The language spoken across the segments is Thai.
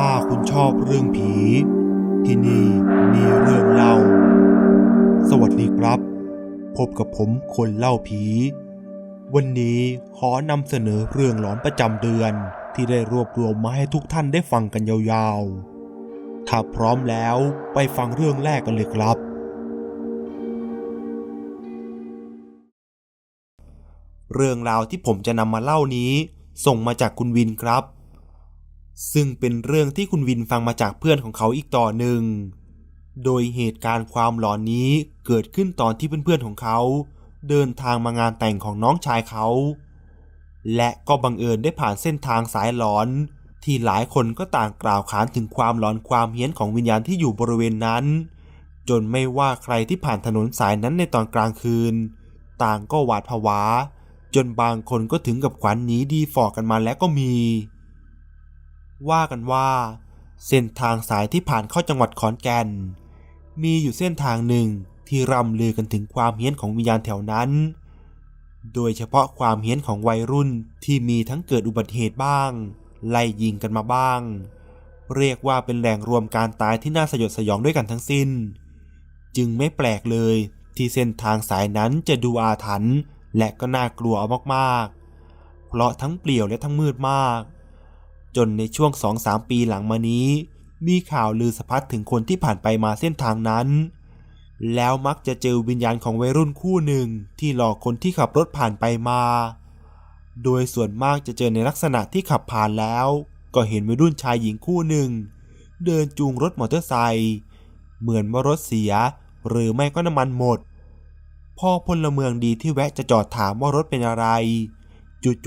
ถ้าคุณชอบเรื่องผี ที่นี่มีเรื่องเล่า สวัสดีครับ พบกับผมคนเล่าผี วันนี้ขอนำเสนอเรื่องหลอนประจำเดือนที่ได้รวบรวมมาให้ทุกท่านได้ฟังกันยาวๆ ถ้าพร้อมแล้วไปฟังเรื่องแรกกันเลยครับ เรื่องราวที่ผมจะนำมาเล่านี้ส่งมาจากคุณวินครับ ซึ่งเป็นเรื่องที่คุณวินฟังมาจากเพื่อนของเขาอีกต่อหนึ่ง โดยเหตุการณ์ความหลอนนี้เกิดขึ้นตอนที่เพื่อนๆของเขา เดินทางมางานแต่งของน้องชายเขา และก็บังเอิญได้ผ่านเส้นทางสายหลอน ที่หลายคนก็ต่างกล่าวขานถึงความหลอนความเฮี้ยนของวิญญาณที่อยู่บริเวณนั้น จนไม่ว่าใครที่ผ่านถนนสายนั้นในตอนกลางคืน ต่างก็หวาดผวา จนบางคนก็ถึงกับขวัญหนีดีฟอกันมาแล้วก็มี ว่ากันว่า เส้นทางสายที่ผ่านเข้าจังหวัดขอนแก่น มีอยู่เส้นทางหนึ่งที่ร่ำลือกันถึงความเฮี้ยนของวิญญาณแถวนั้น โดยเฉพาะความเฮี้ยนของวัยรุ่นที่มีทั้งเกิดอุบัติเหตุบ้าง ไล่ยิงกันมาบ้าง เรียกว่าเป็นแหล่งรวมการตายที่น่าสยดสยองด้วยกันทั้งสิ้น จึงไม่แปลกเลยที่เส้นทางสายนั้นจะดูอาถรรพ์และก็น่ากลัวเอามากๆ เพราะทั้งเปลี่ยวและทั้งมืดมาก จนในช่วงสองสามปีหลังมานี้ มีข่าวลือสะพัดถึงคนที่ผ่านไปมาเส้นทางนั้น แล้วมักจะเจอวิญญาณของวัยรุ่นคู่หนึ่งที่หลอกคนที่ขับรถผ่านไปมา โดยส่วนมากจะเจอในลักษณะที่ขับผ่านแล้ว ก็เห็นวัยรุ่นชายหญิงคู่หนึ่ง เดินจูงรถมอเตอร์ไซค์เหมือนว่ารถเสีย หรือไม่ก็น้ำมันหมดพอพลเมืองดีที่แวะจะจอดถามว่ารถเป็นอะไร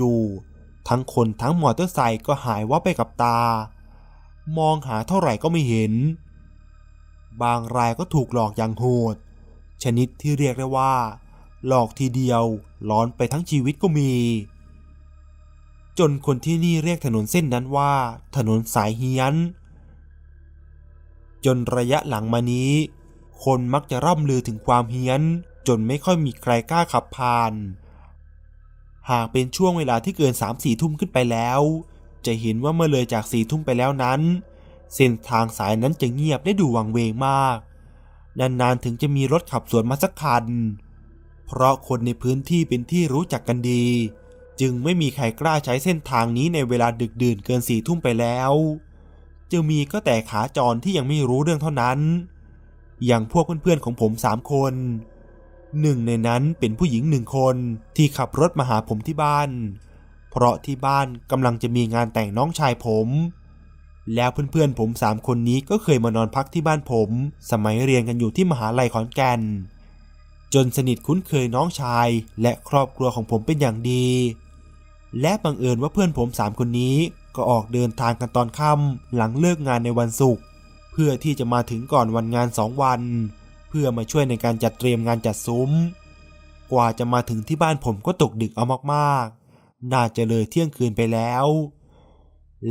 จู่ๆ ทั้งคนทั้งมอเตอร์ไซค์ก็หายว่าไปกับตา มองหาเท่าไหร่ก็ไม่เห็น บางรายก็ถูกหลอกอย่างโหด ชนิดที่เรียกได้ว่า หลอกทีเดียวหลอนไปทั้งชีวิตก็มี จนคนที่นี่เรียกถนนเส้นนั้นว่า ถนนสายเฮียน จนระยะหลังมานี้ คนมักจะร่ำลือถึงความเฮี้ยน จนไม่ค่อยมีใครกล้าขับผ่าน หากเป็นช่วงเวลาที่เกิน3ามสี่ทุ่มขึ้นไปแล้ว จะเห็นว่าเมื่อเลยจากสี่ทุ่มไปแล้วนั้น เส้นทางสายนั้นจะเงียบได้ดูวังเวงมาก นานๆถึงจะมีรถขับสวนมาสักคัน เพราะคนในพื้นที่เป็นที่รู้จักกันดี จึงไม่มีใครกล้าใช้เส้นทางนี้ในเวลาดึกดื่นเกินสี่ทุ่มไปแล้ว จะมีก็แต่ขาจรที่ยังไม่รู้เรื่องเท่านั้น อย่างพวกเพื่อนๆของผมสามคน หนึ่งในนั้นเป็นผู้หญิงหนึ่งคนที่ขับรถมาหาผมที่บ้าน เพราะที่บ้านกำลังจะมีงานแต่งน้องชายผม แล้วเพื่อนๆผมสามคนนี้ก็เคยมานอนพักที่บ้านผม สมัยเรียนกันอยู่ที่มหาลัยขอนแก่น จนสนิทคุ้นเคยน้องชายและครอบครัวของผมเป็นอย่างดี และบังเอิญว่าเพื่อนผมสามคนนี้ก็ออกเดินทางกันตอนค่ำหลังเลิกงานในวันศุกร์เพื่อที่จะมาถึงก่อนวันงานสองวัน เพื่อมาช่วยในการจัดเตรียมงานจัดซุ้ม กว่าจะมาถึงที่บ้านผมก็ตกดึกเอามากๆ น่าจะเลยเที่ยงคืนไปแล้ว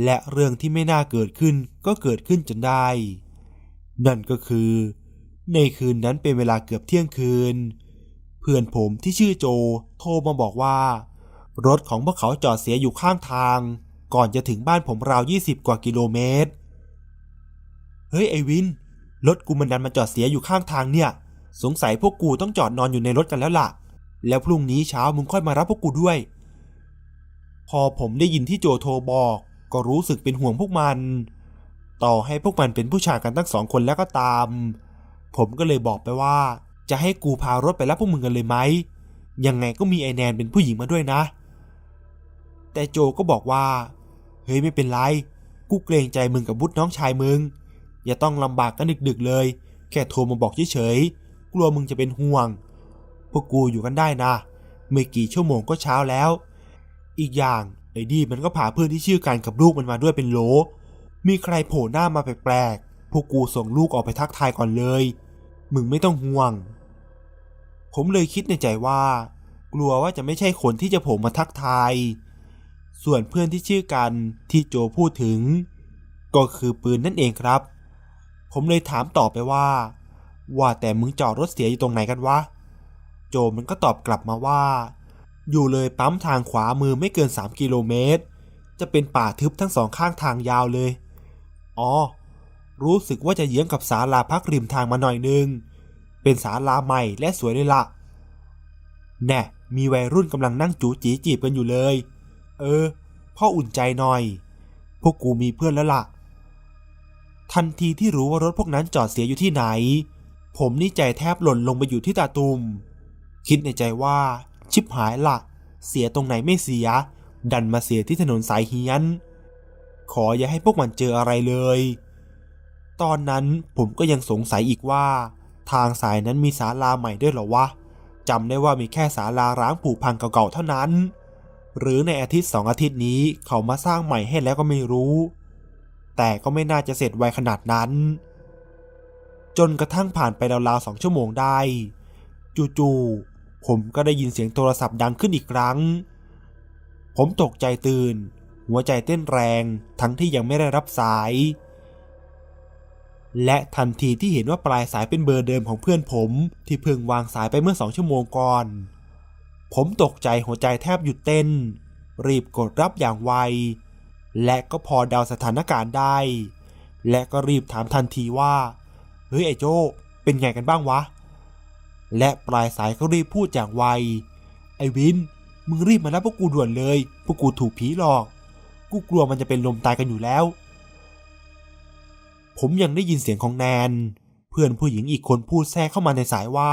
และเรื่องที่ไม่น่าเกิดขึ้นก็เกิดขึ้นจนได้ นั่นก็คือ ในคืนนั้นเป็นเวลาเกือบเที่ยงคืน เพื่อนผมที่ชื่อโจโทรมาบอกว่า รถของพวกเขาจอดเสียอยู่ข้างทาง ก่อนจะถึงบ้านผมราว 20 กว่ากิโลเมตร เฮ้ยไอวิน รถกูมันดันมาจอดเสียอยู่ข้างทางเนี่ย สงสัยพวกกูต้องจอดนอนอยู่ในรถกันแล้วล่ะ แล้วพรุ่งนี้เช้ามึงค่อยมารับพวกกูด้วย พอผมได้ยินที่โจโทรบอก ก็รู้สึกเป็นห่วงพวกมัน ต่อให้พวกมันเป็นผู้ชายกันทั้งสองคนแล้วก็ตาม ผมก็เลยบอกไปว่า จะให้กูพารถไปรับพวกมึงกันเลยไหมยังไงก็มีไอแนนเป็นผู้หญิงมาด้วยนะ แต่โจก็บอกว่า เฮ้ยไม่เป็นไร กูเกรงใจมึงกับบุตรน้องชายมึง อย่าต้องลำบากกันดึกๆเลย แค่โทรมาบอกเฉยๆ กลัวมึงจะเป็นห่วง พวกกูอยู่กันได้นะ ไม่กี่ชั่วโมงก็เช้าแล้ว อีกอย่างไอ้ดีมันก็พาเพื่อนที่ชื่อกันกับลูกมันมาด้วยเป็นโหลมีใครโผล่หน้ามาแปลกๆ พวกกูส่งลูกออกไปทักทายก่อนเลย มึงไม่ต้องห่วง ผมเลยคิดในใจว่า กลัวว่าจะไม่ใช่คนที่จะโผล่มาทักทาย ส่วนเพื่อนที่ชื่อกันที่โจพูดถึง ก็คือปืนนั่นเองครับ ผมเลยถามต่อไปว่า ว่าแต่มึงจอดรถเสียอยู่ตรงไหนกันวะ โจมันก็ตอบกลับมาว่า อยู่เลยปั๊มทางขวามือไม่เกิน 3 กิโลเมตร จะเป็นป่าทึบทั้งสองข้างทางยาวเลย อ๋อ รู้สึกว่าจะเยื้องกับศาลาพักริมทางมาหน่อยนึง เป็นศาลาใหม่และสวยเลยละแน่ มีวัยรุ่นกำลังนั่งจูจีจีบกันอยู่เลย เออ พ่ออุ่นใจหน่อย พวกกูมีเพื่อนแล้วละ่ะ ทันทีที่รู้ว่ารถพวกนั้นจอดเสียอยู่ที่ไหน ผมนี่ใจแทบหล่นลงไปอยู่ที่ตาตุม คิดในใจว่า ชิบหายละเสียตรงไหนไม่เสีย ดันมาเสียที่ถนนสายเฮียน ขออย่าให้พวกมันเจออะไรเลย ตอนนั้นผมก็ยังสงสัยอีกว่า ทางสายนั้นมีศาลาใหม่ด้วยหรอวะจำได้ว่ามีแค่ศาลาร้างผุพังเก่าๆเท่านั้น หรือในอาทิตย์สองอาทิตย์นี้เขามาสร้างใหม่ให้แล้วก็ไม่รู้ แต่ก็ไม่น่าจะเสร็จไวขนาดนั้น จนกระทั่งผ่านไปราวๆสองชั่วโมงได้ จู่ๆผมก็ได้ยินเสียงโทรศัพท์ดังขึ้นอีกครั้ง ผมตกใจตื่น หัวใจเต้นแรงทั้งที่ยังไม่ได้รับสาย และทันทีที่เห็นว่าปลายสายเป็นเบอร์เดิมของเพื่อนผมที่เพิ่งวางสายไปเมื่อสองชั่วโมงก่อน ผมตกใจหัวใจแทบหยุดเต้น รีบกดรับอย่างไว และก็พอเดาสถานการณ์ได้ และก็รีบถามทันทีว่า เฮ้ยไอ้โจเป็นไงกันบ้างวะ และปลายสายก็รีบพูดอย่างไว ไอ้วิน มึงรีบมารับพวกกูด่วนเลย พวกกูถูกผีหลอก กูกลัวมันจะเป็นลมตายกันอยู่แล้ว ผมยังได้ยินเสียงของแนน เพื่อนผู้หญิงอีกคนพูดแทรกเข้ามาในสายว่า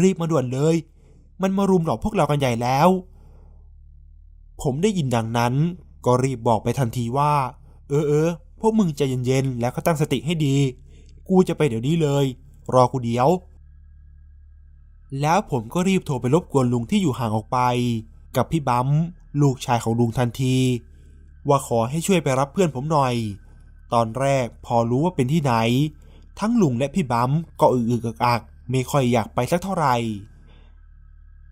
รีบมาด่วนเลย มันมารุมหลอกพวกเรากันใหญ่แล้วผมได้ยินดังนั้น ก็รีบบอกไปทันทีว่า เออเออพวกมึงใจเย็นๆ แล้วก็ตั้งสติให้ดี กูจะไปเดี๋ยวนี้เลย รอกูเดี๋ยว แล้วผมก็รีบโทรไปรบกวนลุงที่อยู่ห่างออกไป กับพี่บัมลูกชายของลุงทันที ว่าขอให้ช่วยไปรับเพื่อนผมหน่อย ตอนแรกพอรู้ว่าเป็นที่ไหน ทั้งลุงและพี่บัมก็อึกอึกอักไม่ค่อยอยากไปสักเท่าไหร่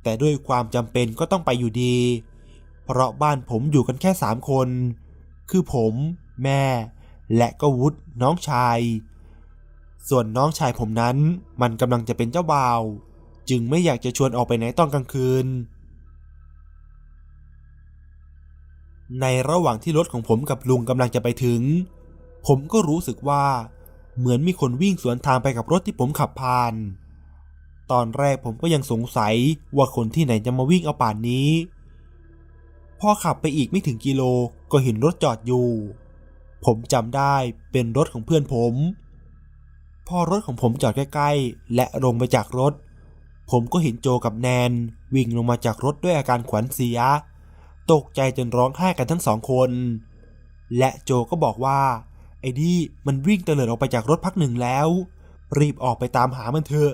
แต่ด้วยความจำเป็นก็ต้องไปอยู่ดี เพราะบ้านผมอยู่กันแค่สามคน คือผม แม่ และก็วุฒิน้องชาย ส่วนน้องชายผมนั้นมันกำลังจะเป็นเจ้าบ่าว จึงไม่อยากจะชวนออกไปไหนตอนกลางคืน ในระหว่างที่รถของผมกับลุงกำลังจะไปถึง ผมก็รู้สึกว่าเหมือนมีคนวิ่งสวนทางไปกับรถที่ผมขับผ่าน ตอนแรกผมก็ยังสงสัยว่าคนที่ไหนจะมาวิ่งเอาป่านนี้ พอขับไปอีกไม่ถึงกิโลก็เห็นรถจอดอยู่ ผมจำได้เป็นรถของเพื่อนผม พอรถของผมจอดใกล้ๆ และลงไปจากรถ ผมก็เห็นโจกับแนน วิ่งลงมาจากรถด้วยอาการขวัญเสีย ตกใจจนร้องไห้กันทั้งสองคน และโจก็บอกว่า ไอ้ดีมันวิ่งเตลิดออกไปจากรถพักหนึ่งแล้ว รีบออกไปตามหามันเถอะ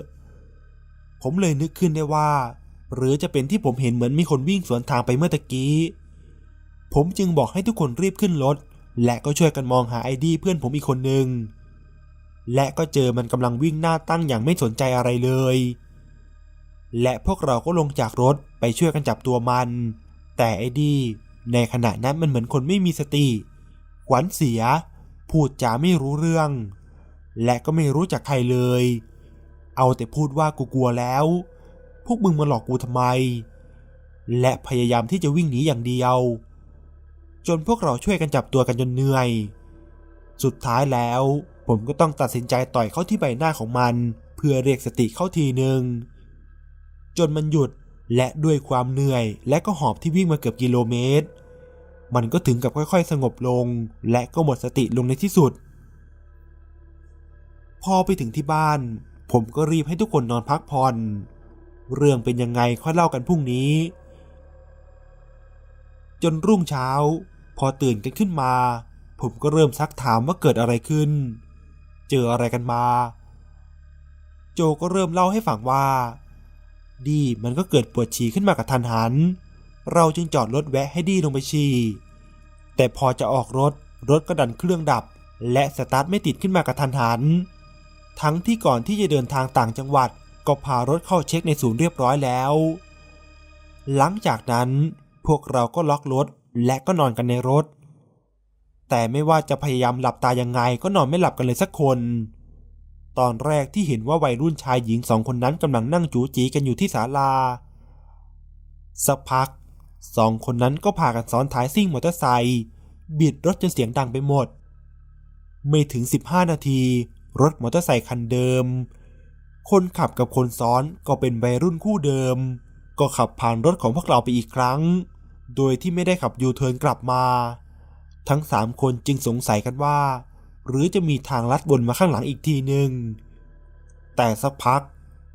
ผมเลยนึกขึ้นได้ว่า หรือจะเป็นที่ผมเห็นเหมือนมีคนวิ่งสวนทางไปเมื่อตะกี้ ผมจึงบอกให้ทุกคนรีบขึ้นรถ และก็ช่วยกันมองหาไอดีเพื่อนผมอีกคนหนึ่ง และก็เจอมันกำลังวิ่งหน้าตั้งอย่างไม่สนใจอะไรเลย และพวกเราก็ลงจากรถไปช่วยกันจับตัวมัน แต่ไอ้ดี ในขณะนั้นมันเหมือนคนไม่มีสติขวัญเสีย พูดจาไม่รู้เรื่อง และก็ไม่รู้จักใครเลย เอาแต่พูดว่ากูกลัวแล้ว วกมึงมาหลอกกูทำไม และพยายามที่จะวิ่งหนีอย่างเดียว จนพวกเราช่วยกันจับตัวกันจนเหนื่อย สุดท้ายแล้วผมก็ต้องตัดสินใจต่อยเข้าที่ใบหน้าของมัน เพื่อเรียกสติเข้าทีหนึ่งจนมันหยุดและด้วยความเหนื่อยและก็หอบที่วิ่งมาเกือบกิโลเมตร มันก็ถึงกับค่อยๆ สงบลง และก็หมดสติลงในที่สุด พอไปถึงที่บ้าน ผมก็รีบให้ทุกคนนอนพักผ่อน เรื่องเป็นยังไงค่อยเล่ากันพรุ่งนี้ จนรุ่งเช้า พอตื่นกันขึ้นมา ผมก็เริ่มซักถามว่าเกิดอะไรขึ้น เจออะไรกันมา โจก็เริ่มเล่าให้ฟังว่า ดีมันก็เกิดปวดฉี่ขึ้นมากับทันหัน เราจึงจอดรถแวะให้ดีลงไปฉี่แต่พอจะออกรถรถก็ดันเครื่องดับ และสตาร์ทไม่ติดขึ้นมากับทันหัน ทั้งที่ก่อนที่จะเดินทางต่างจังหวัด ก็พารถเข้าเช็คในศูนย์เรียบร้อยแล้ว หลังจากนั้นพวกเราก็ล็อกรถและก็นอนกันในรถ แต่ไม่ว่าจะพยายามหลับตายังไงก็นอนไม่หลับกันเลยสักคน ตอนแรกที่เห็นว่าวัยรุ่นชายหญิงสองคนนั้นกำลังนั่งจูจีกันอยู่ที่ศาลา สักพักสองคนนั้นก็พากันซ้อนท้ายซิ่งมอเตอร์ไซค์บิดรถจนเสียงดังไปหมด ไม่ถึง 15 นาที รถมอเตอร์ไซคันเดิม คนขับกับคนซ้อนก็เป็นวัยรุ่นคู่เดิม ก็ขับผ่านรถของพวกเราไปอีกครั้ง โดยที่ไม่ได้ขับยูเทิร์นกลับมา ทั้งสามคนจึงสงสัยกันว่า หรือจะมีทางลัดบนมาข้างหลังอีกทีหนึ่ง แต่สักพัก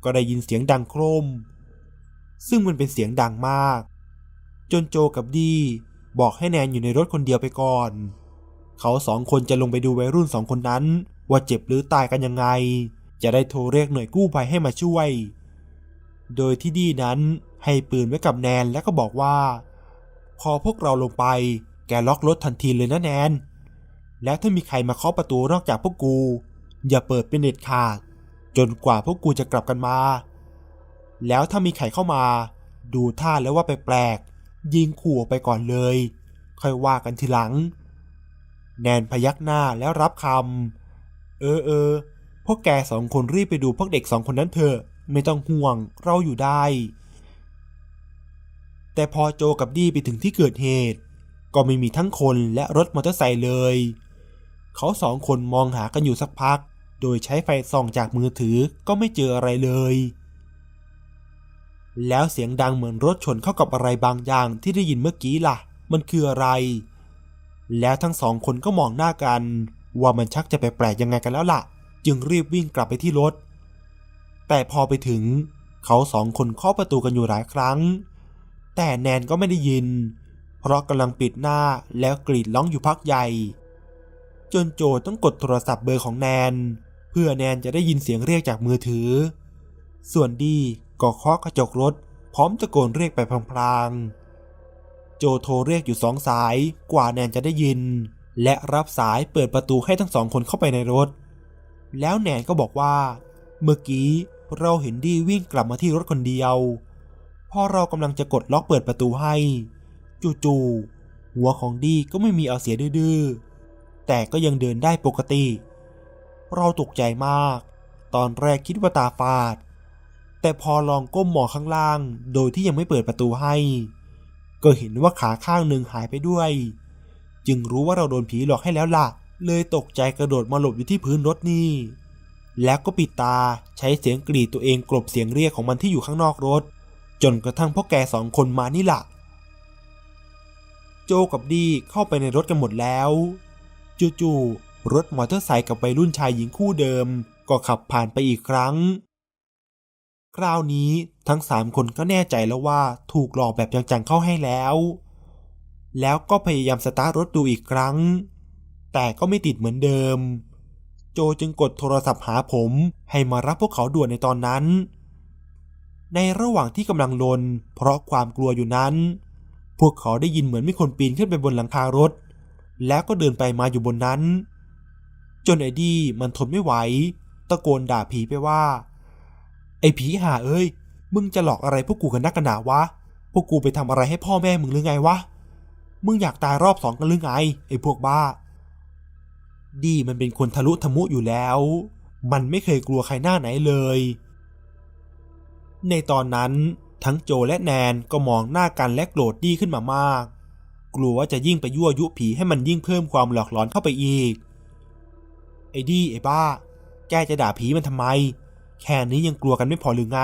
ก็ได้ยินเสียงดังโครม ซึ่งมันเป็นเสียงดังมาก จนโจกับดีบอกให้แนนอยู่ในรถคนเดียวไปก่อน เขาสองคนจะลงไปดูวัยรุ่นสองคนนั้น ว่าเจ็บหรือตายกันยังไง จะได้โทรเรียกหน่วยกู้ภัยให้มาช่วย โดยที่ดีนั้นให้ปืนไว้กับแนนแล้วก็บอกว่า พอพวกเราลงไปแกล็อกรถทันทีเลยนะแนน แล้วถ้ามีใครมาเคาะประตูนอกจากพวกกู อย่าเปิดเป็นเด็ดขาด จนกว่าพวกกูจะกลับกันมา แล้วถ้ามีใครเข้ามา ดูท่าแล้วว่าแปลกๆยิงขู่ไปก่อนเลย ค่อยว่ากันทีหลัง แนนพยักหน้าแล้วรับคำเออเออ พวกแกสองคนรีบไปดูพวกเด็กสองคนนั้นเถอะไม่ต้องห่วงเราอยู่ได้ แต่พอโจกับดีไปถึงที่เกิดเหตุ ก็ไม่มีทั้งคนและรถมอเตอร์ไซค์เลย เขาสองคนมองหากันอยู่สักพัก โดยใช้ไฟส่องจากมือถือก็ไม่เจออะไรเลย แล้วเสียงดังเหมือนรถชนเข้ากับอะไรบางอย่างที่ได้ยินเมื่อกี้ล่ะ มันคืออะไร แล้วทั้งสองคนก็มองหน้ากัน ว่ามันชักจะแปลกๆยังไงกันแล้วล่ะ จึงรีบวิ่งกลับไปที่รถ แต่พอไปถึงเขาสองคนเคาะประตูกันอยู่หลายครั้ง แต่แนนก็ไม่ได้ยิน เพราะกำลังปิดหน้าแล้วกรีดร้องอยู่พักใหญ่ จนโจต้องกดโทรศัพท์เบอร์ของแนน เพื่อแนนจะได้ยินเสียงเรียกจากมือถือ ส่วนดีก็เคาะกระจกรถ พร้อมตะโกนเรียกไปพลางๆ โจโทรเรียกอยู่สองสายกว่าแนนจะได้ยิน และรับสายเปิดประตูให้ทั้งสองคนเข้าไปในรถ แล้วแนนก็บอกว่า เมื่อกี้เราเห็นดีวิ่งกลับมาที่รถคนเดียว พอเรากำลังจะกดล็อกเปิดประตูให้ จู่ๆหัวของดีก็ไม่มีเอาเสียดื้อแต่ก็ยังเดินได้ปกติ เราตกใจมาก ตอนแรกคิดว่าตาฟาด แต่พอลองก้มมองข้างล่าง โดยที่ยังไม่เปิดประตูให้ ก็เห็นว่าขาข้างหนึ่งหายไปด้วย จึงรู้ว่าเราโดนผีหลอกให้แล้วล่ะ เลยตกใจกระโดดมาหลบอยู่ที่พื้นรถนี่ แล้วก็ปิดตาใช้เสียงกรีดตัวเองกลบเสียงเรียกของมันที่อยู่ข้างนอกรถ จนกระทั่งพวกแกสองคนมานี่หละโจกับดีเข้าไปในรถกันหมดแล้วจู่ๆรถมอเตอร์ไซค์กับวัยรุ่นชายหญิงคู่เดิม ก็ขับผ่านไปอีกครั้ง คราวนี้ทั้งสามคนก็แน่ใจแล้วว่าถูกหลอกแบบจังๆเข้าให้แล้ว แล้วก็พยายามสตาร์ทรถดูอีกครั้ง แต่ก็ไม่ติดเหมือนเดิม โจจึงกดโทรศัพท์หาผมให้มารับพวกเขาด่วนในตอนนั้น ในระหว่างที่กำลังลน เพราะความกลัวอยู่นั้น พวกเขาได้ยินเหมือนมีคนปีนขึ้นไปบนหลังคารถ แล้วก็เดินไปมาอยู่บนนั้น จนไอดี้มันทนไม่ไหว ตะโกนด่าผีไปว่า ไอ้ผีห่าเอ้ย มึงจะหลอกอะไรพวกกูกันนักกันหนาวะ พวกกูไปทำอะไรให้พ่อแม่มึงหรือไงวะ มึงอยากตายรอบสองกันหรือไงไอ้พวกบ้า ดีมันเป็นคนทะลุทะมุอยู่แล้ว มันไม่เคยกลัวใครหน้าไหนเลย ในตอนนั้นทั้งโจและแนนก็มองหน้ากันและโกรธดีขึ้นมามาก กลัวว่าจะยิ่งไปยั่วยุผีให้มันยิ่งเพิ่มความหลอกหลอนเข้าไปอีก ไอ้ดีไอ้บ้า แกจะด่าผีมันทำไม แค่นี้ยังกลัวกันไม่พอหรือไง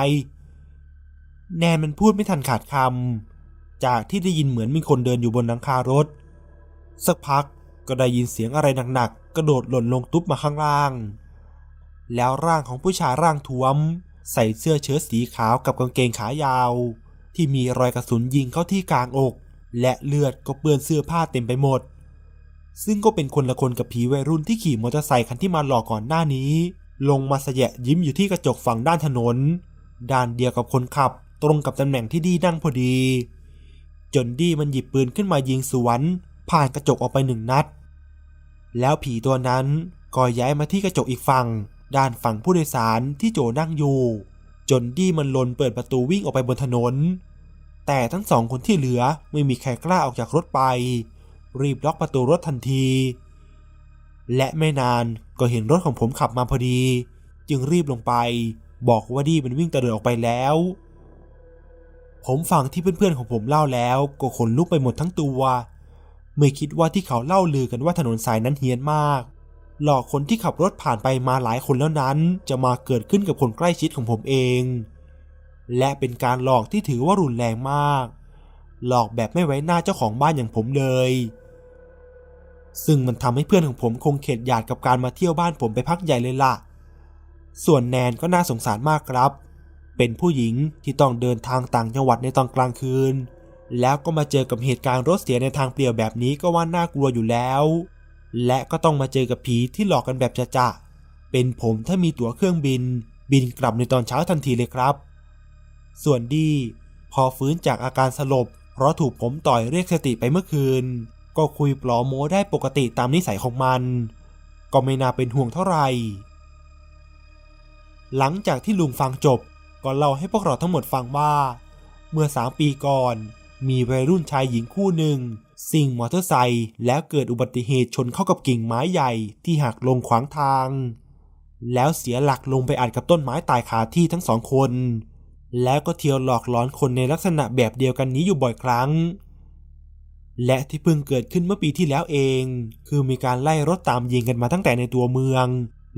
แนนมันพูดไม่ทันขาดคำจากที่ได้ยินเหมือนมีคนเดินอยู่บนหลังคารถ สักพัก ก็ได้ยินเสียงอะไรหนักๆกระโดดหล่นลงตุ๊บมาข้างล่าง แล้วร่างของผู้ชายร่างท้วม ใส่เสื้อเชิ้ตสีขาวกับกางเกงขายาว ที่มีรอยกระสุนยิงเข้าที่กลางอก และเลือดก็เปื้อนเสื้อผ้าเต็มไปหมด ซึ่งก็เป็นคนละคนกับผีวัยรุ่นที่ขี่มอเตอร์ไซคันที่มาหลอกก่อนหน้านี้ ลงมาสยะยิ้มอยู่ที่กระจกฝั่งด้านถนน ด้านเดียวกับคนขับ ตรงกับตำแหน่งที่ดีนั่งพอดี จนดีมันหยิบปืนขึ้นมายิงสวน ผ่านกระจกออกไปหนึ่งนัด แล้วผีตัวนั้นก็ย้ายมาที่กระจกอีกฝั่ง ด้านฝั่งผู้โดยสารที่โจนั่งอยู่ จนดี้มันลนเปิดประตูวิ่งออกไปบนถนน แต่ทั้งสองคนที่เหลือไม่มีใครกล้าออกจากรถไป รีบล็อกประตูรถทันที และไม่นานก็เห็นรถของผมขับมาพอดี จึงรีบลงไป บอกว่าดี้มันวิ่งตะเลิดออกไปแล้ว ผมฟังที่เพื่อนๆของผมเล่าแล้วก็ขนลุกไปหมดทั้งตัว ไม่คิดว่าที่เขาเล่าลือกันว่าถนนสายนั้นเฮี้ยนมาก หลอกคนที่ขับรถผ่านไปมาหลายคนแล้วนั้น จะมาเกิดขึ้นกับคนใกล้ชิดของผมเอง และเป็นการหลอกที่ถือว่ารุนแรงมาก หลอกแบบไม่ไว้หน้าเจ้าของบ้านอย่างผมเลย ซึ่งมันทำให้เพื่อนของผมคงเข็ดหยาดกับการมาเที่ยวบ้านผมไปพักใหญ่เลยล่ะ ส่วนแนนก็น่าสงสารมากครับ เป็นผู้หญิงที่ต้องเดินทางต่างจังหวัดในตอนกลางคืน แล้วก็มาเจอกับเหตุการณ์รถเสียในทางเปลี่ยวแบบนี้ก็ว่าน่ากลัวอยู่แล้ว และก็ต้องมาเจอกับผีที่หลอกกันแบบจะจะเป็นผมถ้ามีตั๋วเครื่องบิน บินกลับในตอนเช้าทันทีเลยครับ ส่วนดีพอฟื้นจากอาการสลบ เพราะถูกผมต่อยเรียกสติไปเมื่อคืน ก็คุยปลอโมได้ปกติตามนิสัยของมัน ก็ไม่น่าเป็นห่วงเท่าไหร่หลังจากที่ลุงฟังจบก็เล่าให้พวกเราทั้งหมดฟังว่า เมื่อสามปีก่อน มีวัยรุ่นชายหญิงคู่หนึ่งสิ่งมอเตอร์ไซค์แล้วเกิดอุบัติเหตุชนเข้ากับกิ่งไม้ใหญ่ที่หักลงขวางทาง แล้วเสียหลักลงไปอัดกับต้นไม้ตายคาที่ทั้งสองคน แล้วก็เที่ยวหลอกหลอนคนในลักษณะแบบเดียวกันนี้อยู่บ่อยครั้ง และที่เพิ่งเกิดขึ้นเมื่อปีที่แล้วเอง คือมีการไล่รถตามยิงกันมาตั้งแต่ในตัวเมือง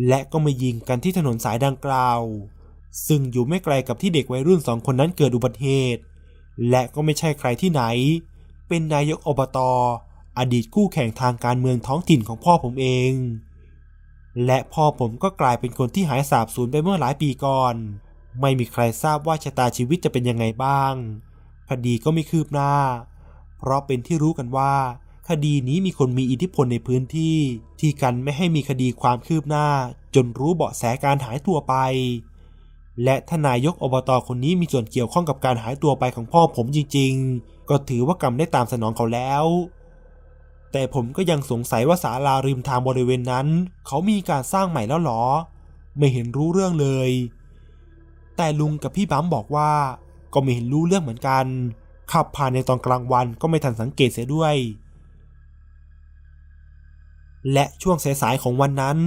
และก็มายิงกันที่ถนนสายดังกล่าว ซึ่งอยู่ไม่ไกลกับที่เด็กวัยรุ่นสองคนนั้นเกิดอุบัติเหตุ และก็ไม่ใช่ใครที่ไหน เป็นนายกอบตอดีตคู่แข่งทางการเมืองท้องถิ่นของพ่อผมเอง และพ่อผมก็กลายเป็นคนที่หายสาบสูญไปเมื่อหลายปีก่อน ไม่มีใครทราบว่าชะตาชีวิตจะเป็นยังไงบ้าง คดีก็ไม่คืบหน้า เพราะเป็นที่รู้กันว่า คดีนี้มีคนมีอิทธิพลในพื้นที่ ที่กันไม่ให้มีคดีความคืบหน้า จนรู้เบาะแสการหายตัวไป และทนายกอบตคนนี้มีส่วนเกี่ยวข้องกับการหายตัวไปของพ่อผมจริงๆ ก็ถือว่ากรรมได้ตามสนองเขาแล้ว แต่ผมก็ยังสงสัยว่าศาลาริมทางบริเวณนั้น เขามีการสร้างใหม่แล้วหรอ ไม่เห็นรู้เรื่องเลย แต่ลุงกับพี่บั๊มบอกว่า ก็ไม่เห็นรู้เรื่องเหมือนกัน ขับผ่านในตอนกลางวันก็ไม่ทันสังเกตเสียด้วย และช่วงสายๆของวันนั้น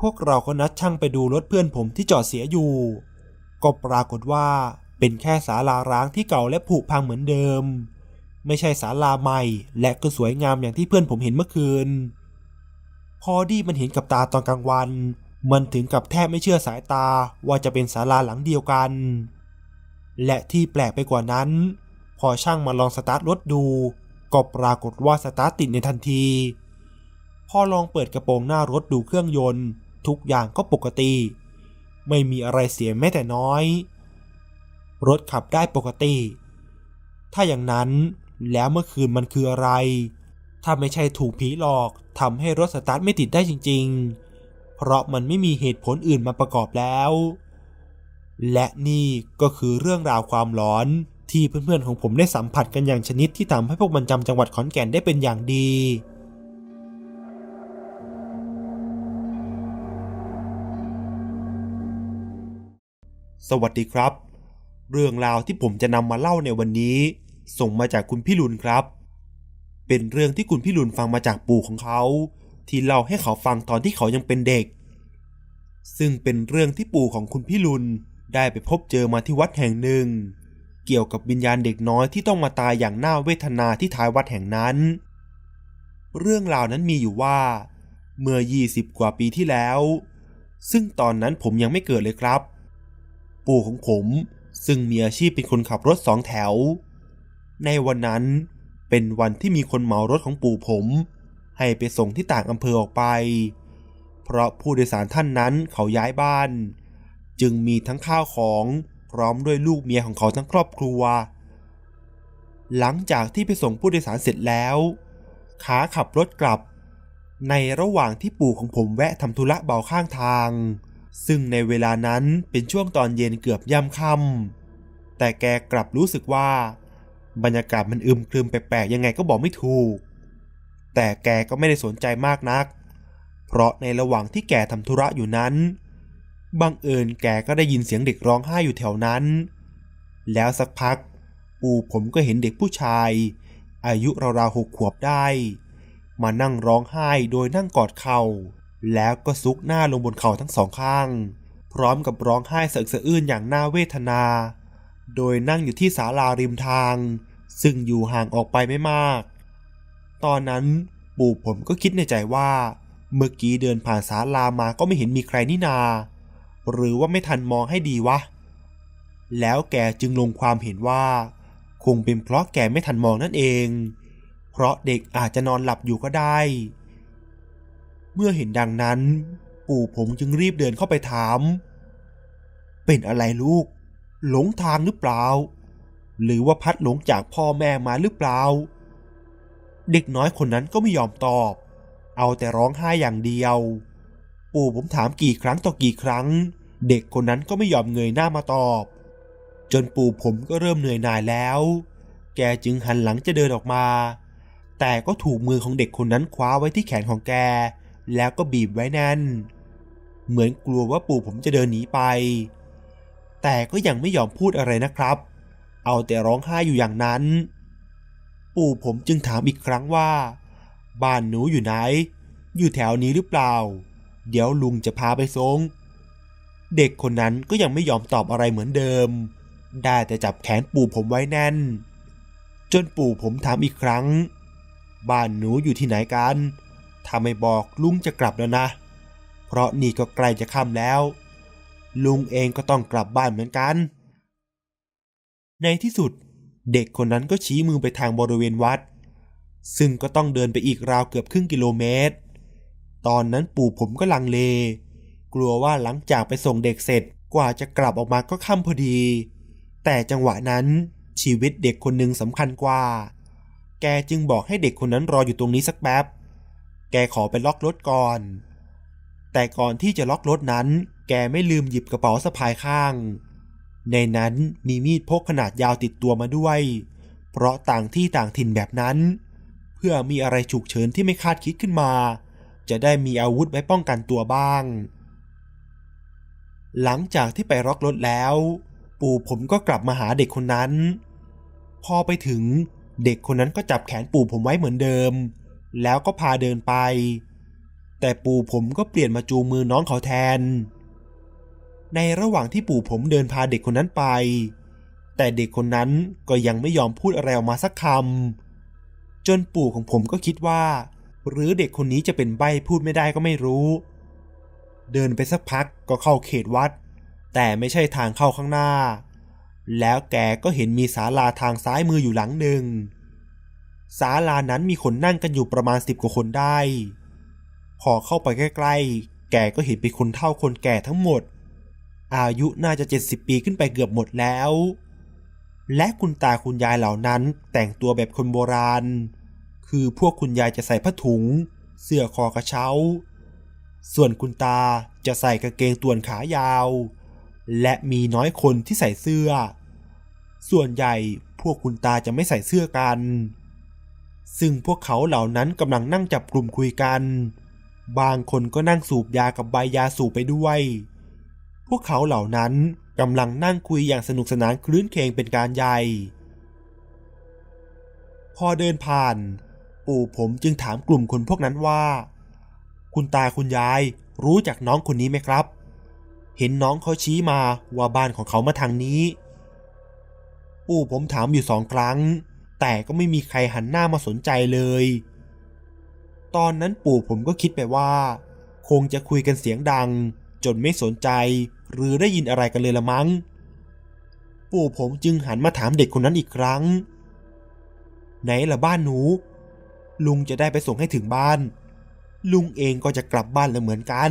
พวกเราก็นัดช่างไปดูรถเพื่อนผมที่จอดเสียอยู่ ก็ปรากฏว่าเป็นแค่ศาลาร้างที่เก่าและผุพังเหมือนเดิม ไม่ใช่ศาลาใหม่ และก็สวยงามอย่างที่เพื่อนผมเห็นเมื่อคืน พอดีมันเห็นกับตาตอนกลางวัน มันถึงกับแทบไม่เชื่อสายตาว่าจะเป็นศาลาหลังเดียวกัน และที่แปลกไปกว่านั้น พอช่างมาลองสตาร์ทรถดู ก็ปรากฏว่าสตาร์ทติดในทันที พอลองเปิดกระโปรงหน้ารถดูเครื่องยนต์ ทุกอย่างก็ปกติ ไม่มีอะไรเสียแม้แต่น้อย รถขับได้ปกติ ถ้าอย่างนั้นแล้วเมื่อคืนมันคืออะไร ถ้าไม่ใช่ถูกผีหลอกทำให้รถสตาร์ทไม่ติดได้จริง ๆ เพราะมันไม่มีเหตุผลอื่นมาประกอบแล้ว และนี่ก็คือเรื่องราวความหลอนที่เพื่อนๆของผมได้สัมผัสกันอย่างชนิดที่ทำให้พวกมันจำจังหวัดขอนแก่นได้เป็นอย่างดี สวัสดีครับ เรื่องราวที่ผมจะนำมาเล่าในวันนี้ ส่งมาจากคุณพี่ลุนครับ เป็นเรื่องที่คุณพี่ลุนฟังมาจากปู่ของเขา ที่เล่าให้เขาฟังตอนที่เขายังเป็นเด็ก ซึ่งเป็นเรื่องที่ปู่ของคุณพี่ลุนได้ไปพบเจอมาที่วัดแห่งหนึ่ง เกี่ยวกับวิญญาณเด็กน้อยที่ต้องมาตายอย่างน่าเวทนาที่ท้ายวัดแห่งนั้น เรื่องราวนั้นมีอยู่ว่า เมื่อ 20 กว่าปีที่แล้ว ซึ่งตอนนั้นผมยังไม่เกิดเลยครับ ปู่ของผม ซึ่งมีอาชีพเป็นคนขับรถสองแถว ในวันนั้นเป็นวันที่มีคนเหมารถของปู่ผม ให้ไปส่งที่ต่างอำเภอออกไป เพราะผู้โดยสารท่านนั้นเขาย้ายบ้าน จึงมีทั้งข้าวของพร้อมด้วยลูกเมียของเขาทั้งครอบครัว หลังจากที่ไปส่งผู้โดยสารเสร็จแล้ว ขาขับรถกลับ ในระหว่างที่ปู่ของผมแวะทำธุระเบาข้างทาง ซึ่งในเวลานั้นเป็นช่วงตอนเย็นเกือบย่ำค่ำแต่แกกลับรู้สึกว่า บรรยากาศมันอึมครึมแปลกๆยังไงก็บอกไม่ถูก แต่แกก็ไม่ได้สนใจมากนัก เพราะในระหว่างที่แกทำธุระอยู่นั้นบังเอิญแกก็ได้ยินเสียงเด็กร้องไห้อยู่แถวนั้น แล้วสักพัก ปู่ผมก็เห็นเด็กผู้ชาย อายุราวๆหกขวบได้ มานั่งร้องไห้โดยนั่งกอดเข่า แล้วก็ซุกหน้าลงบนเข่าทั้งสองข้าง พร้อมกับร้องไห้สะอึกสะอื้นอย่างน่าเวทนา โดยนั่งอยู่ที่ศาลาริมทาง ซึ่งอยู่ห่างออกไปไม่มาก ตอนนั้นปู่ผมก็คิดในใจว่า เมื่อกี้เดินผ่านศาลามาก็ไม่เห็นมีใครนี่นา หรือว่าไม่ทันมองให้ดีวะ แล้วแกจึงลงความเห็นว่า คงเป็นเพราะแกไม่ทันมองนั่นเอง เพราะเด็กอาจจะนอนหลับอยู่ก็ได้ เมื่อเห็นดังนั้น ปู่ผมจึงรีบเดินเข้าไปถาม เป็นอะไรลูก หลงทางหรือเปล่า หรือว่าพัดหลงจากพ่อแม่มาหรือเปล่า เด็กน้อยคนนั้นก็ไม่ยอมตอบ เอาแต่ร้องไห้อย่างเดียว ปู่ผมถามกี่ครั้งต่อกี่ครั้ง เด็กคนนั้นก็ไม่ยอมเงยหน้ามาตอบ จนปู่ผมก็เริ่มเหนื่อยหน่ายแล้ว แกจึงหันหลังจะเดินออกมา แต่ก็ถูกมือของเด็กคนนั้นคว้าไว้ที่แขนของแก แล้วก็บีบไว้แน่น เหมือนกลัวว่าปู่ผมจะเดินหนีไป แต่ก็ยังไม่ยอมพูดอะไรนะครับ เอาแต่ร้องไห้อยู่อย่างนั้น ปู่ผมจึงถามอีกครั้งว่า บ้านหนูอยู่ไหน อยู่แถวนี้หรือเปล่า เดี๋ยวลุงจะพาไปส่งเด็กคนนั้นก็ยังไม่ยอมตอบอะไรเหมือนเดิม ได้แต่จับแขนปู่ผมไว้แน่น จนปู่ผมถามอีกครั้ง บ้านหนูอยู่ที่ไหนกัน ถ้าไม่บอกลุงจะกลับแล้วนะ เพราะนี่ก็ใกล้จะค่ำแล้ว ลุงเองก็ต้องกลับบ้านเหมือนกัน ในที่สุดเด็กคนนั้นก็ชี้มือไปทางบริเวณวัด ซึ่งก็ต้องเดินไปอีกราวเกือบครึ่งกิโลเมตร ตอนนั้นปู่ผมก็ลังเล กลัวว่าหลังจากไปส่งเด็กเสร็จกว่าจะกลับออกมาก็ค่ำพอดี แต่จังหวะนั้นชีวิตเด็กคนหนึ่งสำคัญกว่า แกจึงบอกให้เด็กคนนั้นรออยู่ตรงนี้สักแป๊บ แกขอไปล็อกรถก่อน แต่ก่อนที่จะล็อกรถนั้น แกไม่ลืมหยิบกระเป๋าสะพายข้าง ในนั้นมีมีดพกขนาดยาวติดตัวมาด้วย เพราะต่างที่ต่างถิ่นแบบนั้น เพื่อมีอะไรฉุกเฉินที่ไม่คาดคิดขึ้นมา จะได้มีอาวุธไว้ป้องกันตัวบ้าง หลังจากที่ไปล็อกรถแล้ว ปู่ผมก็กลับมาหาเด็กคนนั้น พอไปถึงเด็กคนนั้นก็จับแขนปู่ผมไว้เหมือนเดิม แล้วก็พาเดินไป แต่ปู่ผมก็เปลี่ยนมาจูงมือน้องเขาแทน ในระหว่างที่ปู่ผมเดินพาเด็กคนนั้นไป แต่เด็กคนนั้นก็ยังไม่ยอมพูดอะไรออกมาสักคำจนปู่ของผมก็คิดว่า หรือเด็กคนนี้จะเป็นใบ้พูดไม่ได้ก็ไม่รู้ เดินไปสักพักก็เข้าเขตวัด แต่ไม่ใช่ทางเข้าข้างหน้า แล้วแกก็เห็นมีศาลาทางซ้ายมืออยู่หลังหนึ่ง ศาลานั้นมีคนนั่งกันอยู่ประมาณสิบกว่าคนได้ พอเข้าไปใกล้ๆ แกก็เห็นเป็นคนเฒ่าคนแก่ทั้งหมด อายุน่าจะ70ปีขึ้นไปเกือบหมดแล้ว และคุณตาคุณยายเหล่านั้นแต่งตัวแบบคนโบราณ คือพวกคุณยายจะใส่ผ้าถุง เสื้อคอกระเช้า ส่วนคุณตาจะใส่กางเกงตัวนขายาว และมีน้อยคนที่ใส่เสื้อ ส่วนใหญ่พวกคุณตาจะไม่ใส่เสื้อกัน ซึ่งพวกเขาเหล่านั้นกำลังนั่งจับกลุ่มคุยกัน บางคนก็นั่งสูบยากับใบยาสูบไปด้วย พวกเขาเหล่านั้นกำลังนั่งคุยอย่างสนุกสนานคลื้นเคงเป็นการใหญ่ พอเดินผ่าน ปู่ผมจึงถามกลุ่มคนพวกนั้นว่า คุณตาคุณยายรู้จักน้องคนนี้ไหมครับ เห็นน้องเขาชี้มาว่าบ้านของเขามาทางนี้ ปู่ผมถามอยู่สองครั้ง แต่ก็ไม่มีใครหันหน้ามาสนใจเลย ตอนนั้นปู่ผมก็คิดไปว่า คงจะคุยกันเสียงดัง จนไม่สนใจ หรือได้ยินอะไรกันเลยละมั้ง ปู่ผมจึงหันมาถามเด็กคนนั้นอีกครั้ง ไหนล่ะบ้านหนู ลุงจะได้ไปส่งให้ถึงบ้าน ลุงเองก็จะกลับบ้านแล้วเหมือนกัน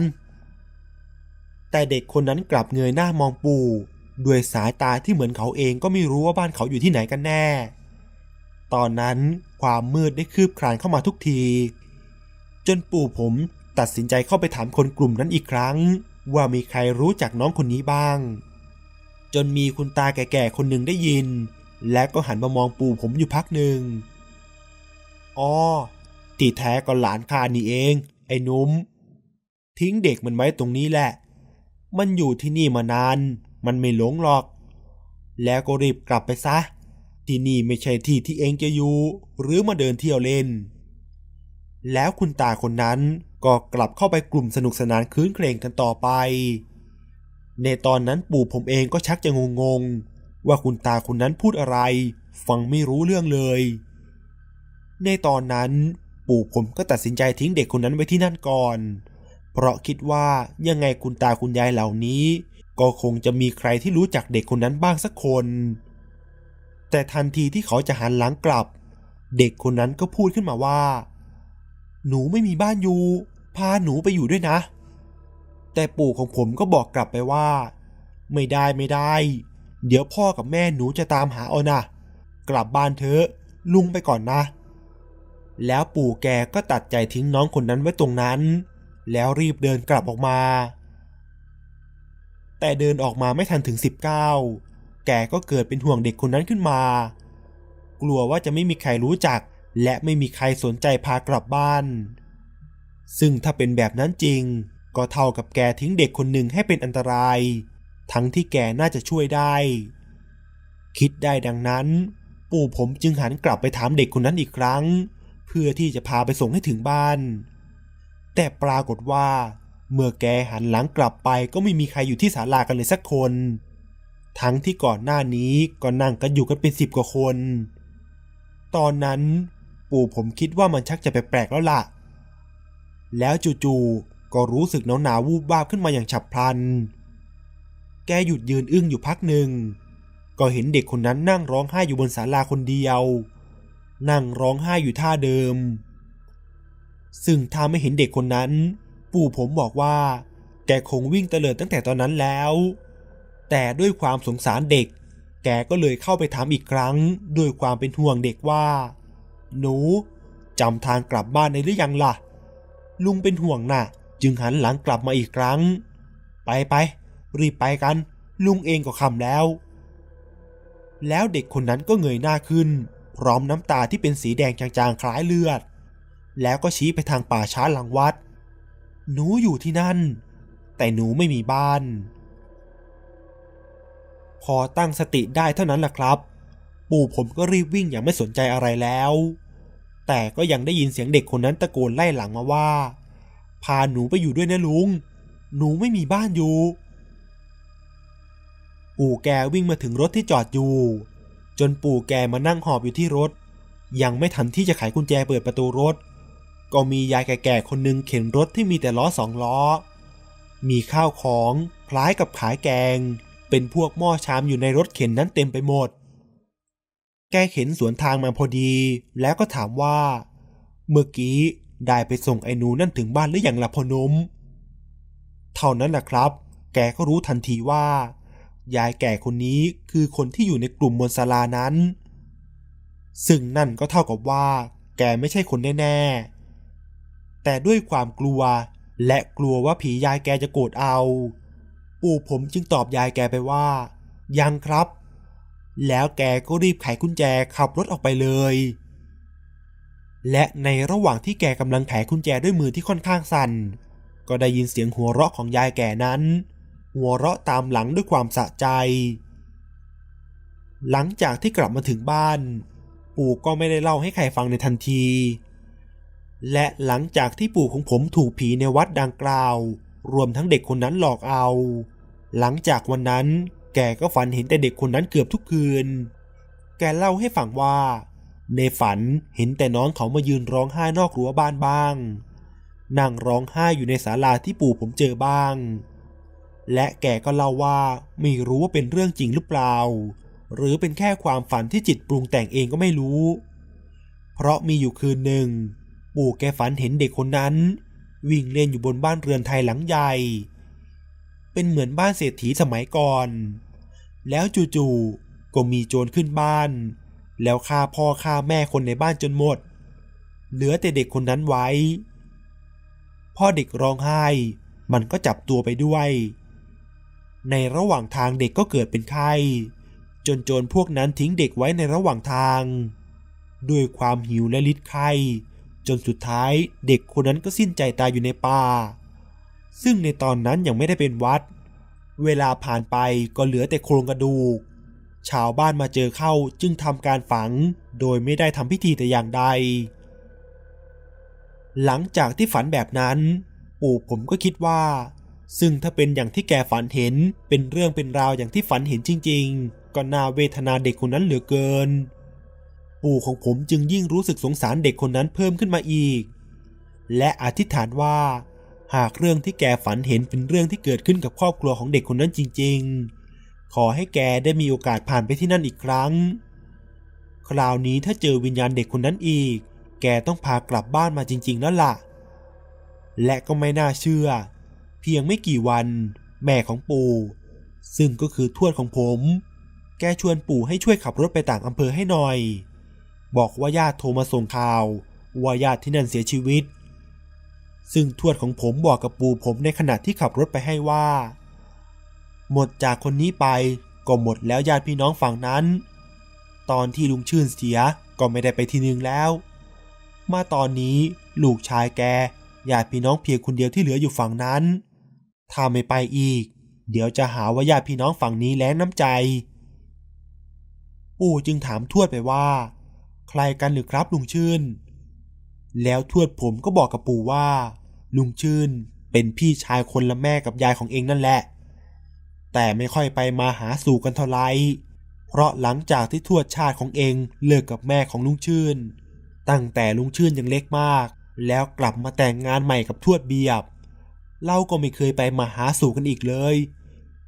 แต่เด็กคนนั้นกลับเงยหน้ามองปู่ด้วยสายตาที่เหมือนเขาเองก็ไม่รู้ว่าบ้านเขาอยู่ที่ไหนกันแน่ ตอนนั้นความมืดได้คืบคลานเข้ามาทุกที จนปู่ผมตัดสินใจเข้าไปถามคนกลุ่มนั้นอีกครั้ง ว่ามีใครรู้จักน้องคนนี้บ้าง จนมีคุณตาแก่ๆคนหนึ่งได้ยิน และก็หันมามองปู่ผมอยู่พักหนึ่งอ๋อตีแท้ก็หลานข้านี่เอง ไอ้นุ่มทิ้งเด็กมันไว้ตรงนี้แหละ มันอยู่ที่นี่มานาน มันไม่หลงหรอก แล้วก็รีบกลับไปซะ ที่นี่ไม่ใช่ที่ที่เองจะอยู่ หรือมาเดินเที่ยวเล่น แล้วคุณตาคนนั้นก็กลับเข้าไปกลุ่มสนุกสนานคืนเครงกันต่อไป ในตอนนั้นปู่ผมเองก็ชักจะงงๆ ว่าคุณตาคนนั้นพูดอะไร ฟังไม่รู้เรื่องเลย ในตอนนั้นปู่ผมก็ตัดสินใจทิ้งเด็กคนนั้นไว้ที่นั่นก่อน เพราะคิดว่ายังไงคุณตาคุณยายเหล่านี้ ก็คงจะมีใครที่รู้จักเด็กคนนั้นบ้างสักคน แต่ทันทีที่เขาจะหันหลังกลับ เด็กคนนั้นก็พูดขึ้นมาว่า หนูไม่มีบ้านอยู่ พาหนูไปอยู่ด้วยนะ แต่ปู่ของผมก็บอกกลับไปว่า ไม่ได้ไม่ได้ เดี๋ยวพ่อกับแม่หนูจะตามหาเอานะกลับบ้านเถอะลุงไปก่อนนะ แล้วปู่แกก็ตัดใจทิ้งน้องคนนั้นไว้ตรงนั้น แล้วรีบเดินกลับออกมา แต่เดินออกมาไม่ทันถึง 19 แกก็เกิดเป็นห่วงเด็กคนนั้นขึ้นมา กลัวว่าจะไม่มีใครรู้จัก และไม่มีใครสนใจพากลับบ้าน ซึ่งถ้าเป็นแบบนั้นจริง ก็เท่ากับแกทิ้งเด็กคนหนึ่งให้เป็นอันตราย ทั้งที่แกน่าจะช่วยได้ คิดได้ดังนั้น ปู่ผมจึงหันกลับไปถามเด็กคนนั้นอีกครั้ง เพื่อที่จะพาไปส่งให้ถึงบ้าน แต่ปรากฏว่า เมื่อแกหันหลังกลับไปก็ไม่มีใครอยู่ที่ศาลากันเลยสักคน ทั้งที่ก่อนหน้านี้ก็นั่งกันอยู่กันเป็นสิบกว่าคน ตอนนั้นปู่ผมคิดว่ามันชักจะแปลกๆแล้วล่ะ แล้วจู่ๆก็รู้สึกหนาวๆวูบวาบขึ้นมาอย่างฉับพลัน แกหยุดยืนอึ้งอยู่พักหนึ่ง ก็เห็นเด็กคนนั้นนั่งร้องไห้อยู่บนศาลาคนเดียว นั่งร้องไห้อยู่ท่าเดิม ซึ่งถ้าไม่เห็นเด็กคนนั้น ปู่ผมบอกว่า แกคงวิ่งเตลิดตั้งแต่ตอนนั้นแล้ว แต่ด้วยความสงสารเด็ก แกก็เลยเข้าไปถามอีกครั้ง ด้วยความเป็นห่วงเด็กว่า หนูจำทางกลับบ้านได้หรือยังล่ะ ลุงเป็นห่วงน่ะ จึงหันหลังกลับมาอีกครั้ง ไปไปรีบไปกัน ลุงเองก็คำแล้ว แล้วเด็กคนนั้นก็เงยหน้าขึ้น พร้อมน้ำตาที่เป็นสีแดงจางๆคล้ายเลือด แล้วก็ชี้ไปทางป่าช้าหลังวัด หนูอยู่ที่นั่น แต่หนูไม่มีบ้าน พอตั้งสติได้เท่านั้นแหละครับ ปู่ผมก็รีบวิ่งอย่างไม่สนใจอะไรแล้ว แต่ก็ยังได้ยินเสียงเด็กคนนั้นตะโกนไล่หลังมาว่า พาหนูไปอยู่ด้วยนะลุง หนูไม่มีบ้านอยู่ ปู่แกวิ่งมาถึงรถที่จอดอยู่ จนปู่แกมานั่งหอบอยู่ที่รถ ยังไม่ทันที่จะไขกุญแจเปิดประตูรถ ก็มียายแก่ๆคนหนึ่งเข็นรถที่มีแต่ล้อสองล้อ มีข้าวของคล้ายกับขายแกง เป็นพวกหม้อชามอยู่ในรถเข็นนั้นเต็มไปหมด แกเข็นสวนทางมาพอดี แล้วก็ถามว่า เมื่อกี้ได้ไปส่งไอ้หนูนั่นถึงบ้านหรือยังล่ะพอนม เท่านั้นแหละครับ แกก็รู้ทันทีว่า ยายแก่คนนี้คือคนที่อยู่ในกลุ่มบนศาลานั้น ซึ่งนั่นก็เท่ากับว่า แกไม่ใช่คนแน่ๆ แต่ด้วยความกลัวและกลัวว่าผียายแกจะโกรธเอา ปู่ผมจึงตอบยายแกไปว่า ยังครับ แล้วแกก็รีบไขกุญแจขับรถออกไปเลย และในระหว่างที่แกกำลังไขกุญแจด้วยมือที่ค่อนข้างสั่น ก็ได้ยินเสียงหัวเราะของยายแก่นั้น หัวเราะตามหลังด้วยความสะใจ หลังจากที่กลับมาถึงบ้าน ปู่ก็ไม่ได้เล่าให้ใครฟังในทันที และหลังจากที่ปู่ของผมถูกผีในวัดดังกล่าวรวมทั้งเด็กคนนั้นหลอกเอา หลังจากวันนั้น แกก็ฝันเห็นแต่เด็กคนนั้นเกือบทุกคืน แกเล่าให้ฟังว่า ในฝันเห็นแต่น้องเขามายืนร้องไห้นอกรั้วบ้านบ้าง นั่งร้องไห้อยู่ในศาลาที่ปู่ผมเจอบ้าง และแกก็เล่าว่าไม่รู้ว่าเป็นเรื่องจริงหรือเปล่า หรือเป็นแค่ความฝันที่จิตปรุงแต่งเองก็ไม่รู้ เพราะมีอยู่คืนหนึ่ง ปู่แกฝันเห็นเด็กคนนั้น วิ่งเล่นอยู่บนบ้านเรือนไทยหลังใหญ่ เป็นเหมือนบ้านเศรษฐีสมัยก่อน แล้วจู่ๆก็มีโจรขึ้นบ้าน แล้วฆ่าพ่อฆ่าแม่คนในบ้านจนหมด เหลือแต่เด็กคนนั้นไว้ พ่อเด็กร้องไห้ มันก็จับตัวไปด้วย ในระหว่างทางเด็กก็เกิดเป็นไข้ จนโจรพวกนั้นทิ้งเด็กไว้ในระหว่างทาง ด้วยความหิวและลิดไข้ จนสุดท้ายเด็กคนนั้นก็สิ้นใจตายอยู่ในป่า ซึ่งในตอนนั้นยังไม่ได้เป็นวัด เวลาผ่านไปก็เหลือแต่โครงกระดูก ชาวบ้านมาเจอเข้าจึงทำการฝัง โดยไม่ได้ทำพิธีแต่อย่างใด หลังจากที่ฝันแบบนั้น ปู่ผมก็คิดว่า ซึ่งถ้าเป็นอย่างที่แกฝันเห็นเป็นเรื่องเป็นราวอย่างที่ฝันเห็นจริง ๆ ก็น่าเวทนาเด็กคนนั้นเหลือเกิน ปู่ของผมจึงยิ่งรู้สึกสงสารเด็กคนนั้นเพิ่มขึ้นมาอีก และอธิษฐานว่า หากเรื่องที่แกฝันเห็นเป็นเรื่องที่เกิดขึ้นกับครอบครัวของเด็กคนนั้นจริง ๆ ขอให้แกได้มีโอกาสผ่านไปที่นั่นอีกครั้ง คราวนี้ถ้าเจอวิญญาณเด็กคนนั้นอีก แกต้องพากลับบ้านมาจริง ๆ แล้วล่ะ และก็ไม่น่าเชื่อ เพียงไม่กี่วัน แม่ของปู่ ซึ่งก็คือทวดของผม แกชวนปู่ให้ช่วยขับรถไปต่างอำเภอให้หน่อย บอกว่าญาติโทรมาส่งข่าวว่าญาติที่นั่นเสียชีวิต ซึ่งทวดของผมบอกกับปู่ผมในขณะที่ขับรถไปให้ว่า หมดจากคนนี้ไปก็หมดแล้วญาติพี่น้องฝั่งนั้น ตอนที่ลุงชื่นเสียก็ไม่ได้ไปทีนึงแล้ว มาตอนนี้ลูกชายแกญาติพี่น้องเพียงคนเดียวที่เหลืออยู่ฝั่งนั้น ถ้าไม่ไปอีก เดี๋ยวจะหาว่าญาติพี่น้องฝั่งนี้แล้งน้ำใจ ปู่จึงถามทวดไปว่า ใครกันหรือครับลุงชื่น แล้วทวดผมก็บอกกับปู่ว่า ลุงชื่นเป็นพี่ชายคนละแม่กับยายของเองนั่นแหละ แต่ไม่ค่อยไปมาหาสู่กันเท่าไหร่เพราะหลังจากที่ทวดชาติของเองเลิกกับแม่ของลุงชื่น ตั้งแต่ลุงชื่นยังเล็กมาก แล้วกลับมาแต่งงานใหม่กับทวดเบียบเราก็ไม่เคยไปมาหาสู่กันอีกเลย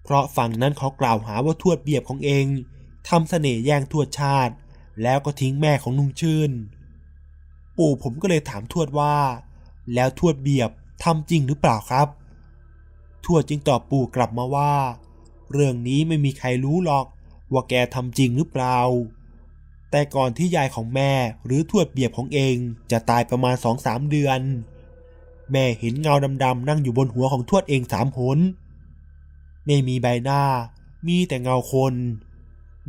เพราะฝั่งนั้นเขากล่าวหาว่าทวดเบียบของเองทำเสน่ห์แย่งทวดชาติ แล้วก็ทิ้งแม่ของลุงชื่น ปู่ผมก็เลยถามทวดว่า แล้วทวดเบียบทำจริงหรือเปล่าครับ ทวดจึงตอบปู่กลับมาว่า เรื่องนี้ไม่มีใครรู้หรอกว่าแกทำจริงหรือเปล่า แต่ก่อนที่ยายของแม่หรือทวดเบียบของเองจะตายประมาณสองสามเดือน แม่เห็นเงาดำๆนั่งอยู่บนหัวของทวดเองสามหนไม่มีใบหน้า มีแต่เงาคน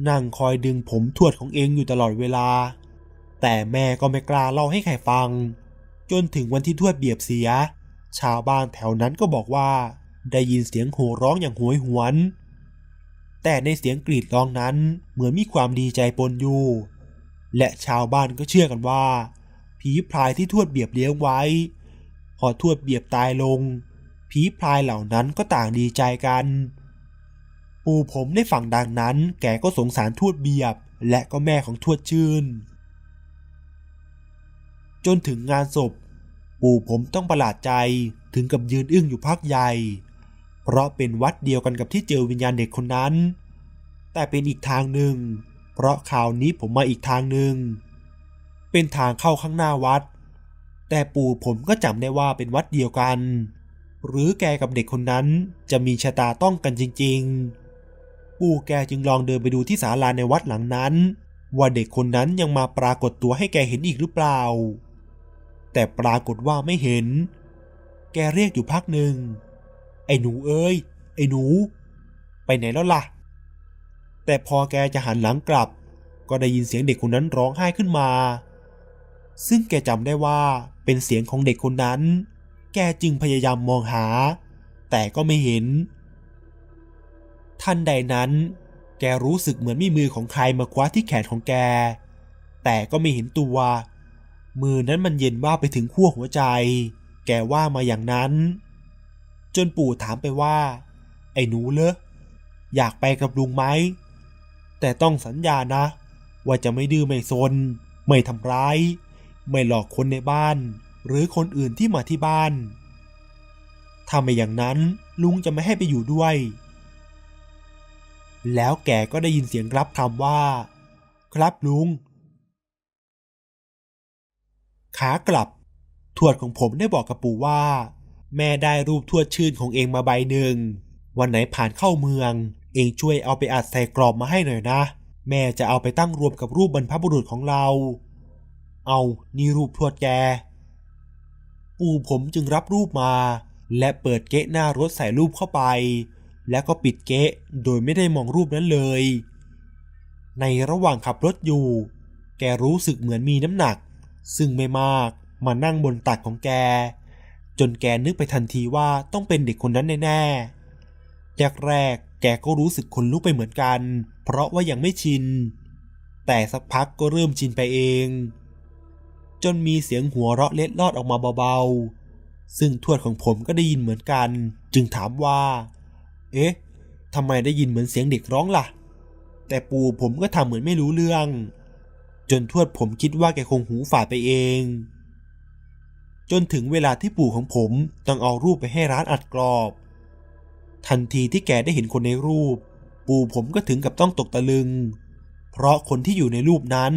นั่งคอยดึงผมทวดของเองอยู่ตลอดเวลา แต่แม่ก็ไม่กล้าเล่าให้ใครฟัง จนถึงวันที่ทวดเบียบเสีย ชาวบ้านแถวนั้นก็บอกว่า ได้ยินเสียงโห่ร้องอย่างหวยหวน แต่ในเสียงกรีดร้องนั้นเหมือนมีความดีใจปนอยู่ และชาวบ้านก็เชื่อกันว่า ผีพรายที่ทวดเบียบเลี้ยงไว้ พอทวดเบียบตายลง ผีพรายเหล่านั้นก็ต่างดีใจกันปู่ผมได้ฟังดังนั้น แกก็สงสารทวดเบียบ และก็แม่ของทวดชื่น จนถึงงานศพ ปู่ผมต้องประหลาดใจถึงกับยืนอึ้งอยู่พักใหญ่ เพราะเป็นวัดเดียวกันกับที่เจอวิญญาณเด็กคนนั้น แต่เป็นอีกทางหนึ่ง เพราะข่าวนี้ผมมาอีกทางหนึ่ง เป็นทางเข้าข้างหน้าวัด แต่ปู่ผมก็จำได้ว่าเป็นวัดเดียวกัน หรือแกกับเด็กคนนั้นจะมีชะตาต้องกันจริง ๆ ปู่แกจึงลองเดินไปดูที่ศาลาในวัดหลังนั้นว่าเด็กคนนั้นยังมาปรากฏตัวให้แกเห็นอีกหรือเปล่า แต่ปรากฏว่าไม่เห็น แกเรียกอยู่พักหนึ่ง ไอ้หนูเอ้ย ไอ้หนู ไปไหนแล้วล่ะ แต่พอแกจะหันหลังกลับ ก็ได้ยินเสียงเด็กคนนั้นร้องไห้ขึ้นมา ซึ่งแกจำได้ว่าเป็นเสียงของเด็กคนนั้น แกจึงพยายามมองหา แต่ก็ไม่เห็น ทันใดนั้น แกรู้สึกเหมือนมีมือของใครมาคว้าที่แขนของแก แต่ก็ไม่เห็นตัว มือนั้นมันเย็นว่าไปถึงขั้วหัวใจ แกว่ามาอย่างนั้น จนปู่ถามไปว่า ไอ้หนูเลอะอยากไปกับลุงไหม แต่ต้องสัญญานะ ว่าจะไม่ดื้อไม่ซน ไม่ทำร้าย ไม่หลอกคนในบ้าน หรือคนอื่นที่มาที่บ้าน ถ้าไม่อย่างนั้นลุงจะไม่ให้ไปอยู่ด้วย แล้วแกก็ได้ยินเสียงรับคำว่า ครับลุง ขากลับ ทวดของผมได้บอกกับปู่ว่า แม่ได้รูปทวดชื่นของเองมาใบหนึ่ง วันไหนผ่านเข้าเมือง เองช่วยเอาไปอัดใส่กรอบมาให้หน่อยนะ แม่จะเอาไปตั้งรวมกับรูปบรรพบุรุษของเรา เอานี่รูปทวดแก ปู่ผมจึงรับรูปมา และเปิดเก๊ะหน้ารถใส่รูปเข้าไป แล้วก็ปิดเก๊ะโดยไม่ได้มองรูปนั้นเลย ในระหว่างขับรถอยู่ แกรู้สึกเหมือนมีน้ำหนัก ซึ่งไม่มากมานั่งบนตักของแก จนแกนึกไปทันทีว่าต้องเป็นเด็กคนนั้นแน่ๆแรกแรกแกก็รู้สึกขนลุกไปเหมือนกัน เพราะว่ายังไม่ชิน แต่สักพักก็เริ่มชินไปเอง จนมีเสียงหัวเราะเล็ดลอดออกมาเบาๆ ซึ่งทวดของผมก็ได้ยินเหมือนกัน จึงถามว่า เอ๊ะทำไมได้ยินเหมือนเสียงเด็กร้องล่ะ แต่ปู่ผมก็ทำเหมือนไม่รู้เรื่อง จนทวดผมคิดว่าแกคงหูฝาดไปเอง จนถึงเวลาที่ปู่ของผมต้องเอารูปไปให้ร้านอัดกรอบ ทันทีที่แกได้เห็นคนในรูป ปู่ผมก็ถึงกับต้องตกตะลึง เพราะคนที่อยู่ในรูปนั้น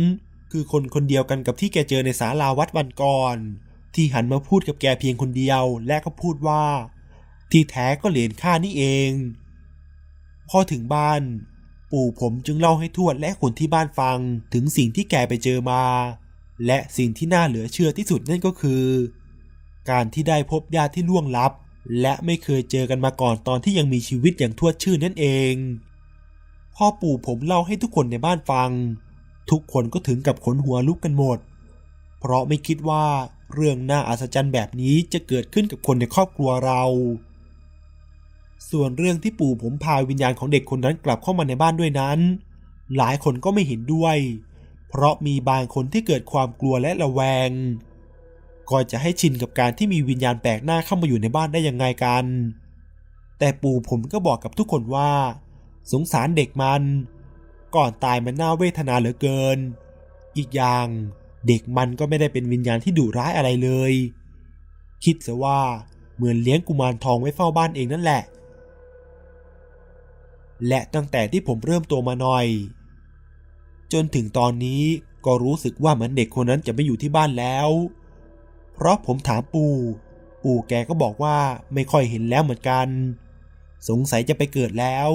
คือคนคนเดียวกันกับที่แกเจอในศาลาวัดวันก่อน ที่หันมาพูดกับแกเพียงคนเดียวและก็พูดว่า ที่แท้ก็เหรียญค่านี่เอง พอถึงบ้าน ปู่ผมจึงเล่าให้ทวดและคนที่บ้านฟังถึงสิ่งที่แกไปเจอมา และสิ่งที่น่าเหลือเชื่อที่สุดนั่นก็คือ การที่ได้พบญาติที่ล่วงลับ และไม่เคยเจอกันมาก่อนตอนที่ยังมีชีวิตอย่างทวดชื่อนั่นเอง พ่อปู่ผมเล่าให้ทุกคนในบ้านฟัง ทุกคนก็ถึงกับขนหัวลุกกันหมด เพราะไม่คิดว่าเรื่องน่าอัศจรรย์แบบนี้จะเกิดขึ้นกับคนในครอบครัวเรา ส่วนเรื่องที่ปู่ผมพาวิญญาณของเด็กคนนั้นกลับเข้ามาในบ้านด้วยนั้น หลายคนก็ไม่เห็นด้วย เพราะมีบางคนที่เกิดความกลัวและระแวง ก็จะให้ชินกับการที่มีวิญญาณแปลกหน้าเข้ามาอยู่ในบ้านได้ยังไงกัน แต่ปู่ผมก็บอกกับทุกคนว่า สงสารเด็กมัน ก่อนตายมันน่าเวทนาเหลือเกิน อีกอย่างเด็กมันก็ไม่ได้เป็นวิญญาณที่ดุร้ายอะไรเลย คิดซะว่าเหมือนเลี้ยงกุมารทองไว้เฝ้าบ้านเองนั่นแหละ และตั้งแต่ที่ผมเริ่มโตมาหน่อย จนถึงตอนนี้ก็รู้สึกว่าเหมือนเด็กคนนั้นจะไม่อยู่ที่บ้านแล้ว เพราะผมถามปู่ปู่แกก็บอกว่าไม่ค่อยเห็นแล้วเหมือนกัน สงสัยจะไปเกิดแล้ว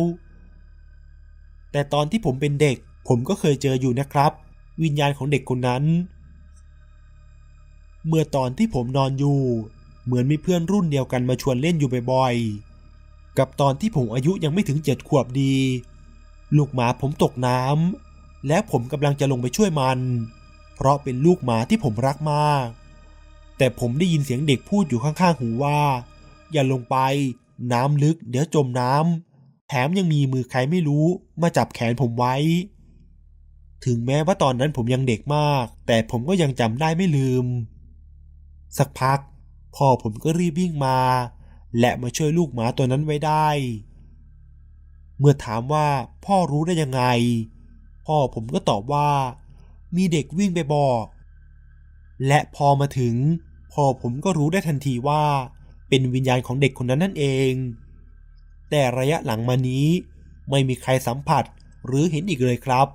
แต่ตอนที่ผมเป็นเด็ก ผมก็เคยเจออยู่นะครับ วิญญาณของเด็กคนนั้น เมื่อตอนที่ผมนอนอยู่ เหมือนมีเพื่อนรุ่นเดียวกันมาชวนเล่นอยู่บ่อยๆ กับตอนที่ผมอายุยังไม่ถึงเจ็ดขวบดี ลูกหมาผมตกน้ำและผมกำลังจะลงไปช่วยมัน เพราะเป็นลูกหมาที่ผมรักมาก แต่ผมได้ยินเสียงเด็กพูดอยู่ข้างๆหูว่า อย่าลงไป น้ำลึก เดี๋ยวจมน้ำแถมยังมีมือใครไม่รู้มาจับแขนผมไว้ ถึงแม้ว่าตอนนั้นผมยังเด็กมาก แต่ผมก็ยังจำได้ไม่ลืม สักพักพ่อผมก็รีบวิ่งมา และมาช่วยลูกหมาตัวนั้นไว้ได้ เมื่อถามว่าพ่อรู้ได้ยังไง พ่อผมก็ตอบว่า มีเด็กวิ่งไปบอก และพอมาถึง พ่อผมก็รู้ได้ทันทีว่า เป็นวิญญาณของเด็กคนนั้นนั่นเอง แต่ระยะหลังมานี้ไม่มีใครสัมผัสหรือเห็นอีกเลยครับ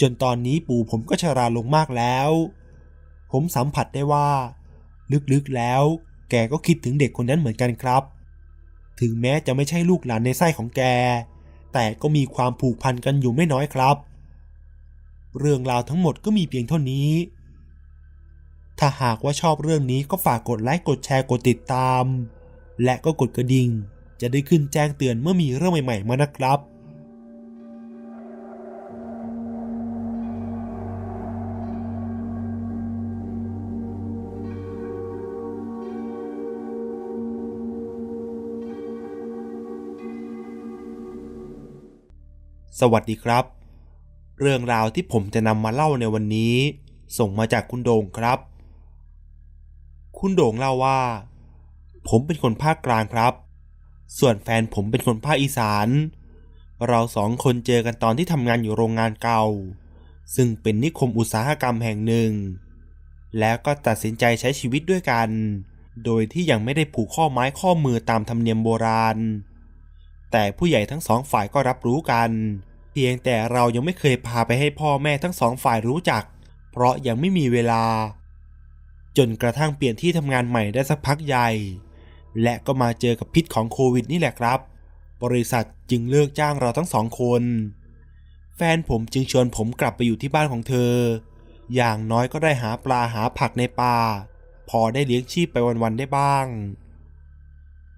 จนตอนนี้ปู่ผมก็ชราลงมากแล้ว ผมสัมผัสได้ว่า ลึกๆแล้ว แกก็คิดถึงเด็กคนนั้นเหมือนกันครับ ถึงแม้จะไม่ใช่ลูกหลานในไส้ของแก แต่ก็มีความผูกพันกันอยู่ไม่น้อยครับ เรื่องราวทั้งหมดก็มีเพียงเท่านี้ ถ้าหากว่าชอบเรื่องนี้ก็ฝากกดไลค์กดแชร์กดติดตาม และก็กดกระดิ่ง จะได้ขึ้นแจ้งเตือนเมื่อมีเรื่องใหม่ ๆ มานะครับ สวัสดีครับ เรื่องราวที่ผมจะนำมาเล่าในวันนี้ ส่งมาจากคุณโด่งครับ คุณโด่งเล่าว่า ผมเป็นคนภาคกลางครับ ส่วนแฟนผมเป็นคนภาคอีสาน เราสองคนเจอกันตอนที่ทำงานอยู่โรงงานเก่า ซึ่งเป็นนิคมอุตสาหกรรมแห่งหนึ่ง แล้วก็ตัดสินใจใช้ชีวิตด้วยกัน โดยที่ยังไม่ได้ผูกข้อไม้ข้อมือตามธรรมเนียมโบราณแต่ผู้ใหญ่ทั้งสองฝ่ายก็รับรู้กัน เพียงแต่เรายังไม่เคยพาไปให้พ่อแม่ทั้งสองฝ่ายรู้จัก เพราะยังไม่มีเวลา จนกระทั่งเปลี่ยนที่ทำงานใหม่ได้สักพักใหญ่ และก็มาเจอกับพิษของโควิดนี่แหละครับ บริษัทจึงเลิกจ้างเราทั้งสองคน แฟนผมจึงชวนผมกลับไปอยู่ที่บ้านของเธอ อย่างน้อยก็ได้หาปลาหาผักในป่า พอได้เลี้ยงชีพไปวันๆได้บ้าง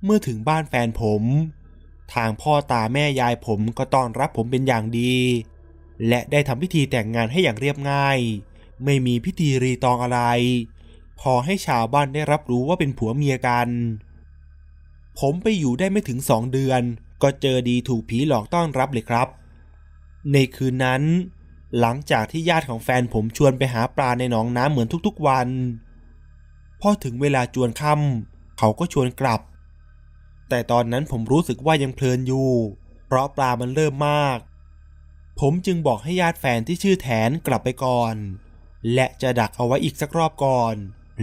เมื่อถึงบ้านแฟนผม ทางพ่อตาแม่ยายผมก็ต้อนรับผมเป็นอย่างดี และได้ทำพิธีแต่งงานให้อย่างเรียบง่าย ไม่มีพิธีรีตองอะไร พอให้ชาวบ้านได้รับรู้ว่าเป็นผัวเมียกัน ผมไปอยู่ได้ไม่ถึงสองเดือน ก็เจอดีถูกผีหลอกต้อนรับเลยครับ ในคืนนั้น หลังจากที่ญาติของแฟนผมชวนไปหาปลาในหนองน้ำเหมือนทุกๆวัน พอถึงเวลาจวนค่ำเขาก็ชวนกลับ แต่ตอนนั้นผมรู้สึกว่ายังเพลินอยู่ เพราะปลามันเริ่มมาก ผมจึงบอกให้ญาติแฟนที่ชื่อแทนกลับไปก่อน และจะดักเอาไว้อีกสักรอบก่อน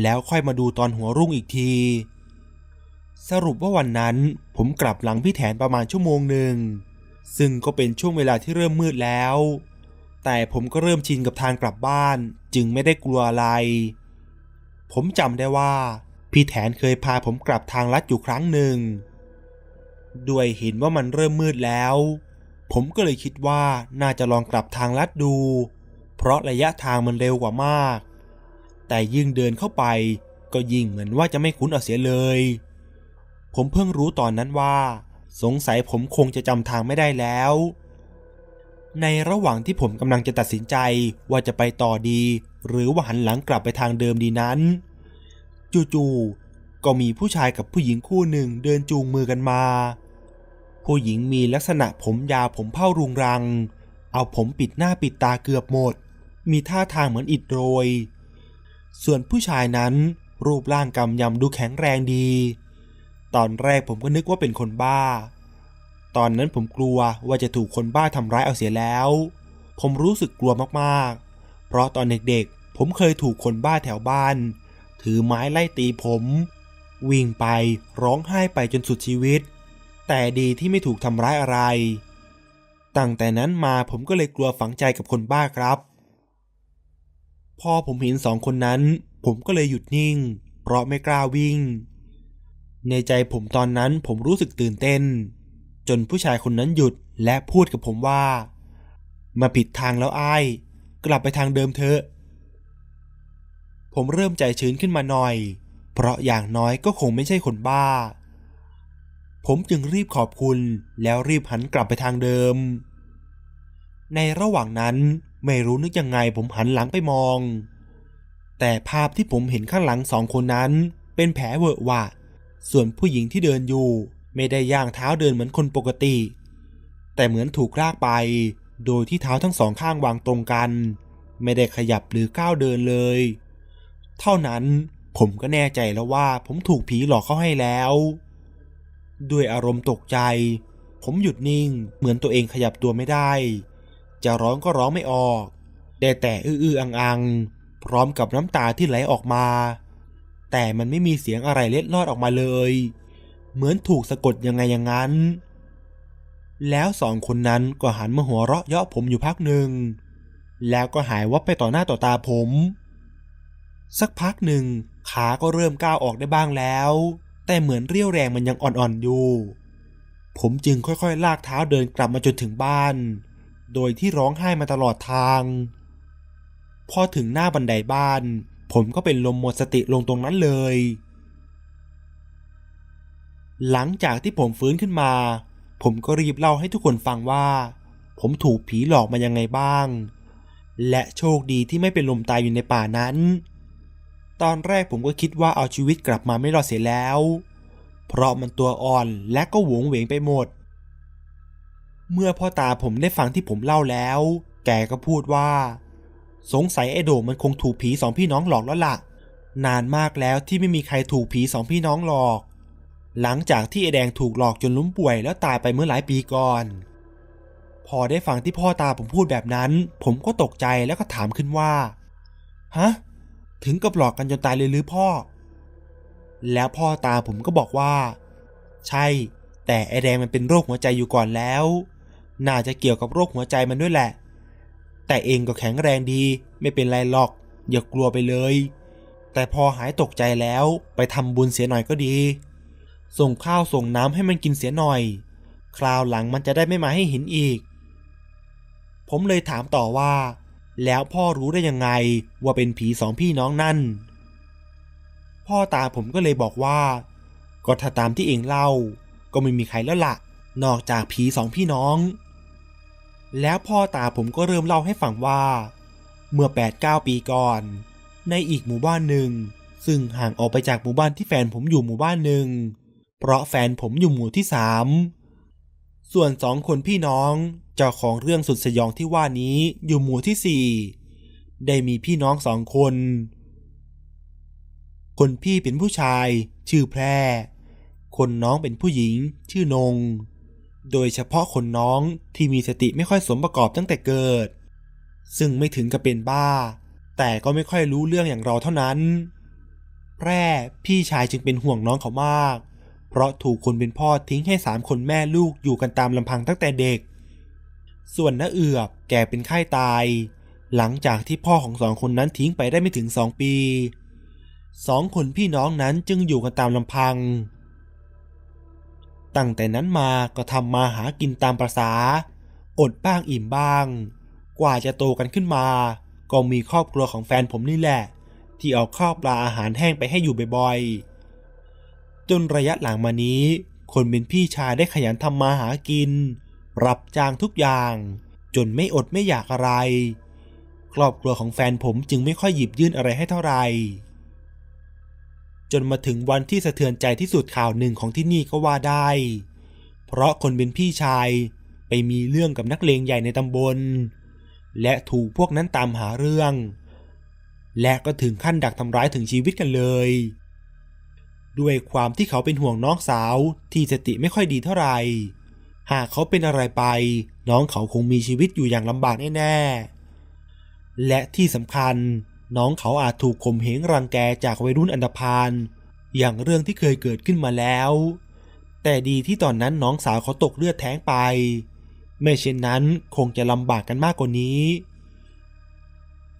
แล้วค่อยมาดูตอนหัวรุ่งอีกที สรุปว่าวันนั้นผมกลับหลังพี่แทนประมาณชั่วโมงหนึ่ง ซึ่งก็เป็นช่วงเวลาที่เริ่มมืดแล้ว แต่ผมก็เริ่มชินกับทางกลับบ้าน จึงไม่ได้กลัวอะไร ผมจำได้ว่าพี่แทนเคยพาผมกลับทางลัดอยู่ครั้งหนึ่ง ด้วยเห็นว่ามันเริ่มมืดแล้ว ผมก็เลยคิดว่าน่าจะลองกลับทางลัดดู เพราะระยะทางมันเร็วกว่ามาก แต่ยิ่งเดินเข้าไป ก็ยิ่งเหมือนว่าจะไม่คุ้นเอาเสียเลย ผมเพิ่งรู้ตอนนั้นว่า สงสัยผมคงจะจำทางไม่ได้แล้ว ในระหว่างที่ผมกำลังจะตัดสินใจว่าจะไปต่อดี หรือว่าหันหลังกลับไปทางเดิมดีนั้น จู่ๆ ก็มีผู้ชายกับผู้หญิงคู่หนึ่งเดินจูงมือกันมา ผู้หญิงมีลักษณะผมยาวผมเผ้ารุงรัง เอาผมปิดหน้าปิดตาเกือบหมด มีท่าทางเหมือนอิดโรย ส่วนผู้ชายนั้นรูปร่างกำยำดูแข็งแรงดี ตอนแรกผมก็นึกว่าเป็นคนบ้า ตอนนั้นผมกลัวว่าจะถูกคนบ้าทำร้ายเอาเสียแล้ว ผมรู้สึกกลัวมากๆ เพราะตอนเด็กๆ ผมเคยถูกคนบ้าแถวบ้าน ถือไม้ไล่ตีผม วิ่งไปร้องไห้ไปจนสุดชีวิต แต่ดีที่ไม่ถูกทำร้ายอะไร ตั้งแต่นั้นมาผมก็เลยกลัวฝังใจกับคนบ้าครับ พอผมเห็นสองคนนั้น ผมก็เลยหยุดนิ่ง เพราะไม่กล้าวิ่ง ในใจผมตอนนั้นผมรู้สึกตื่นเต้น จนผู้ชายคนนั้นหยุดและพูดกับผมว่า มาผิดทางแล้วไอ้กลับไปทางเดิมเถอะผมเริ่มใจชื้นขึ้นมาหน่อย เพราะอย่างน้อยก็คงไม่ใช่คนบ้า ผมจึงรีบขอบคุณแล้วรีบหันกลับไปทางเดิม ในระหว่างนั้นไม่รู้นึกยังไงผมหันหลังไปมอง แต่ภาพที่ผมเห็นข้างหลังสองคนนั้น เป็นแผลเวอะหวะ ส่วนผู้หญิงที่เดินอยู่ ไม่ได้ย่างเท้าเดินเหมือนคนปกติ แต่เหมือนถูกลากไป โดยที่เท้าทั้งสองข้างวางตรงกัน ไม่ได้ขยับหรือก้าวเดินเลย เท่านั้น ผมก็แน่ใจแล้วว่าผมถูกผีหลอกเข้าให้แล้ว ด้วยอารมณ์ตกใจ ผมหยุดนิ่งเหมือนตัวเองขยับตัวไม่ได้ จะร้องก็ร้องไม่ออกได้แต่อื้อๆอังพร้อมกับน้ำตาที่ไหลออกมา แต่มันไม่มีเสียงอะไรเล็ดลอดออกมาเลย เหมือนถูกสะกดยังไงอย่างนั้น แล้วสองคนนั้นก็หันมาหัวเราะเยาะผมอยู่พักหนึ่ง แล้วก็หายวับไปต่อหน้าต่อตาผม สักพักหนึ่ง ขาก็เริ่มก้าวออกได้บ้างแล้ว แต่เหมือนเรี่ยวแรงมันยังอ่อนๆอยู่ ผมจึงค่อยๆ ลากเท้าเดินกลับมาจนถึงบ้าน โดยที่ร้องไห้มาตลอดทาง พอถึงหน้าบันไดบ้าน ผมก็เป็นลมหมดสติลงตรงนั้นเลย หลังจากที่ผมฟื้นขึ้นมา ผมก็รีบเล่าให้ทุกคนฟังว่า ผมถูกผีหลอกมายังไงบ้าง และโชคดีที่ไม่เป็นลมตายอยู่ในป่านั้น ตอนแรกผมก็คิดว่าเอาชีวิตกลับมาไม่รอดเสียแล้ว เพราะมันตัวอ่อนและก็หวงเหวงไปหมด เมื่อพ่อตาผมได้ฟังที่ผมเล่าแล้ว แกก็พูดว่า สงสัยไอ้โดมันคงถูกผีสองพี่น้องหลอกแล้วละ่ะ นานมากแล้วที่ไม่มีใครถูกผีสองพี่น้องหลอก หลังจากที่ไอแดงถูกหลอกจนล้มป่วยแล้วตายไปเมื่อหลายปีก่อน พอได้ฟังที่พ่อตาผมพูดแบบนั้น ผมก็ตกใจแล้วก็ถามขึ้นว่า ฮะ ถึงกับหลอกกันจนตายเลยหรือพ่อ แล้วพ่อตาผมก็บอกว่า ใช่ แต่ไอแดงมันเป็นโรคหัวใจอยู่ก่อนแล้ว น่าจะเกี่ยวกับโรคหัวใจมันด้วยแหละ แต่เองก็แข็งแรงดี ไม่เป็นไรหรอก อย่ากลัวไปเลย แต่พอหายตกใจแล้วไปทำบุญเสียหน่อยก็ดี ส่งข้าวส่งน้ำให้มันกินเสียหน่อย คราวหลังมันจะได้ไม่มาให้เห็นอีก ผมเลยถามต่อว่า แล้วพ่อรู้ได้ยังไงว่าเป็นผีสองพี่น้องนั่น พ่อตาผมก็เลยบอกว่า ก็ถ้าตามที่เองเล่า ก็ไม่มีใครแล้วละ่ะ นอกจากผีสองพี่น้อง แล้วพ่อตาผมก็เริ่มเล่าให้ฟังว่า เมื่อ8ปดเปีก่อน ในอีกหมู่บ้านหนึ่ง ซึ่งห่างออกไปจากหมู่บ้านที่แฟนผมอยู่หมู่บ้านหนึ่ง เพราะแฟนผมอยู่หมู่ที่สามส่วนสองคนพี่น้อง เจ้าของเรื่องสุดสยองที่ว่านี้อยู่หมู่ที่สี่ได้มีพี่น้องสองคน คนพี่เป็นผู้ชาย ชื่อแพรคนน้องเป็นผู้หญิง ชื่อนง โดยเฉพาะคนน้องที่มีสติไม่ค่อยสมประกอบตั้งแต่เกิด ซึ่งไม่ถึงกับเป็นบ้า แต่ก็ไม่ค่อยรู้เรื่องอย่างเราเท่านั้น แพร่พี่ชายจึงเป็นห่วงน้องเขามาก เพราะถูกคนเป็นพ่อทิ้งให้สามคนแม่ลูกอยู่กันตามลำพังตั้งแต่เด็ก ส่วนน้าเอือบแกเป็นไข้าตาย หลังจากที่พ่อของสองคนนั้นทิ้งไปได้ไม่ถึงสองปีสองคนพี่น้องนั้นจึงอยู่กันตามลำพัง ตั้งแต่นั้นมาก็ทำมาหากินตามประษา อดบ้างอิ่มบ้าง กว่าจะโตกันขึ้นมา ก็มีครอบครัวของแฟนผมนี่แหละ ที่เอาข้าวปลาอาหารแห้งไปให้อยู่บ่อยๆ จนระยะหลังมานี้ คนเป็นพี่ชายได้ขยันทำมาหากิน รับจ้างทุกอย่าง จนไม่อดไม่อยากอะไร ครอบครัวของแฟนผมจึงไม่ค่อยหยิบยื่นอะไรให้เท่าไหร่จนมาถึงวันที่สะเทือนใจที่สุดข่าวหนึ่งของที่นี่ก็ว่าได้ เพราะคนเป็นพี่ชายไปมีเรื่องกับนักเลงใหญ่ในตำบล และถูกพวกนั้นตามหาเรื่อง และก็ถึงขั้นดักทำร้ายถึงชีวิตกันเลย ด้วยความที่เขาเป็นห่วงน้องสาวที่สติไม่ค่อยดีเท่าไหร่ หากเขาเป็นอะไรไป น้องเขาคงมีชีวิตอยู่อย่างลำบากแน่ๆ และที่สำคัญ น้องเขาอาจถูกข่มเหงรังแกจากวัยรุ่นอันธพาลอย่างเรื่องที่เคยเกิดขึ้นมาแล้ว แต่ดีที่ตอนนั้นน้องสาวเขาตกเลือดแท้งไป ไม่เช่นนั้นคงจะลำบากกันมากกว่านี้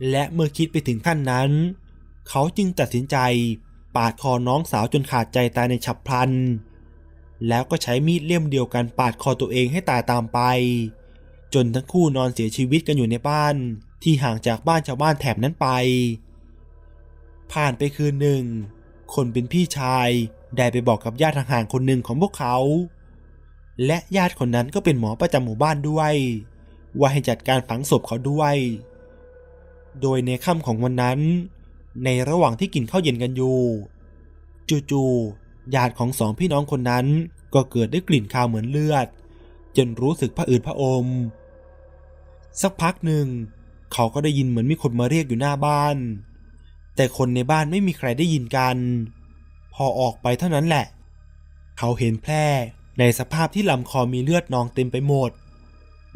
และเมื่อคิดไปถึงขั้นนั้น เขาจึงตัดสินใจปาดคอน้องสาวจนขาดใจตายในฉับพลัน แล้วก็ใช้มีดเล่มเดียวกันปาดคอตัวเองให้ตายตามไป จนทั้งคู่นอนเสียชีวิตกันอยู่ในบ้านที่ห่างจากบ้านชาวบ้านแถบนั้นไป ผ่านไปคืนหนึ่ง คนเป็นพี่ชายได้ไปบอกกับญาติห่างๆคนหนึ่งของพวกเขา และญาติคนนั้นก็เป็นหมอประจำหมู่บ้านด้วย ว่าให้จัดการฝังศพเขาด้วย โดยในค่ำของวันนั้น ในระหว่างที่กินข้าวเย็นกันอยู่ จู่ๆ ญาติของสองพี่น้องคนนั้น ก็เกิดได้กลิ่นคาวเหมือนเลือด จนรู้สึกผะอืดผะอม สักพักหนึ่ง เขาก็ได้ยินเหมือนมีคนมาเรียกอยู่หน้าบ้าน แต่คนในบ้านไม่มีใครได้ยินกัน พอออกไปเท่านั้นแหละ เขาเห็นแพร่ในสภาพที่ลำคอมีเลือดนองเต็มไปหมด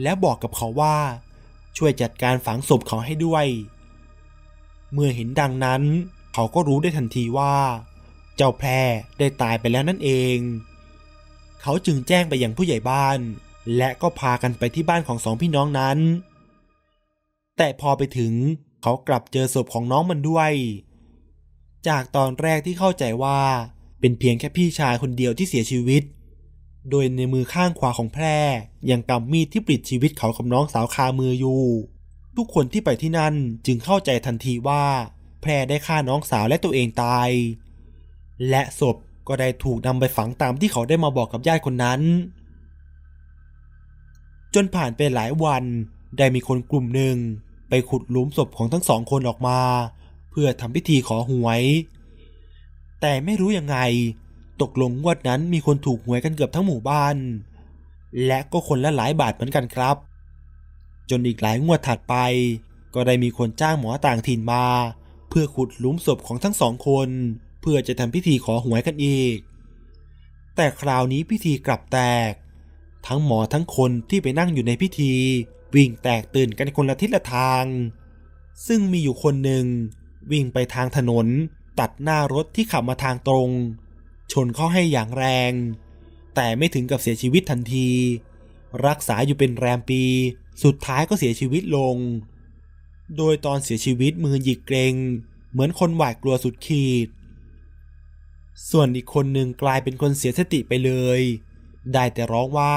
แล้วบอกกับเขาว่า ช่วยจัดการฝังศพเขาให้ด้วย เมื่อเห็นดังนั้น เขาก็รู้ได้ทันทีว่า จ้าแพร่ได้ตายไปแล้วนั่นเอง เขาจึงแจ้งไปยังผู้ใหญ่บ้าน และก็พากันไปที่บ้านของสองพี่น้องนั้น แต่พอไปถึงเขากลับเจอศพของน้องมันด้วย จากตอนแรกที่เข้าใจว่าเป็นเพียงแค่พี่ชายคนเดียวที่เสียชีวิต โดยในมือข้างขวาของแพร่ยังกำมีดที่ปลิดชีวิตเขากับน้องสาวคามืออยู่ ทุกคนที่ไปที่นั่นจึงเข้าใจทันทีว่า แพร่ได้ฆ่าน้องสาวและตัวเองตาย และศพก็ได้ถูกนำไปฝังตามที่เขาได้มาบอกกับญาติคนนั้น จนผ่านไปหลายวันได้มีคนกลุ่มหนึ่งไปขุดหลุมศพของทั้งสองคนออกมา เพื่อทำพิธีขอหวย แต่ไม่รู้ยังไง ตกลงงวดนั้นมีคนถูกหวยกันเกือบทั้งหมู่บ้าน และก็คนละหลายบาทเหมือนกันครับ จนอีกหลายงวดถัดไป ก็ได้มีคนจ้างหมอต่างถิ่นมา เพื่อขุดหลุมศพของทั้งสองคน เพื่อจะทำพิธีขอหวยกันอีก แต่คราวนี้พิธีกลับแตก ทั้งหมอทั้งคนที่ไปนั่งอยู่ในพิธี วิ่งแตกตื่นกันคนละทิศละทาง ซึ่งมีอยู่คนหนึ่ง วิ่งไปทางถนน ตัดหน้ารถที่ขับมาทางตรง ชนเข้าให้อย่างแรง แต่ไม่ถึงกับเสียชีวิตทันที รักษาอยู่เป็นแรมปี สุดท้ายก็เสียชีวิตลง โดยตอนเสียชีวิตมือหยิกเกรงเหมือนคนหวาดกลัวสุดขีด ส่วนอีกคนหนึ่งกลายเป็นคนเสียสติไปเลย ได้แต่ร้องว่า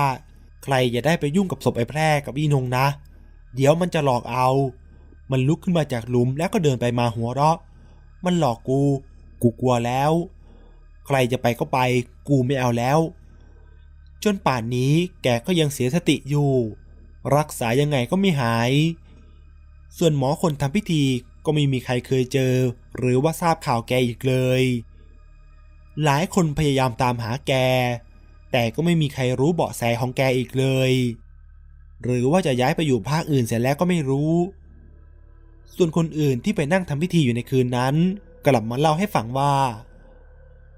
ใครอย่าได้ไปยุ่งกับศพไอ้แพร่กับอีนงนะ เดี๋ยวมันจะหลอกเอา มันลุกขึ้นมาจากหลุมแล้วก็เดินไปมาหัวเราะ มันหลอกกู กูกลัวแล้ว ใครจะไปก็ไป กูไม่เอาแล้ว จนป่านนี้แกก็ยังเสียสติอยู่ รักษายังไงก็ไม่หาย ส่วนหมอคนทำพิธีก็ไม่มีใครเคยเจอ หรือว่าทราบข่าวแกอีกเลย หลายคนพยายามตามหาแก แต่ก็ไม่มีใครรู้เบาะแสของแกอีกเลย หรือว่าจะย้ายไปอยู่ภาคอื่นเสร็จแล้วก็ไม่รู้ ส่วนคนอื่นที่ไปนั่งทำพิธีอยู่ในคืนนั้น กลับมาเล่าให้ฟังว่า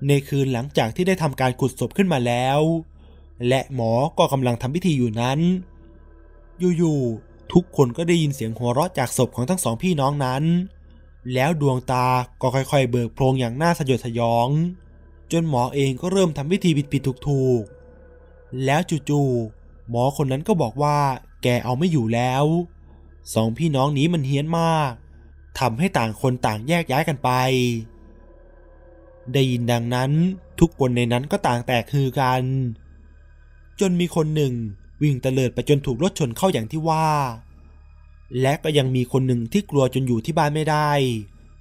ในคืนหลังจากที่ได้ทำการขุดศพขึ้นมาแล้ว และหมอก็กำลังทำพิธีอยู่นั้น อยู่ๆทุกคนก็ได้ยินเสียงหัวเราะจากศพของทั้งสองพี่น้องนั้น แล้วดวงตาก็ค่อยๆ เบิกโพลงอย่างน่าสยดสยอง จนหมอเองก็เริ่มทำพิธีผิดๆถูกๆ แล้วจู่ๆหมอคนนั้นก็บอกว่าแกเอาไม่อยู่แล้ว สองพี่น้องนี้มันเฮี้ยนมากทำให้ต่างคนต่างแยกย้ายกันไป ได้ยินดังนั้นทุกคนในนั้นก็ต่างแตกคือกัน จนมีคนหนึ่งวิ่งเตลิดไปจนถูกรถชนเข้าอย่างที่ว่า และก็ยังมีคนหนึ่งที่กลัวจนอยู่ที่บ้านไม่ได้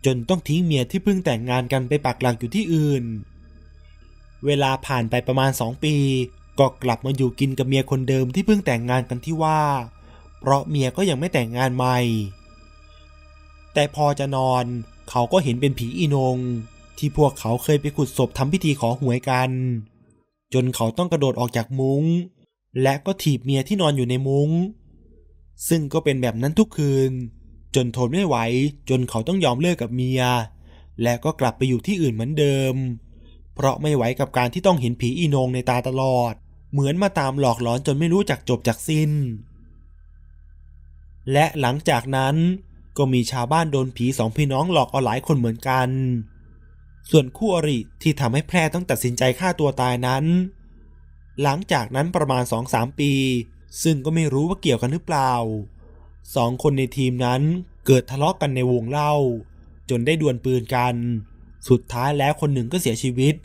จนต้องทิ้งเมียที่เพิ่งแต่งงานกันไปปักหลักอยู่ที่อื่น เวลาผ่านไปประมาณสองปี ก็กลับมาอยู่กินกับเมียคนเดิมที่เพิ่งแต่งงานกันที่ว่า เพราะเมียก็ยังไม่แต่งงานใหม่ แต่พอจะนอนเขาก็เห็นเป็นผีอีนง ที่พวกเขาเคยไปขุดศพทำพิธีขอหวยกัน จนเขาต้องกระโดดออกจากมุง้ง และก็ถีบเมียที่นอนอยู่ในมุง้ง ซึ่งก็เป็นแบบนั้นทุกคืน จนทนไม่ไหว จนเขาต้องยอมเลิกกับเมีย และก็กลับไปอยู่ที่อื่นเหมือนเดิม เพราะไม่ไหวกับการที่ต้องเห็นผีอีนงในตาตลอด เหมือนมาตามหลอกหลอนจนไม่รู้จักจบจากสิ้น และหลังจากนั้นก็มีชาวบ้านโดนผีสองพี่น้องหลอกเอาหลายคนเหมือนกัน ส่วนคู่อริที่ทำให้แพร่ต้องตัดสินใจฆ่าตัวตายนั้น หลังจากนั้นประมาณสองสามปี ซึ่งก็ไม่รู้ว่าเกี่ยวกันหรือเปล่าสองคนในทีมนั้นเกิดทะเลาะกกันในวงเล่า จนได้ดวลปืนกัน สุดท้ายแล้วคนหนึ่งก็เสียชีวิต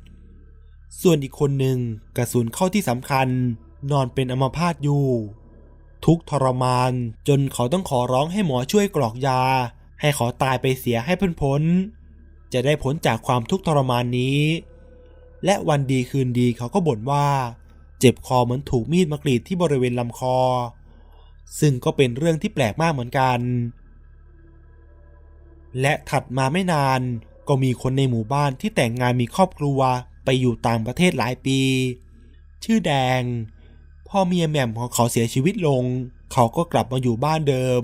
ส่วนอีกคนหนึ่งกระสุนเข้าที่สำคัญ นอนเป็นอัมพาตอยู่ ทุกทรมานจนเขาต้องขอร้องให้หมอช่วยกรอกยา ให้เขาตายไปเสียให้พ้นพ้น จะได้พ้นจากความทุกข์ทรมานนี้ และวันดีคืนดีเขาก็บ่นว่า เจ็บคอเหมือนถูกมีดมากรีดที่บริเวณลำคอ ซึ่งก็เป็นเรื่องที่แปลกมากเหมือนกัน และถัดมาไม่นานก็มีคนในหมู่บ้านที่แต่งงานมีครอบครัว อยู่ต่างประเทศหลายปี ชื่อแดง พ่อเมียแหม่มของเขาเสียชีวิตลง เขาก็กลับมาอยู่บ้านเดิม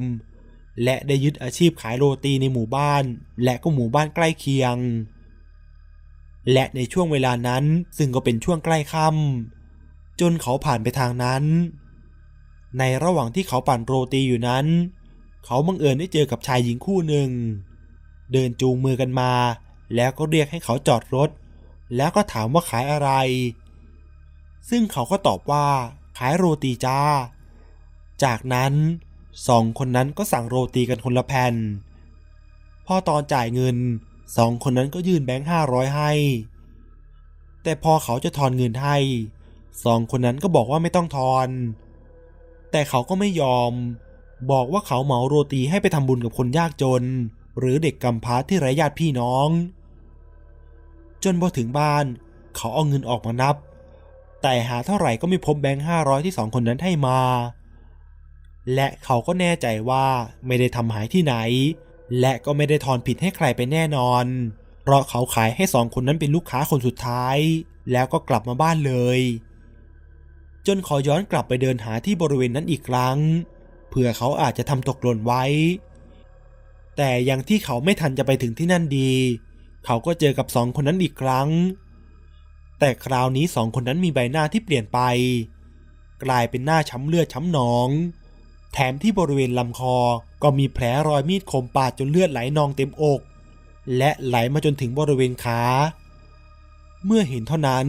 และได้ยึดอาชีพขายโรตีในหมู่บ้าน และก็หมู่บ้านใกล้เคียง และในช่วงเวลานั้นซึ่งก็เป็นช่วงใกล้ค่ำจนเขาผ่านไปทางนั้น ในระหว่างที่เขาปั่นโรตีอยู่นั้น เขาบังเอิญได้เจอกับชายหญิงคู่หนึ่ง เดินจูงมือกันมาแล้วก็เรียกให้เขาจอดรถ แล้วก็ถามว่าขายอะไร ซึ่งเขาก็ตอบว่าขายโรตีจ้า จากนั้นสองคนนั้นก็สั่งโรตีกันคนละแผ่น พอตอนจ่ายเงินสองคนนั้นก็ยื่นแบงค์ห้าร้อยให้ แต่พอเขาจะทอนเงินให้สองคนนั้นก็บอกว่าไม่ต้องทอน แต่เขาก็ไม่ยอม บอกว่าเขาเหมาโรตีให้ไปทำบุญกับคนยากจน หรือเด็กกำพร้าที่ไร้ญาติพี่น้อง จนพอถึงบ้าน เขาเอาเงินออกมานับ แต่หาเท่าไหร่ก็ไม่พบแบงค์ห้าร้อยที่สองคนนั้นให้มา และเขาก็แน่ใจว่าไม่ได้ทำหายที่ไหน และก็ไม่ได้ทอนผิดให้ใครไปแน่นอน เพราะเขาขายให้สองคนนั้นเป็นลูกค้าคนสุดท้าย แล้วก็กลับมาบ้านเลย จนขอย้อนกลับไปเดินหาที่บริเวณนั้นอีกครั้งเพื่อเขาอาจจะทำตกหล่นไว้ แต่ยังที่เขาไม่ทันจะไปถึงที่นั่นดี เขาก็เจอกับสองคนนั้นอีกครั้ง แต่คราวนี้สองคนนั้นมีใบหน้าที่เปลี่ยนไป กลายเป็นหน้าช้ำเลือดช้ำหนอง แถมที่บริเวณลำคอก็มีแผลรอยมีดคมปาดจนเลือดไหลนองเต็มอก และไหลมาจนถึงบริเวณขา เมื่อเห็นเท่านั้น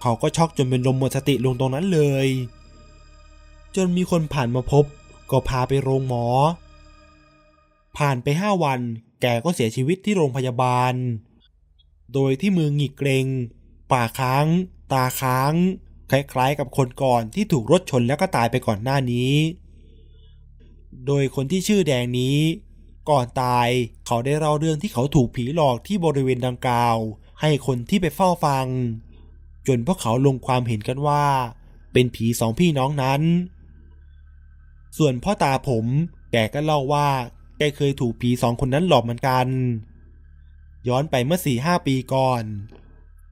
เขาก็ช็อกจนเป็นลมหมดสติลงตรงนั้นเลย จนมีคนผ่านมาพบ ก็พาไปโรงหมอ ผ่านไปห้าวันแกก็เสียชีวิตที่โรงพยาบาล โดยที่มือหงิกเกรงปากค้าง ตาค้าง คล้ายๆกับคนก่อนที่ถูกรถชนแล้วก็ตายไปก่อนหน้านี้ โดยคนที่ชื่อแดงนี้ ก่อนตายเขาได้เล่าเรื่องที่เขาถูกผีหลอกที่บริเวณดังกล่าว ให้คนที่ไปเฝ้าฟัง จนพวกเขาลงความเห็นกันว่า เป็นผีสองพี่น้องนั้น ส่วนพ่อตาผมแกก็เล่าว่าแกเคยถูกผีสองคนนั้นหลอกเหมือนกัน ย้อนไปเมื่อสี่ห้าปีก่อน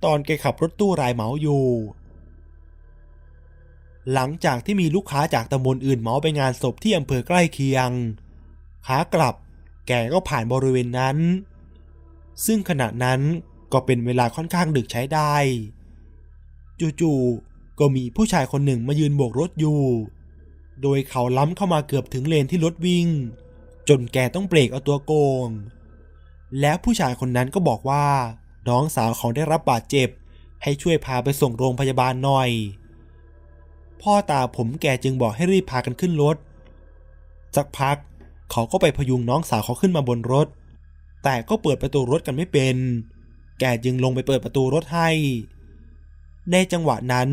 ตอนแกขับรถตู้รายเหมาอยู่ หลังจากที่มีลูกค้าจากตำบลอื่นเหมาไปงานศพที่อำเภอใกล้เคียง ขากลับแกก็ผ่านบริเวณนั้น ซึ่งขณะนั้นก็เป็นเวลาค่อนข้างดึกใช้ได้ จู่ๆก็มีผู้ชายคนหนึ่งมายืนโบกรถอยู่ โดยเขาล้ำเข้ามาเกือบถึงเลนที่รถวิ่ง จนแกต้องเบรกเอาตัวโกง แล้วผู้ชายคนนั้นก็บอกว่า น้องสาวเขาได้รับบาดเจ็บ ให้ช่วยพาไปส่งโรงพยาบาลหน่อย พ่อตาผมแกจึงบอกให้รีบพากันขึ้นรถสักพัก เขาก็ไปพยุงน้องสาวเขาขึ้นมาบนรถ แต่ก็เปิดประตูรถกันไม่เป็น แกจึงลงไปเปิดประตูรถให้ ในจังหวะนั้น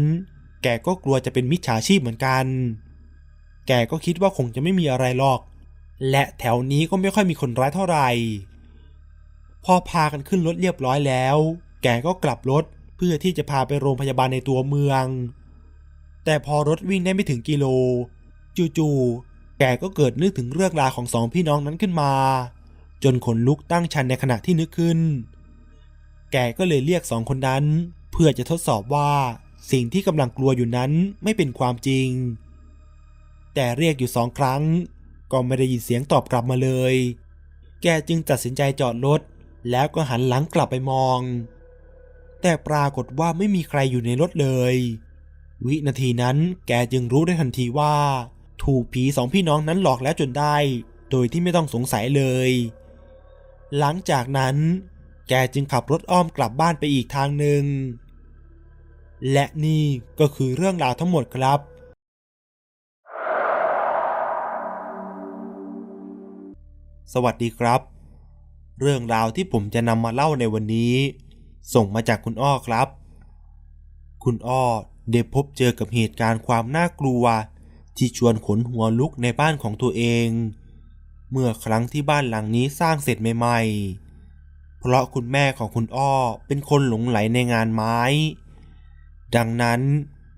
แกก็กลัวจะเป็นมิจฉาชีพเหมือนกัน แกก็คิดว่าคงจะไม่มีอะไรหรอก และแถวนี้ก็ไม่ค่อยมีคนร้ายเท่าไหร่ พอพากันขึ้นรถเรียบร้อยแล้ว แกก็กลับรถเพื่อที่จะพาไปโรงพยาบาลในตัวเมือง แต่พอรถวิ่งได้ไม่ถึงกิโล จู่ๆ แกก็เกิดนึกถึงเรื่องราวของสองพี่น้องนั้นขึ้นมา จนขนลุกตั้งชันในขณะที่นึกขึ้น แกก็เลยเรียกสองคนนั้น เพื่อจะทดสอบว่าสิ่งที่กำลังกลัวอยู่นั้นไม่เป็นความจริง แต่เรียกอยู่สองครั้ง ก็ไม่ได้ยินเสียงตอบกลับมาเลย แกจึงตัดสินใจจอดรถ แล้วก็หันหลังกลับไปมอง แต่ปรากฏว่าไม่มีใครอยู่ในรถเลย วินาทีนั้นแกจึงรู้ได้ทันทีว่า ถูกผีสองพี่น้องนั้นหลอกแล้วจนได้ โดยที่ไม่ต้องสงสัยเลย หลังจากนั้น แกจึงขับรถอ้อมกลับบ้านไปอีกทางหนึ่ง และนี่ก็คือเรื่องราวทั้งหมดครับสวัสดีครับ เรื่องราวที่ผมจะนำมาเล่าในวันนี้ ส่งมาจากคุณอ้อครับ คุณอ้อได้พบเจอกับเหตุการณ์ความน่ากลัว ที่ชวนขนหัวลุกในบ้านของตัวเอง เมื่อครั้งที่บ้านหลังนี้สร้างเสร็จใหม่ๆ เพราะคุณแม่ของคุณอ้อเป็นคนหลงไหลในงานไม้ ดังนั้น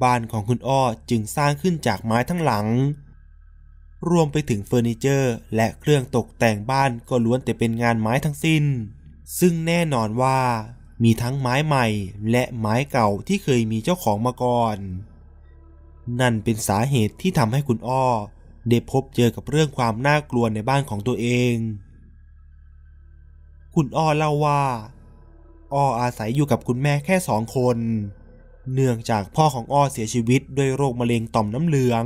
บ้านของคุณอ้อจึงสร้างขึ้นจากไม้ทั้งหลัง รวมไปถึงเฟอร์นิเจอร์ และเครื่องตกแต่งบ้านก็ล้วนแต่เป็นงานไม้ทั้งสิ้น ซึ่งแน่นอนว่ามีทั้งไม้ใหม่และไม้เก่าที่เคยมีเจ้าของมาก่อน นั่นเป็นสาเหตุที่ทำให้คุณอ้อได้พบเจอกับเรื่องความน่ากลัวในบ้านของตัวเอง คุณอ้อเล่าว่า อ้ออาศัยอยู่กับคุณแม่แค่สองคน เนื่องจากพ่อของอ้อเสียชีวิตด้วยโรคมะเร็งต่อมน้ำเหลือง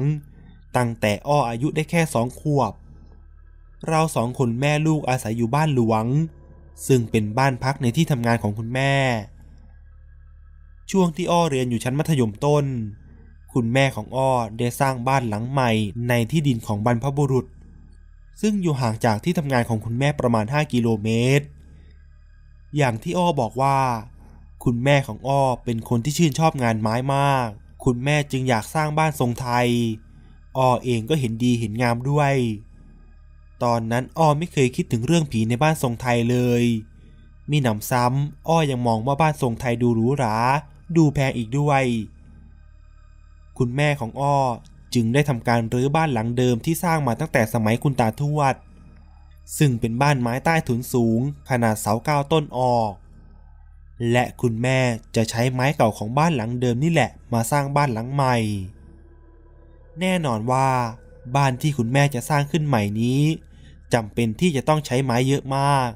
ตั้งแต่อ้ออายุได้แค่สองขวบ เราสองคนแม่ลูกอาศัยอยู่บ้านหลวง ซึ่งเป็นบ้านพักในที่ทำงานของคุณแม่ ช่วงที่อ้อเรียนอยู่ชั้นมัธยมต้น คุณแม่ของอ้อได้สร้างบ้านหลังใหม่ในที่ดินของบรรพบุรุษ ซึ่งอยู่ห่างจากที่ทำงานของคุณแม่ประมาณ 5 กิโลเมตร อย่างที่อ้อบอกว่า คุณแม่ของอ้อเป็นคนที่ชื่นชอบงานไม้มาก คุณแม่จึงอยากสร้างบ้านทรงไทย อ้อเองก็เห็นดีเห็นงามด้วย ตอนนั้นอ้อไม่เคยคิดถึงเรื่องผีในบ้านทรงไทยเลย มีหนำซ้ำอ้อยังมองว่าบ้านทรงไทยดูหรูหรา ดูแพงอีกด้วย คุณแม่ของอ้อจึงได้ทำการรื้อบ้านหลังเดิมที่สร้างมาตั้งแต่สมัยคุณตาทวด ซึ่งเป็นบ้านไม้ใต้ถุนสูง ขนาดเสาเก้าต้นออก และคุณแม่จะใช้ไม้เก่าของบ้านหลังเดิมนี่แหละมาสร้างบ้านหลังใหม่ แน่นอนว่า บ้านที่คุณแม่จะสร้างขึ้นใหม่นี้จำเป็นที่จะต้องใช้ไม้เยอะมาก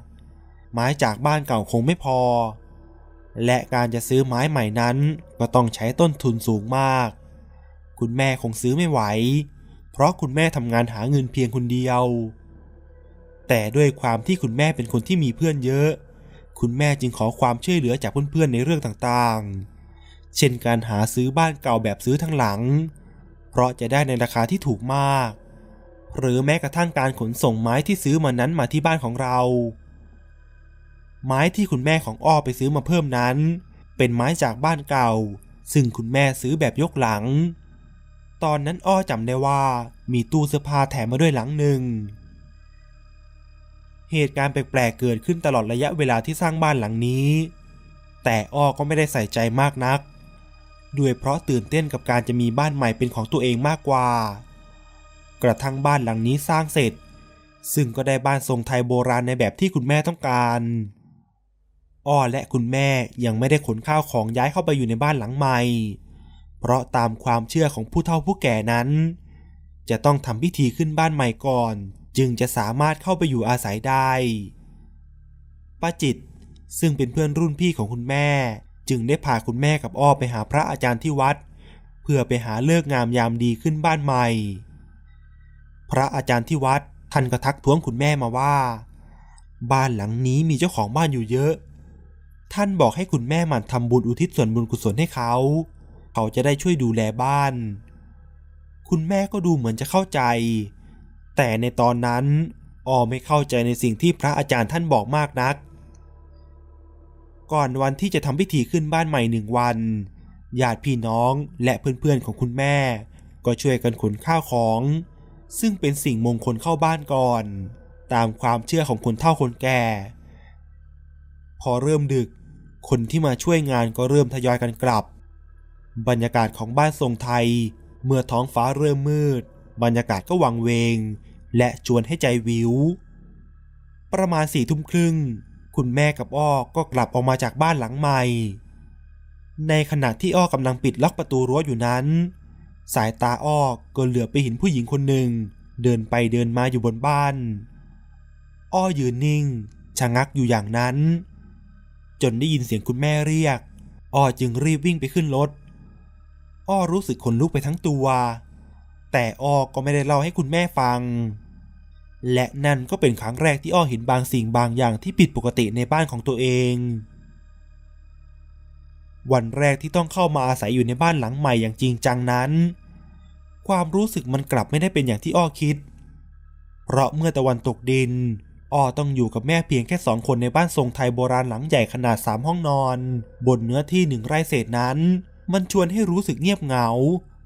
ไม้จากบ้านเก่าคงไม่พอ และการจะซื้อไม้ใหม่นั้นก็ต้องใช้ต้นทุนสูงมาก คุณแม่คงซื้อไม่ไหว เพราะคุณแม่ทำงานหาเงินเพียงคนเดียว แต่ด้วยความที่คุณแม่เป็นคนที่มีเพื่อนเยอะ คุณแม่จึงขอความช่วยเหลือจากเพื่อนๆในเรื่องต่างๆ เช่นการหาซื้อบ้านเก่าแบบซื้อทั้งหลัง เพราะจะได้ในราคาที่ถูกมาก หรือแม้กระทั่งการขนส่งไม้ที่ซื้อมานั้นมาที่บ้านของเรา ไม้ที่คุณแม่ของอ้อไปซื้อมาเพิ่มนั้น เป็นไม้จากบ้านเก่า ซึ่งคุณแม่ซื้อแบบยกหลัง ตอนนั้นอ้อจำได้ว่ามีตู้เสื้อผ้าแถมมาด้วยหลังหนึ่งเหตุการณ์แปลกๆเกิดขึ้นตลอดระยะเวลาที่สร้างบ้านหลังนี้ แต่อ้อก็ไม่ได้ใส่ใจมากนัก ด้วยเพราะตื่นเต้นกับการจะมีบ้านใหม่เป็นของตัวเองมากกว่า กระทั่งบ้านหลังนี้สร้างเสร็จ ซึ่งก็ได้บ้านทรงไทยโบราณในแบบที่คุณแม่ต้องการ อ้อและคุณแม่ยังไม่ได้ขนข้าวของย้ายเข้าไปอยู่ในบ้านหลังใหม่ เพราะตามความเชื่อของผู้เฒ่าผู้แก่นั้น จะต้องทำพิธีขึ้นบ้านใหม่ก่อน จึงจะสามารถเข้าไปอยู่อาศัยได้ป้าจิตซึ่งเป็นเพื่อนรุ่นพี่ของคุณแม่ จึงได้พาคุณแม่กับอ้อไปหาพระอาจารย์ที่วัด เพื่อไปหาเลิกงามยามดีขึ้นบ้านใหม่ พระอาจารย์ที่วัดท่านก็ทักท้วงคุณแม่มาว่า บ้านหลังนี้มีเจ้าของบ้านอยู่เยอะ ท่านบอกให้คุณแม่หมั่นทำบุญอุทิศส่วนบุญกุศลให้เขา เขาจะได้ช่วยดูแลบ้าน คุณแม่ก็ดูเหมือนจะเข้าใจ แต่ในตอนนั้นออไม่เข้าใจในสิ่งที่พระอาจารย์ท่านบอกมากนัก ก่อนวันที่จะทำพิธีขึ้นบ้านใหม่หนึ่งวันญาติพี่น้องและเพื่อนๆของคุณแม่ ก็ช่วยกันขนข้าวของ ซึ่งเป็นสิ่งมงคลเข้าบ้านก่อน ตามความเชื่อของคนเฒ่าคนแก่ พอเริ่มดึก คนที่มาช่วยงานก็เริ่มทยอยกันกลับ บรรยากาศของบ้านทรงไทย เมื่อท้องฟ้าเริ่มมืด บรรยากาศก็วังเวง และชวนให้ใจวิว ประมาณสี่ทุ่มครึ่ง คุณแม่กับอ้อก็กลับออกมาจากบ้านหลังใหม่ ในขณะที่อ้อกำลังปิดล็อกประตูรั้วอยู่นั้น สายตาอ้อก็เหลือไปเห็นผู้หญิงคนหนึ่ง เดินไปเดินมาอยู่บนบ้าน อ้อยืนนิ่งชะงักอยู่อย่างนั้น จนได้ยินเสียงคุณแม่เรียก อ้อจึงรีบวิ่งไปขึ้นรถ อ้อรู้สึกขนลุกไปทั้งตัว แต่อ้อก็ไม่ได้เล่าให้คุณแม่ฟัง และนั่นก็เป็นครั้งแรกที่อ้อเห็นบางสิ่งบางอย่างที่ผิดปกติในบ้านของตัวเอง วันแรกที่ต้องเข้ามาอาศัยอยู่ในบ้านหลังใหม่อย่างจริงจังนั้น ความรู้สึกมันกลับไม่ได้เป็นอย่างที่อ้อคิด เพราะเมื่อตะวันตกดิน อ้อต้องอยู่กับแม่เพียงแค่สองคนในบ้านทรงไทยโบราณหลังใหญ่ขนาดสามห้องนอน บนเนื้อที่หนึ่งไร่เศษนั้น มันชวนให้รู้สึกเงียบเหงา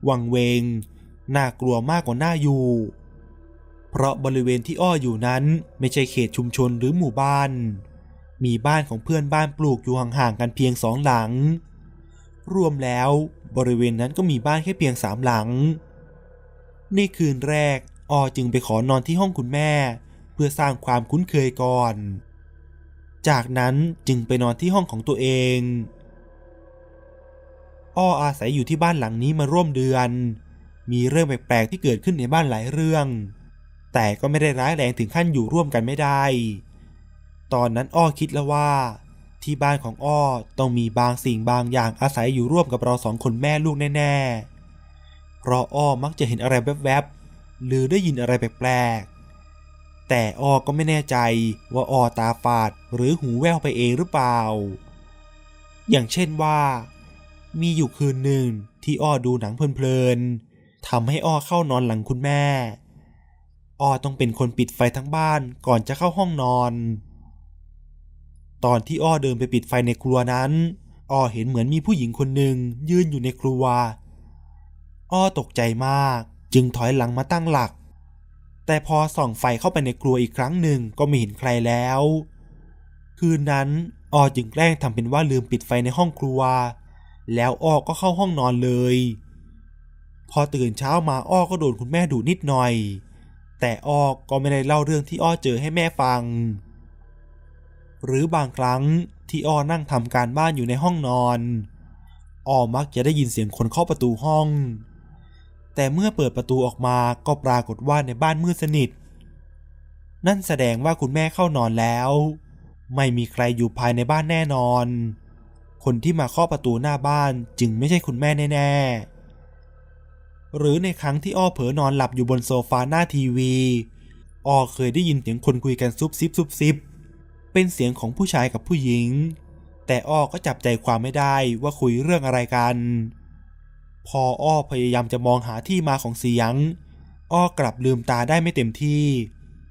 วังเวง น่ากลัวมากกว่าน่าอยู่ เพราะบริเวณที่อ้ออยู่นั้นไม่ใช่เขตชุมชนหรือหมู่บ้าน มีบ้านของเพื่อนบ้านปลูกอยู่ห่างๆกันเพียงสองหลัง รวมแล้วบริเวณนั้นก็มีบ้านแค่เพียงสามหลัง ในคืนแรกอ้อจึงไปขอนอนที่ห้องคุณแม่ เพื่อสร้างความคุ้นเคยก่อน จากนั้นจึงไปนอนที่ห้องของตัวเองอ้ออาศัยอยู่ที่บ้านหลังนี้มาร่วมเดือน มีเรื่องแปลกๆที่เกิดขึ้นในบ้านหลายเรื่อง แต่ก็ไม่ได้ร้ายแรงถึงขั้นอยู่ร่วมกันไม่ได้ ตอนนั้นอ้อคิดแล้วว่า ที่บ้านของอ้อต้องมีบางสิ่งบางอย่างอาศัยอยู่ร่วมกับเราสองคนแม่ลูกแน่ๆ เพราะอ้อมักจะเห็นอะไรแวบๆ หรือได้ยินอะไรแปลกๆ แต่อ้อก็ไม่แน่ใจว่าอ้อตาฝาดหรือหูแว่วไปเองหรือเปล่า อย่างเช่นว่า มีอยู่คืนหนึ่งที่อ้อดูหนังเพลินๆทำให้อ้อเข้านอนหลังคุณแม่ อ้อต้องเป็นคนปิดไฟทั้งบ้านก่อนจะเข้าห้องนอน ตอนที่อ้อเดินไปปิดไฟในครัวนั้น อ้อเห็นเหมือนมีผู้หญิงคนหนึ่งยืนอยู่ในครัว อ้อตกใจมากจึงถอยหลังมาตั้งหลัก แต่พอส่องไฟเข้าไปในครัวอีกครั้งหนึ่งก็ไม่เห็นใครแล้ว คืนนั้นอ้อจึงแกล้งทำเป็นว่าลืมปิดไฟในห้องครัว แล้วอ้อก็เข้าห้องนอนเลย พอตื่นเช้ามาอ้อก็โดนคุณแม่ดูนิดหน่อย แต่อ้อก็ไม่ได้เล่าเรื่องที่อ้อเจอให้แม่ฟัง หรือบางครั้งที่อ้อนั่งทำการบ้านอยู่ในห้องนอน อ้อมักจะได้ยินเสียงคนเคาะประตูห้อง แต่เมื่อเปิดประตูออกมาก็ปรากฏว่าในบ้านมืดสนิท นั่นแสดงว่าคุณแม่เข้านอนแล้ว ไม่มีใครอยู่ภายในบ้านแน่นอน คนที่มาเคาะประตูหน้าบ้านจึงไม่ใช่คุณแม่แน่ๆ หรือในครั้งที่อ้อเผลอนอนหลับอยู่บนโซฟาหน้าทีวี อ้อเคยได้ยินเสียงคนคุยกันซุบซิบซุบซิบ เป็นเสียงของผู้ชายกับผู้หญิง แต่อ้อก็จับใจความไม่ได้ว่าคุยเรื่องอะไรกัน พออ้อพยายามจะมองหาที่มาของเสียง อ้อกลับลืมตาได้ไม่เต็มที่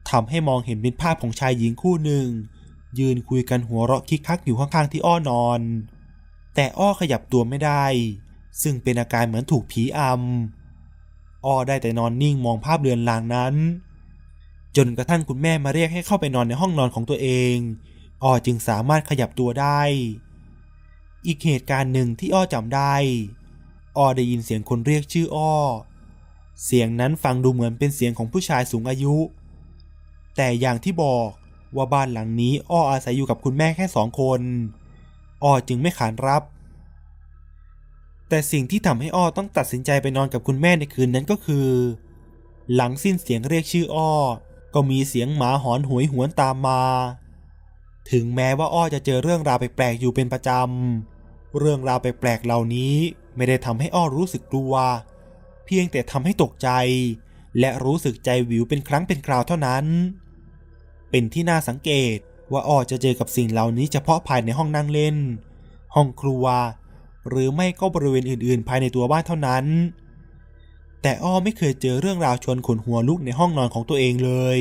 ทำให้มองเห็นเป็นภาพของชายหญิงคู่หนึ่ง ยืนคุยกันหัวเราะคิกคักอยู่ข้างๆที่อ้อนอน แต่อ้อขยับตัวไม่ได้ ซึ่งเป็นอาการเหมือนถูกผีอำ อ้อได้แต่นอนนิ่งมองภาพเรือนลางนั้น จนกระทั่งคุณแม่มาเรียกให้เข้าไปนอนในห้องนอนของตัวเองอ้อจึงสามารถขยับตัวได้ อีกเหตุการณ์หนึ่งที่อ้อจำได้อ้อได้ยินเสียงคนเรียกชื่ออ้อ เสียงนั้นฟังดูเหมือนเป็นเสียงของผู้ชายสูงอายุ แต่อย่างที่บอกว่าบ้านหลังนี้อ้ออาศัยอยู่กับคุณแม่แค่สองคนอ้อจึงไม่ขานรับ แต่สิ่งที่ทำให้อ้อต้องตัดสินใจไปนอนกับคุณแม่ในคืนนั้นก็คือ หลังสิ้นเสียงเรียกชื่ออ้อ ก็มีเสียงหมาหอนหวยหวนตามมา ถึงแม้ว่าอ้อจะเจอเรื่องราวแปลกๆอยู่เป็นประจำ เรื่องราวแปลกๆเหล่านี้ไม่ได้ทำให้อ้อรู้สึกกลัว เพียงแต่ทำให้ตกใจ และรู้สึกใจวิวเป็นครั้งเป็นคราวเท่านั้น เป็นที่น่าสังเกตว่าอ้อจะเจอกับสิ่งเหล่านี้เฉพาะภายในห้องนั่งเล่น ห้องครัว หรือไม่ก็บริเวณอื่นๆ ภายในตัวบ้านเท่านั้น แต่อ้อไม่เคยเจอเรื่องราวชวนขนหัวลุกในห้องนอนของตัวเองเลย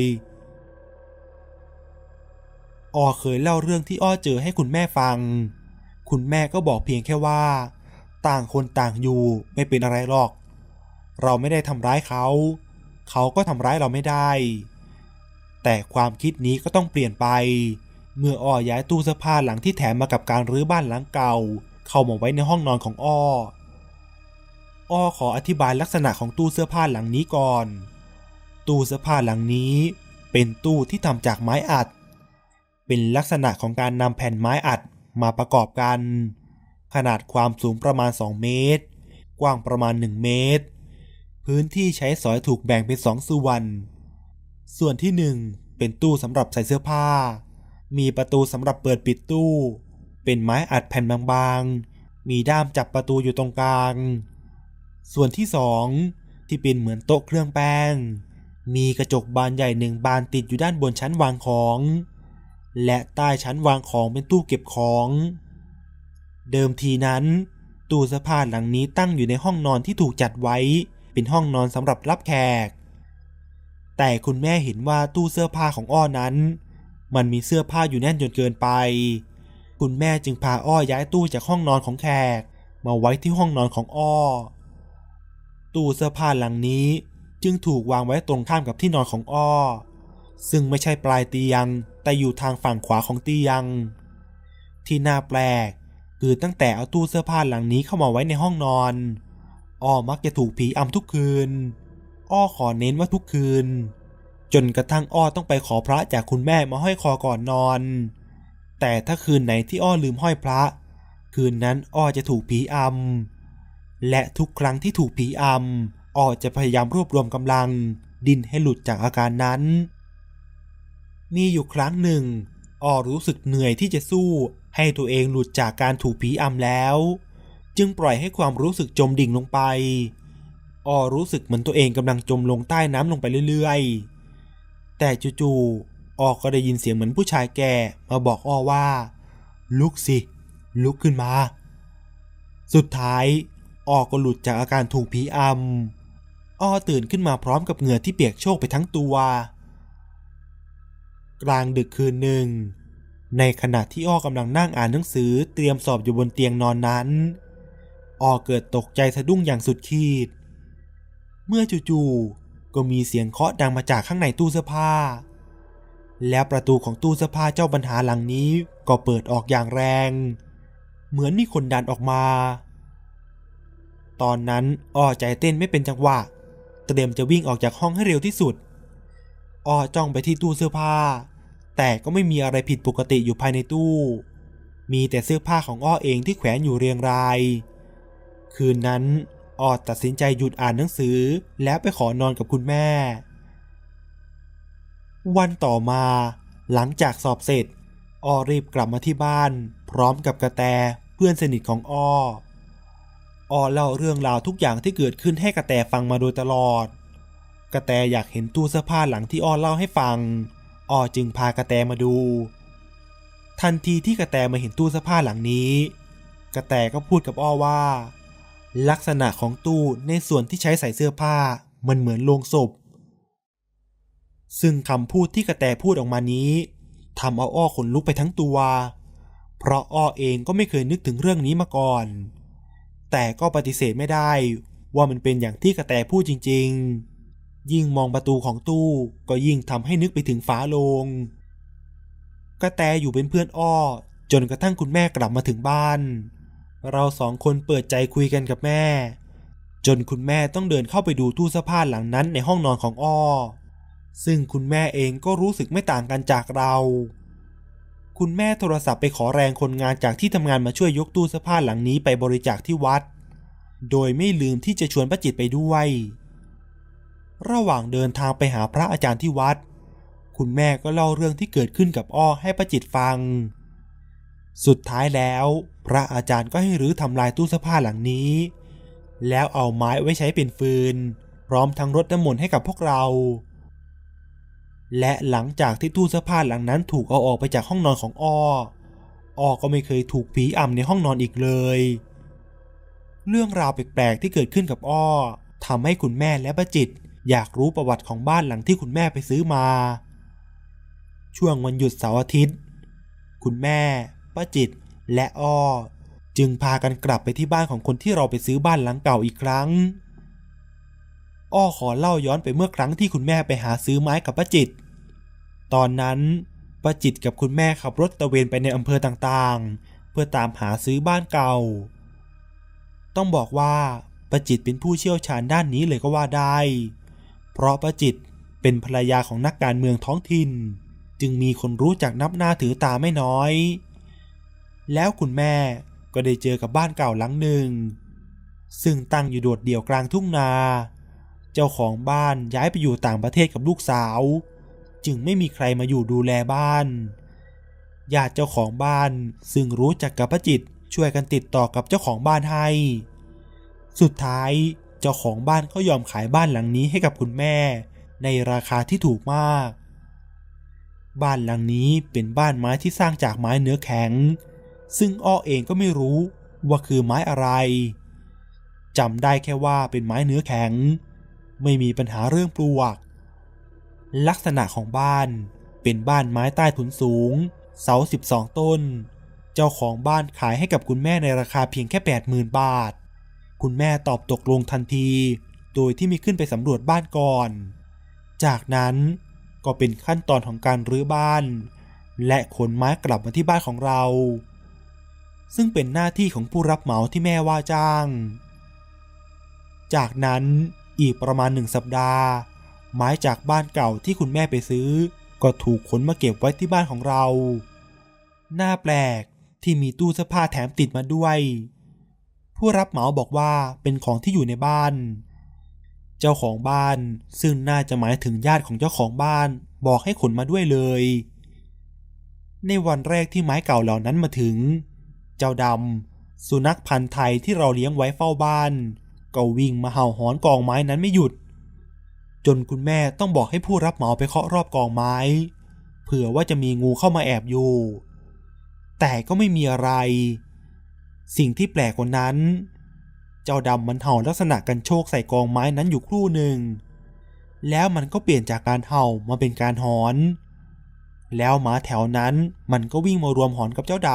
อ้อเคยเล่าเรื่องที่อ้อเจอให้คุณแม่ฟัง คุณแม่ก็บอกเพียงแค่ว่า ต่างคนต่างอยู่ไม่เป็นอะไรหรอก เราไม่ได้ทำร้ายเขา เขาก็ทำร้ายเราไม่ได้ แต่ความคิดนี้ก็ต้องเปลี่ยนไป เมื่ออ้อย้ายตู้เสื้อผ้าหลังที่แถมมากับการรื้อบ้านหลังเก่า เข้ามาไว้ในห้องนอนของอ้อ อ้อขออธิบายลักษณะของตู้เสื้อผ้าหลังนี้ก่อน ตู้เสื้อผ้าหลังนี้ เป็นตู้ที่ทำจากไม้อัด เป็นลักษณะของการนำแผ่นไม้อัดมาประกอบกัน ขนาดความสูงประมาณ 2 เมตร กว้างประมาณ 1 เมตร พื้นที่ใช้สอยถูกแบ่งเป็นสองส่วน ส่วนที่ 1 เป็นตู้สำหรับใส่เสื้อผ้า มีประตูสำหรับเปิดปิดตู้ เป็นไม้อัดแผ่นบางๆ มีด้ามจับประตูอยู่ตรงกลาง ส่วนที่สองที่เป็นเหมือนโต๊ะเครื่องแป้ง มีกระจกบานใหญ่หนึ่งบานติดอยู่ด้านบนชั้นวางของ และใต้ชั้นวางของเป็นตู้เก็บของ เดิมทีนั้น ตู้เสื้อผ้าหลังนี้ตั้งอยู่ในห้องนอนที่ถูกจัดไว้ เป็นห้องนอนสำหรับรับแขก แต่คุณแม่เห็นว่าตู้เสื้อผ้าของอ้อนั้น มันมีเสื้อผ้าอยู่แน่นจนเกินไป คุณแม่จึงพาอ้อย้ายตู้จากห้องนอนของแขก มาไว้ที่ห้องนอนของอ้อ ตู้เสื้อผ้าหลังนี้จึงถูกวางไว้ตรงข้ามกับที่นอนของอ้อ ซึ่งไม่ใช่ปลายเตียง แต่อยู่ทางฝั่งขวาของเตียง ที่น่าแปลกคือตั้งแต่เอาตู้เสื้อผ้าหลังนี้เข้ามาไว้ในห้องนอน อ้อมักจะถูกผีอำทุกคืน อ้อขอเน้นว่าทุกคืน จนกระทั่งอ้อต้องไปขอพระจากคุณแม่มาห้อยคอก่อนนอน แต่ถ้าคืนไหนที่อ้อลืมห้อยพระ คืนนั้นอ้อจะถูกผีอำและทุกครั้งที่ถูกผีอำอ้อจะพยายามรวบรวมกำลัง ดินให้หลุดจากอาการนั้น มีอยู่ครั้งหนึ่งออรู้สึกเหนื่อยที่จะสู้ ให้ตัวเองหลุดจากการถูกผีอำแล้ว จึงปล่อยให้ความรู้สึกจมดิ่งลงไปออรู้สึกเหมือนตัวเองกำลังจมลงใต้น้ำลงไปเรื่อย ๆ แต่จู่ๆ ออก็ได้ยินเสียงเหมือนผู้ชายแก่มาบอกอ้อว่า ลุกสิ ลุกขึ้นมา สุดท้ายอ้อก็หลุดจากอาการถูกผีอำอ้อตื่นขึ้นมาพร้อมกับเหงื่อที่เปียกโชกไปทั้งตัว กลางดึกคืนหนึ่ง ในขณะที่อ้อกำลังนั่งอ่านหนังสือเตรียมสอบอยู่บนเตียงนอนนั้นอ้อเกิดตกใจสะดุ้งอย่างสุดขีด เมื่อจู่ๆก็มีเสียงเคาะดังมาจากข้างในตู้เสื้อผ้า แล้วประตูของตู้เสื้อผ้าเจ้าบรรหาหลังนี้ก็เปิดออกอย่างแรง เหมือนมีคนดันออกมา ตอนนั้นอ้อใจเต้นไม่เป็นจังหวะ เตรียมจะวิ่งออกจากห้องให้เร็วที่สุด อ้อจ้องไปที่ตู้เสื้อผ้า แต่ก็ไม่มีอะไรผิดปกติอยู่ภายในตู้ มีแต่เสื้อผ้าของอ้อเองที่แขวนอยู่เรียงราย คืนนั้นอ้อตัดสินใจหยุดอ่านหนังสือแล้วไปขอนอนกับคุณแม่ วันต่อมาหลังจากสอบเสร็จอ้อรีบกลับมาที่บ้าน พร้อมกับกระแตเพื่อนสนิทของอ้ออ้อเล่าเรื่องราวทุกอย่างที่เกิดขึ้นให้กระแตฟังมาโดยตลอด กระแตอยากเห็นตู้เสื้อผ้าหลังที่อ้อเล่าให้ฟังอ้อจึงพากระแตมาดู ทันทีที่กระแตมาเห็นตู้เสื้อผ้าหลังนี้ กระแตก็พูดกับอ้อว่า ลักษณะของตู้ในส่วนที่ใช้ใส่เสื้อผ้ามันเหมือนโลงศพ ซึ่งคำพูดที่กระแตพูดออกมานี้ทำเอาอ้อขนลุกไปทั้งตัว เพราะอ้อเองก็ไม่เคยนึกถึงเรื่องนี้มาก่อน แต่ก็ปฏิเสธไม่ได้ว่ามันเป็นอย่างที่กระแตพูดจริง ๆ ยิ่งมองประตูของตู้ก็ยิ่งทำให้นึกไปถึงฟ้าโลง กระแตอยู่เป็นเพื่อนอ้อ จนกระทั่งคุณแม่กลับมาถึงบ้าน เราสองคนเปิดใจคุยกันกับแม่ จนคุณแม่ต้องเดินเข้าไปดูตู้เสื้อผ้าหลังนั้นในห้องนอนของอ้อ ซึ่งคุณแม่เองก็รู้สึกไม่ต่างกันจากเรา คุณแม่โทรศัพท์ไปขอแรงคนงานจากที่ทำงานมาช่วยยกตู้เสื้อผ้าหลังนี้ไปบริจาคที่วัด โดยไม่ลืมที่จะชวนป้าจิตไปด้วย ระหว่างเดินทางไปหาพระอาจารย์ที่วัด คุณแม่ก็เล่าเรื่องที่เกิดขึ้นกับอ้อให้ประจิตฟัง สุดท้ายแล้ว พระอาจารย์ก็ให้รื้อทำลายตู้เสื้อผ้าหลังนี้ แล้วเอาไม้ไว้ใช้เป็นฟืน พร้อมทั้งรดน้ำมนต์ให้กับพวกเรา และหลังจากที่ตู้เสื้อผ้าหลังนั้นถูกเอาออกไปจากห้องนอนของอ้ออ้อก็ไม่เคยถูกผีอำในห้องนอนอีกเลย เรื่องราวแปลกๆที่เกิดขึ้นกับอ้อทำให้คุณแม่และป้าจิต อยากรู้ประวัติของบ้านหลังที่คุณแม่ไปซื้อมา ช่วงวันหยุดเสาร์อาทิตย์ คุณแม่ป้าจิต และอ้อ จึงพากันกลับไปที่บ้านของคนที่เราไปซื้อบ้านหลังเก่าอีกครั้ง อ้อขอเล่าย้อนไปเมื่อครั้งที่คุณแม่ไปหาซื้อไม้กับป้าจิต ตอนนั้นป้าจิตกับคุณแม่ขับรถตะเวนไปในอำเภอต่างๆ เพื่อตามหาซื้อบ้านเก่า ต้องบอกว่าป้าจิตเป็นผู้เชี่ยวชาญด้านนี้เลยก็ว่าได้ เพราะป้าจิตเป็นภรรยาของนักการเมืองท้องถิ่น จึงมีคนรู้จักนับหน้าถือตาไม่น้อย แล้วคุณแม่ก็ได้เจอกับบ้านเก่าหลังหนึ่ง ซึ่งตั้งอยู่โดดเดี่ยวกลางทุ่งนา เจ้าของบ้านย้ายไปอยู่ต่างประเทศกับลูกสาว จึงไม่มีใครมาอยู่ดูแลบ้าน ญาติเจ้าของบ้านซึ่งรู้จักกับป้าจิตช่วยกันติดต่อกับเจ้าของบ้านให้ สุดท้ายเจ้าของบ้านก็ยอมขายบ้านหลังนี้ให้กับคุณแม่ ในราคาที่ถูกมาก บ้านหลังนี้เป็นบ้านไม้ที่สร้างจากไม้เนื้อแข็ง ซึ่งอ้อเองก็ไม่รู้ว่าคือไม้อะไรจำได้แค่ว่าเป็นไม้เนื้อแข็ง ไม่มีปัญหาเรื่องปลวก ลักษณะของบ้านเป็นบ้านไม้ใต้ถุนสูง เสา 12 ต้น เจ้าของบ้านขายให้กับคุณแม่ในราคาเพียงแค่ 80,000 บาท คุณแม่ตอบตกลงทันที โดยที่มีขึ้นไปสำรวจบ้านก่อน จากนั้นก็เป็นขั้นตอนของการรื้อบ้าน และขนไม้กลับมาที่บ้านของเรา ซึ่งเป็นหน้าที่ของผู้รับเหมาที่แม่ว่าจ้าง จากนั้น อีกประมาณหนึ่งสัปดาห์ ไม้จากบ้านเก่าที่คุณแม่ไปซื้อ ก็ถูกขนมาเก็บไว้ที่บ้านของเราหน้าแปลกที่มีตู้เสื้อผ้าแถมติดมาด้วย ผู้รับเหมาบอกว่าเป็นของที่อยู่ในบ้าน เจ้าของบ้านซึ่งน่าจะหมายถึงญาติของเจ้าของบ้านบอกให้ขนมาด้วยเลย ในวันแรกที่ไม้เก่าเหล่านั้นมาถึง เจ้าดำสุนัขพันธุ์ไทยที่เราเลี้ยงไว้เฝ้าบ้าน ก็วิ่งมาเห่าหอนกองไม้นั้นไม่หยุด จนคุณแม่ต้องบอกให้ผู้รับเหมาไปเคาะรอบกองไม้ เผื่อว่าจะมีงูเข้ามาแอบอยู่ แต่ก็ไม่มีอะไร สิ่งที่แปลกกว่านั้น เจ้าดำมันเห่าลักษณะกันโชคใส่กองไม้นั้นอยู่ครู่หนึ่ง แล้วมันก็เปลี่ยนจากการเห่ามาเป็นการหอน แล้วหมาแถวนั้นมันก็วิ่งมารวมหอนกับเจ้าด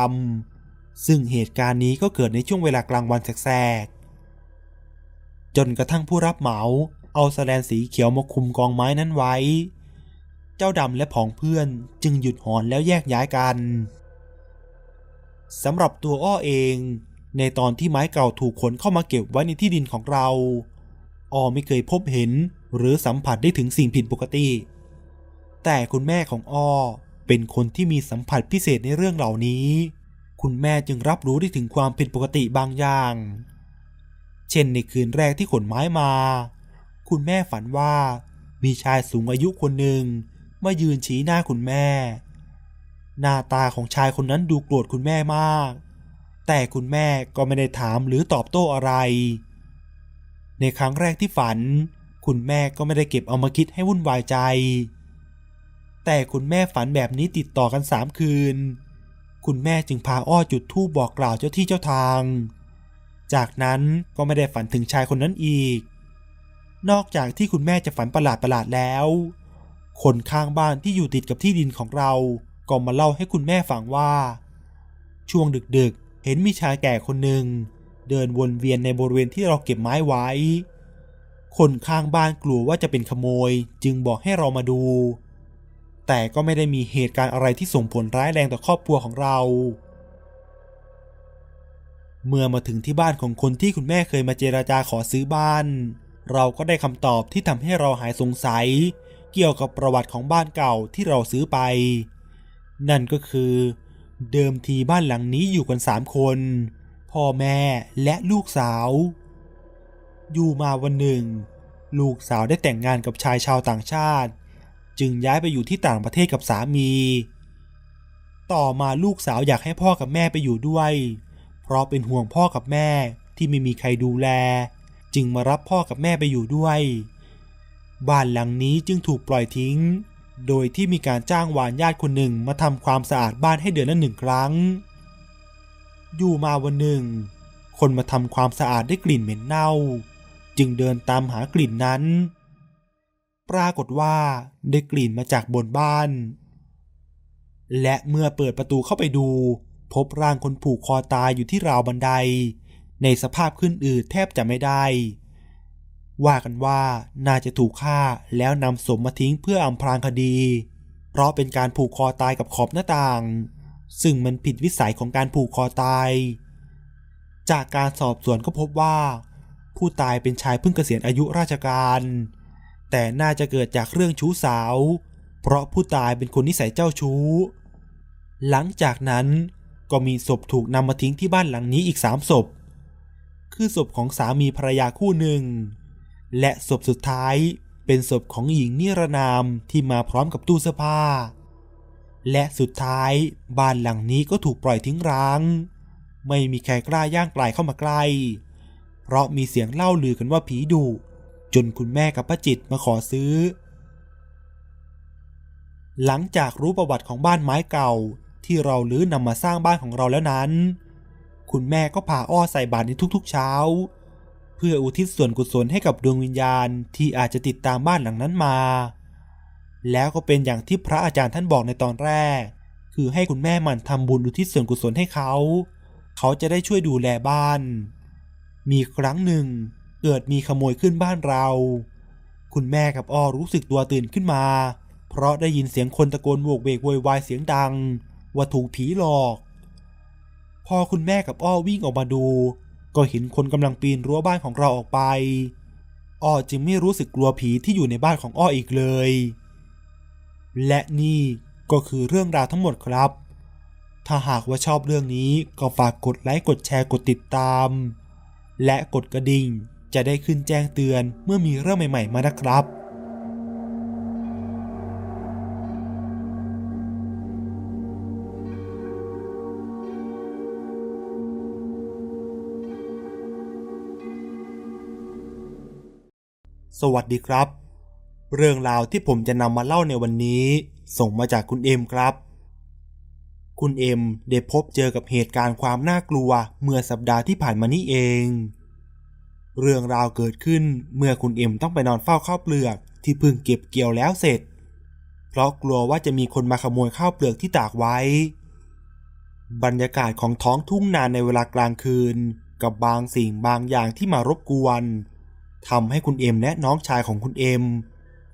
ำซึ่งเหตุการณ์นี้ก็เกิดในช่วงเวลากลางวันแสก จนกระทั่งผู้รับเหมา เอาสแสลนสีเขียวมาคุมกองไม้นั้นไว้ เจ้าดำและผองเพื่อนจึงหยุดหอนแล้วแยกย้ายกันสำหรับตัวอ้อเอง ในตอนที่ไม้เก่าถูกขนเข้ามาเก็บไว้ในที่ดินของเราอ้อไม่เคยพบเห็นหรือสัมผัสได้ถึงสิ่งผิดปกติ แต่คุณแม่ของอ้อเป็นคนที่มีสัมผัสพิเศษในเรื่องเหล่านี้ คุณแม่จึงรับรู้ได้ถึงความผิดปกติบางอย่าง เช่นในคืนแรกที่ขนไม้มา คุณแม่ฝันว่ามีชายสูงอายุคนหนึ่งมายืนชี้หน้าคุณแม่ หน้าตาของชายคนนั้นดูโกรธคุณแม่มาก แต่คุณแม่ก็ไม่ได้ถามหรือตอบโต้อะไร ในครั้งแรกที่ฝัน คุณแม่ก็ไม่ได้เก็บเอามาคิดให้วุ่นวายใจ แต่คุณแม่ฝันแบบนี้ติดต่อกันสามคืน คุณแม่จึงพาอ้อจุดธูปบอกกล่าวเจ้าที่เจ้าทาง จากนั้นก็ไม่ได้ฝันถึงชายคนนั้นอีก นอกจากที่คุณแม่จะฝันประหลาดประหลาดแล้ว คนข้างบ้านที่อยู่ติดกับที่ดินของเรา ก็มาเล่าให้คุณแม่ฟังว่า ช่วงดึกๆ เห็นมีชายแก่คนหนึ่ง เดินวนเวียนในบริเวณที่เราเก็บไม้ไว้ คนข้างบ้านกลัวว่าจะเป็นขโมยจึงบอกให้เรามาดู แต่ก็ไม่ได้มีเหตุการณ์อะไรที่ส่งผลร้ายแรงต่อครอบครัวของเรา เมื่อมาถึงที่บ้านของคนที่คุณแม่เคยมาเจราจาขอซื้อบ้าน เราก็ได้คำตอบที่ทำให้เราหายสงสัย เกี่ยวกับประวัติของบ้านเก่าที่เราซื้อไป นั่นก็คือ เดิมทีบ้านหลังนี้อยู่กันสามคน พ่อแม่และลูกสาว อยู่มาวันหนึ่ง ลูกสาวได้แต่งงานกับชายชาวต่างชาติ จึงย้ายไปอยู่ที่ต่างประเทศกับสามี ต่อมาลูกสาวอยากให้พ่อกับแม่ไปอยู่ด้วยเพราะเป็นห่วงพ่อกับแม่ที่ไม่มีใครดูแล จึงมารับพ่อกับแม่ไปอยู่ด้วย บ้านหลังนี้จึงถูกปล่อยทิ้ง โดยที่มีการจ้างวานญาติคนหนึ่งมาทำความสะอาดบ้านให้เดือนละหนึ่งครั้ง อยู่มาวันหนึ่ง คนมาทำความสะอาดได้กลิ่นเหม็นเน่า จึงเดินตามหากลิ่นนั้น ปรากฏว่าได้กลิ่นมาจากบนบ้าน และเมื่อเปิดประตูเข้าไปดู พบร่างคนผูกคอตายอยู่ที่ราวบันได ในสภาพขึ้นอืดแทบจะไม่ได้ ว่ากันว่าน่าจะถูกฆ่าแล้วนำศพมาทิ้งเพื่ออำพรางคดี เพราะเป็นการผูกคอตายกับขอบหน้าต่าง ซึ่งมันผิดวิสัยของการผูกคอตาย จากการสอบสวนก็พบว่า ผู้ตายเป็นชายเพิ่งเกษียณอายุราชการ แต่น่าจะเกิดจากเรื่องชู้สาว เพราะผู้ตายเป็นคนนิสัยเจ้าชู้ หลังจากนั้น ก็มีศพถูกนำมาทิ้งที่บ้านหลังนี้อีกสามศพ คือศพของสามีภรรยาคู่หนึ่ง และศพสุดท้ายเป็นศพของหญิงนิรนามที่มาพร้อมกับตู้เสื้อผ้า และสุดท้ายบ้านหลังนี้ก็ถูกปล่อยทิ้งร้าง ไม่มีใครกล้าย่างไกลเข้ามาใกล้ เพราะมีเสียงเล่าลือกันว่าผีดุจนคุณแม่กับป้าจิตมาขอซื้อ หลังจากรู้ประวัติของบ้านไม้เก่า ที่เราลื้อนำมาสร้างบ้านของเราแล้วนั้น คุณแม่ก็พาอ้อใส่บาตรในทุกๆเช้า เพื่ออุทิศส่วนกุศลให้กับดวงวิญญาณที่อาจจะติดตามบ้านหลังนั้นมา แล้วก็เป็นอย่างที่พระอาจารย์ท่านบอกในตอนแรก คือให้คุณแม่มันทำบุญอุทิศส่วนกุศลให้เขา เขาจะได้ช่วยดูแลบ้าน มีครั้งหนึ่งเกิดมีขโมยขึ้นบ้านเรา คุณแม่กับอ้อรู้สึกตัวตื่นขึ้นมา เพราะได้ยินเสียงคนตะโกนโวกเวกโวยวายเสียงดัง ว่าถูกผีหลอก พอคุณแม่กับอ้อวิ่งออกมาดู ก็เห็นคนกำลังปีนรั้วบ้านของเราออกไป อ้อจึงไม่รู้สึกกลัวผีที่อยู่ในบ้านของอ้ออีกเลย และนี่ก็คือเรื่องราวทั้งหมดครับ ถ้าหากว่าชอบเรื่องนี้ก็ฝากกดไลค์กดแชร์กดติดตาม และกดกระดิ่งจะได้ขึ้นแจ้งเตือนเมื่อมีเรื่องใหม่ ๆ มานะครับ สวัสดีครับ เรื่องราวที่ผมจะนำมาเล่าในวันนี้ ส่งมาจากคุณเอ็มครับ คุณเอ็มได้พบเจอกับเหตุการณ์ความน่ากลัวเมื่อสัปดาห์ที่ผ่านมานี่เอง เรื่องราวเกิดขึ้นเมื่อคุณเอ็มต้องไปนอนเฝ้าข้าวเปลือกที่เพิ่งเก็บเกี่ยวแล้วเสร็จ เพราะกลัวว่าจะมีคนมาขโมยข้าวเปลือกที่ตากไว้ บรรยากาศของท้องทุ่งนาในเวลากลางคืน กับบางสิ่งบางอย่างที่มารบกวน ทำให้คุณเอ็มและน้องชายของคุณเอ็ม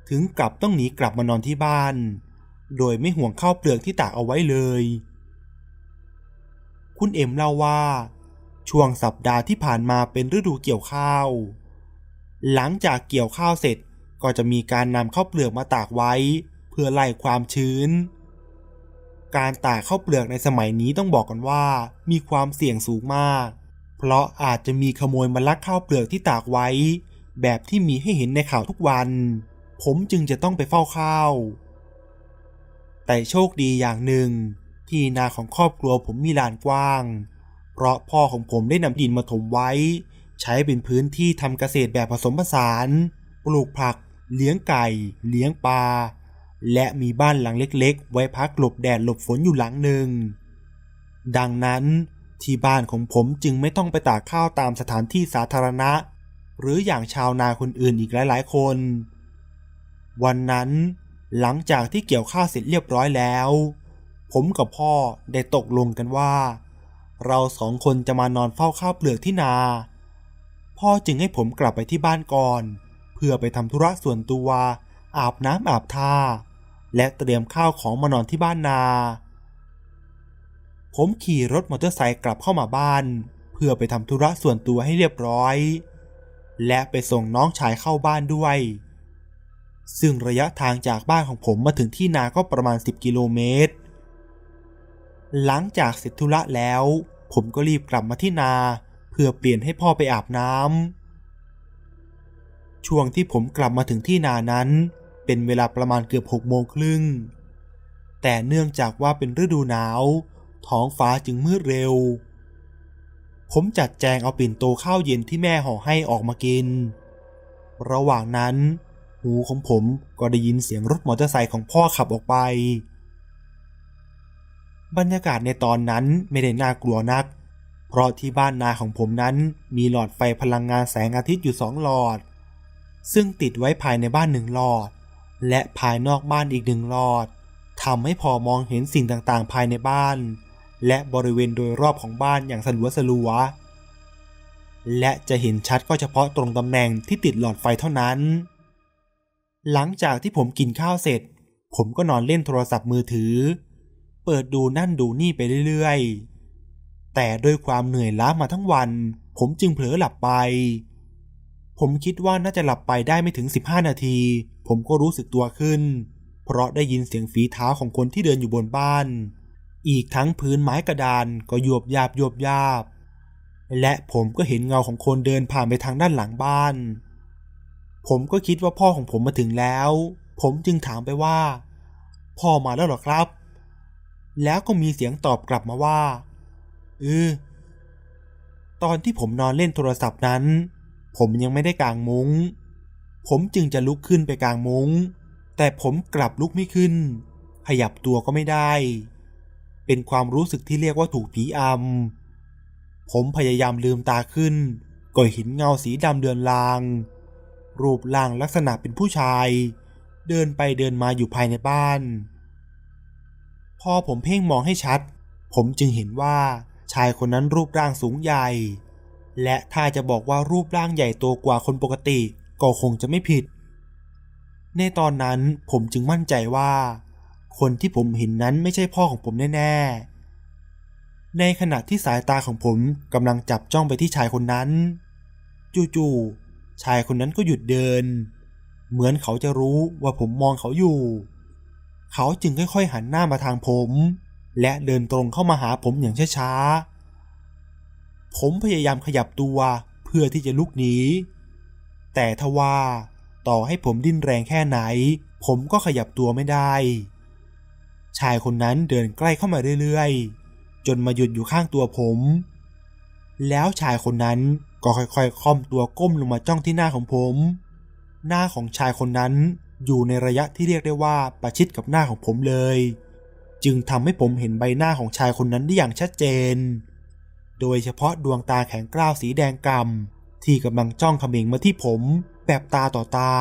ถึงกลับต้องหนีกลับมานอนที่บ้าน โดยไม่ห่วงข้าวเปลือกที่ตากเอาไว้เลย คุณเอ็มเล่าว่า ช่วงสัปดาห์ที่ผ่านมาเป็นฤดูเกี่ยวข้าว หลังจากเกี่ยวข้าวเสร็จก็จะมีการนำข้าวเปลือกมาตากไว้ เพื่อไล่ความชื้น การตากข้าวเปลือกในสมัยนี้ต้องบอกกันว่ามีความเสี่ยงสูงมาก เพราะอาจจะมีขโมยมาลักข้าวเปลือกที่ตากไว้ แบบที่มีให้เห็นในข่าวทุกวัน ผมจึงจะต้องไปเฝ้าข้าว แต่โชคดีอย่างหนึ่ง ที่นาของครอบครัวผมมีลานกว้าง เพราะพ่อของผมได้นำดินมาถมไว้ ใช้เป็นพื้นที่ทำเกษตรแบบผสมผสาน ปลูกผัก เลี้ยงไก่ เลี้ยงปลา และมีบ้านหลังเล็กๆ ไว้พักหลบแดดหลบฝนอยู่หลังหนึ่ง ดังนั้นที่บ้านของผมจึงไม่ต้องไปตากข้าวตามสถานที่สาธารณะ หรืออย่างชาวนาคนอื่นอีกหลายๆ คน วันนั้นหลังจากที่เกี่ยวข้าวเสร็จเรียบร้อยแล้ว ผมกับพ่อได้ตกลงกันว่า เราสองคนจะมานอนเฝ้าข้าวเปลือกที่นา พ่อจึงให้ผมกลับไปที่บ้านก่อน เพื่อไปทำธุระส่วนตัวอาบน้ำอาบท่า และเตรียมข้าวของมานอนที่บ้านนา ผมขี่รถมอเตอร์ไซค์กลับเข้ามาบ้าน เพื่อไปทำธุระส่วนตัวให้เรียบร้อย และไปส่งน้องชายเข้าบ้านด้วย ซึ่งระยะทางจากบ้านของผมมาถึงที่นาก็ประมาณ 10 กิโลเมตร หลังจากเสร็จธุระแล้ว ผมก็รีบกลับมาที่นา เพื่อเปลี่ยนให้พ่อไปอาบน้ำ ช่วงที่ผมกลับมาถึงที่นานั้น เป็นเวลาประมาณเกือบหกโมงครึ่ง แต่เนื่องจากว่าเป็นฤดูหนาว ท้องฟ้าจึงมืดเร็ว ผมจัดแจงเอาปิ่นโตข้าวเย็นที่แม่ห่อให้ออกมากิน ระหว่างนั้น หูของผมก็ได้ยินเสียงรถมอเตอร์ไซค์ของพ่อขับออกไป บรรยากาศในตอนนั้นไม่ได้น่ากลัวนัก เพราะที่บ้านนาของผมนั้นมีหลอดไฟพลังงานแสงอาทิตย์อยู่สองหลอด ซึ่งติดไว้ภายในบ้านหนึ่งหลอด และภายนอกบ้านอีกหนึ่งหลอดทำให้พอมองเห็นสิ่งต่างๆ ภายในบ้าน และบริเวณโดยรอบของบ้านอย่างสลัวสลัว และจะเห็นชัดก็เฉพาะตรงตำแหน่งที่ติดหลอดไฟเท่านั้น หลังจากที่ผมกินข้าวเสร็จ ผมก็นอนเล่นโทรศัพท์มือถือ เปิดดูนั่นดูนี่ไปเรื่อยๆ แต่ด้วยความเหนื่อยล้ามาทั้งวัน ผมจึงเผลอหลับไป ผมคิดว่าน่าจะหลับไปได้ไม่ถึง 15 นาที ผมก็รู้สึกตัวขึ้น เพราะได้ยินเสียงฝีเท้าของคนที่เดินอยู่บนบ้าน อีกทั้งพื้นไม้กระดานก็โยบยาบโยบยาบ และผมก็เห็นเงาของคนเดินผ่านไปทางด้านหลังบ้าน ผมก็คิดว่าพ่อของผมมาถึงแล้ว ผมจึงถามไปว่า พ่อมาแล้วหรอครับ แล้วก็มีเสียงตอบกลับมาว่าเออตอนที่ผมนอนเล่นโทรศัพท์นั้น ผมยังไม่ได้กางมุง้ง ผมจึงจะลุกขึ้นไปกางมุง้ง แต่ผมกลับลุกไม่ขึ้น ขยับตัวก็ไม่ได้ เป็นความรู้สึกที่เรียกว่าถูกผีอำ ผมพยายามลืมตาขึ้น ก็เห็นเงาสีดำเดือนลาง รูปร่างลักษณะเป็นผู้ชาย เดินไปเดินมาอยู่ภายในบ้าน พอผมเพ่งมองให้ชัด ผมจึงเห็นว่าชายคนนั้นรูปร่างสูงใหญ่ และถ้าจะบอกว่ารูปร่างใหญ่โตกว่าคนปกติก็คงจะไม่ผิด ในตอนนั้นผมจึงมั่นใจว่า คนที่ผมเห็นนั้นไม่ใช่พ่อของผมแน่ๆ ในขณะที่สายตาของผมกำลังจับจ้องไปที่ชายคนนั้น จู่ๆ ชายคนนั้นก็หยุดเดิน เหมือนเขาจะรู้ว่าผมมองเขาอยู่ เขาจึงค่อยๆหันหน้ามาทางผม และเดินตรงเข้ามาหาผมอย่างช้าๆ ผมพยายามขยับตัวเพื่อที่จะลุกหนี แต่ทว่าต่อให้ผมดิ้นแรงแค่ไหน ผมก็ขยับตัวไม่ได้ ชายคนนั้นเดินใกล้เข้ามาเรื่อยๆ จนมาหยุดอยู่ข้างตัวผม แล้วชายคนนั้นก็ค่อยๆ ค่อมตัวก้มลงมาจ้องที่หน้าของผม หน้าของชายคนนั้นอยู่ในระยะที่เรียกได้ว่าประชิดกับหน้าของผมเลย จึงทำให้ผมเห็นใบหน้าของชายคนนั้นได้อย่างชัดเจน โดยเฉพาะดวงตาแข็งกร้าวสีแดงกำ่ำที่กำลังจ้องเขม็งมาที่ผมแบบตาต่อตา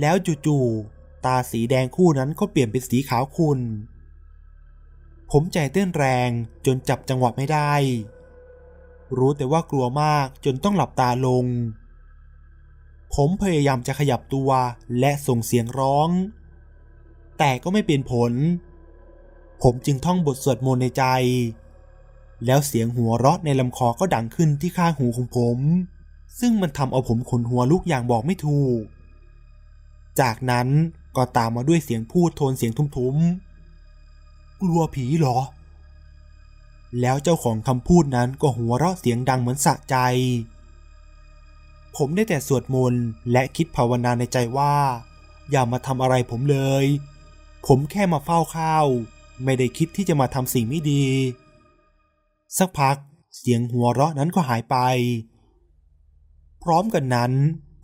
แล้วจู่ๆ ตาสีแดงคู่นั้นก็เปลี่ยนเป็นสีขาวขุ่นผมใจเต้นแรงจนจับจังหวะไม่ได้ รู้แต่ว่ากลัวมากจนต้องหลับตาลง ผมพยายามจะขยับตัวและส่งเสียงร้อง แต่ก็ไม่เป็นผล ผมจึงท่องบทสวดมนต์ในใจ แล้วเสียงหัวเราะในลำคอก็ดังขึ้นที่ข้างหูของผม ซึ่งมันทำเอาผมขนหัวลุกอย่างบอกไม่ถูก จากนั้น ก็ตามมาด้วยเสียงพูดโทนเสียงทุ้มๆ กลัวผีเหรอ แล้วเจ้าของคำพูดนั้นก็หัวเราะเสียงดังเหมือนสะใจ ผมได้แต่สวดมนต์และคิดภาวนาในใจว่า อย่ามาทำอะไรผมเลย ผมแค่มาเฝ้าข้าว ไม่ได้คิดที่จะมาทำสิ่งไม่ดี สักพักเสียงหัวเราะนั้นก็หายไป พร้อมกันนั้น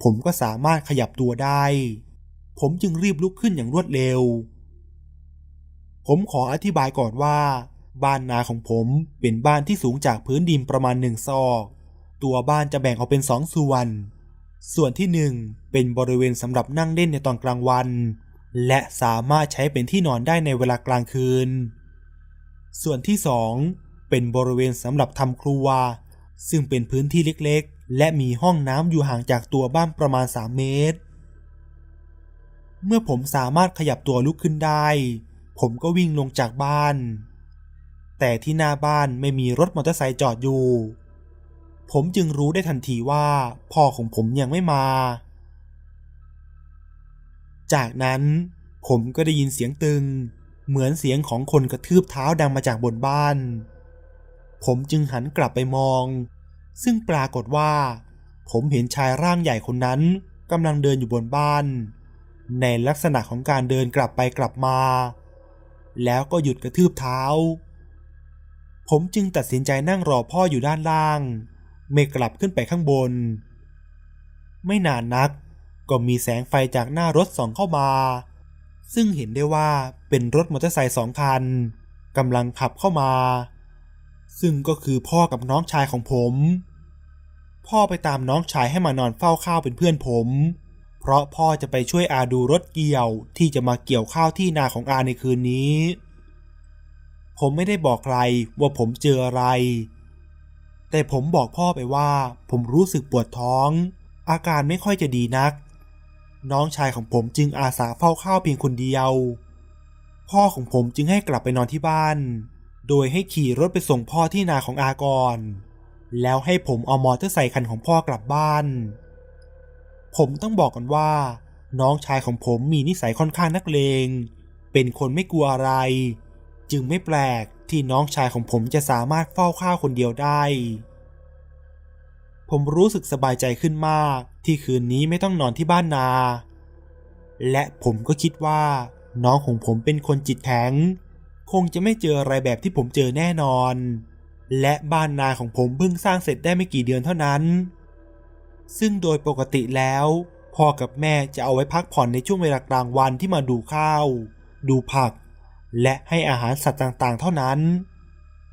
ผมก็สามารถขยับตัวได้ ผมจึงรีบลุกขึ้นอย่างรวดเร็ว ผมขออธิบายก่อนว่า บ้านนาของผมเป็นบ้านที่สูงจากพื้นดินประมาณหนึ่งซอก ตัวบ้านจะแบ่งออกเป็นสองส่วน ส่วนที่หนึ่งเป็นบริเวณสำหรับนั่งเล่นในตอนกลางวัน และสามารถใช้เป็นที่นอนได้ในเวลากลางคืน ส่วนที่สองเป็นบริเวณสำหรับทำครัว ซึ่งเป็นพื้นที่เล็กๆ และมีห้องน้ำอยู่ห่างจากตัวบ้านประมาณ 3 เมตร เมื่อผมสามารถขยับตัวลุกขึ้นได้ ผมก็วิ่งลงจากบ้าน แต่ที่หน้าบ้านไม่มีรถมอเตอร์ไซค์จอดอยู่ ผมจึงรู้ได้ทันทีว่าพ่อของผมยังไม่มา จากนั้นผมก็ได้ยินเสียงตึง เหมือนเสียงของคนกระทืบเท้าดังมาจากบนบ้าน ผมจึงหันกลับไปมอง ซึ่งปรากฏว่า ผมเห็นชายร่างใหญ่คนนั้นกำลังเดินอยู่บนบ้าน ในลักษณะของการเดินกลับไปกลับมา แล้วก็หยุดกระทืบเท้า ผมจึงตัดสินใจนั่งรอพ่ออยู่ด้านล่าง ไม่กลับขึ้นไปข้างบน ไม่นานนักก็มีแสงไฟจากหน้ารถส่องเข้ามา ซึ่งเห็นได้ว่าเป็นรถมอเตอร์ไซค์สองคันกำลังขับเข้ามา ซึ่งก็คือพ่อกับน้องชายของผม พ่อไปตามน้องชายให้มานอนเฝ้าข้าวเป็นเพื่อนผม เพราะพ่อจะไปช่วยอาดูรถเกี่ยวที่จะมาเกี่ยวข้าวที่นาของอาในคืนนี้ ผมไม่ได้บอกใครว่าผมเจออะไร แต่ผมบอกพ่อไปว่า ผมรู้สึกปวดท้อง อาการไม่ค่อยจะดีนัก น้องชายของผมจึงอาสาเฝ้าข้าวเพียงคนเดียว พ่อของผมจึงให้กลับไปนอนที่บ้าน โดยให้ขี่รถไปส่งพ่อที่นาของอาก่อน แล้วให้ผมเอามอเตอร์ไซคันของพ่อกลับบ้าน ผมต้องบอกกันว่า น้องชายของผมมีนิสัยค่อนข้างนักเลง เป็นคนไม่กลัวอะไร จึงไม่แปลกที่น้องชายของผมจะสามารถเฝ้าข้าวคนเดียวได้ ผมรู้สึกสบายใจขึ้นมากที่คืนนี้ไม่ต้องนอนที่บ้านนา และผมก็คิดว่า น้องของผมเป็นคนจิตแข็ง คงจะไม่เจออะไรแบบที่ผมเจอแน่นอน และบ้านนาของผมเพิ่งสร้างเสร็จได้ไม่กี่เดือนเท่านั้น ซึ่งโดยปกติแล้วพ่อกับแม่จะเอาไว้พักผ่อนในช่วงเวลากลางวันที่มาดูข้าว ดูผัก และให้อาหารสัตว์ต่างๆ เท่านั้น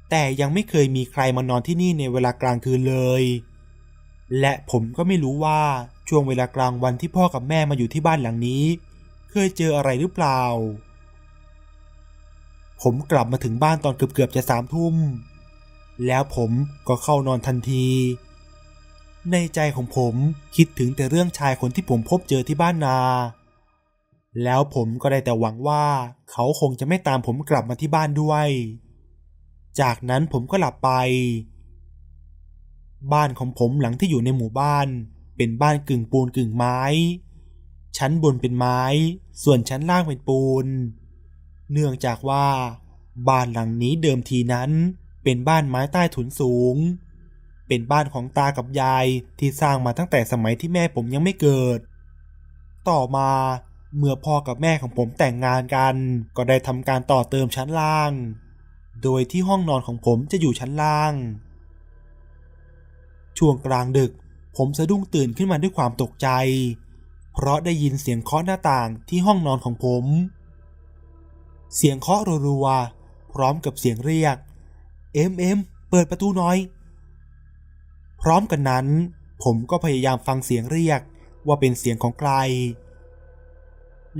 แต่ยังไม่เคยมีใครมานอนที่นี่ในเวลากลางคืนเลย และผมก็ไม่รู้ว่าช่วงเวลากลางวันที่พ่อกับแม่มาอยู่ที่บ้านหลังนี้ เคยเจออะไรหรือเปล่า ผมกลับมาถึงบ้านตอนเกือบๆจะสามทุ่ม แล้วผมก็เข้านอนทันที ในใจของผมคิดถึงแต่เรื่องชายคนที่ผมพบเจอที่บ้านนา แล้วผมก็ได้แต่หวังว่าเขาคงจะไม่ตามผมกลับมาที่บ้านด้วย จากนั้นผมก็หลับไป บ้านของผมหลังที่อยู่ในหมู่บ้าน เป็นบ้านกึ่งปูนกึ่งไม้ ชั้นบนเป็นไม้ ส่วนชั้นล่างเป็นปูน เนื่องจากว่า บ้านหลังนี้เดิมทีนั้นเป็นบ้านไม้ใต้ถุนสูง เป็นบ้านของตากับยายที่สร้างมาตั้งแต่สมัยที่แม่ผมยังไม่เกิด ต่อมาเมื่อพ่อกับแม่ของผมแต่งงานกัน ก็ได้ทำการต่อเติมชั้นล่าง โดยที่ห้องนอนของผมจะอยู่ชั้นล่าง ช่วงกลางดึก ผมสะดุ้งตื่นขึ้นมาด้วยความตกใจ เพราะได้ยินเสียงเคาะหน้าต่างที่ห้องนอนของผม เสียงเคาะรัวๆพร้อมกับเสียงเรียก เอ็มเอ็มเปิดประตูหน่อย พร้อมกันนั้น ผมก็พยายามฟังเสียงเรียกว่าเป็นเสียงของใคร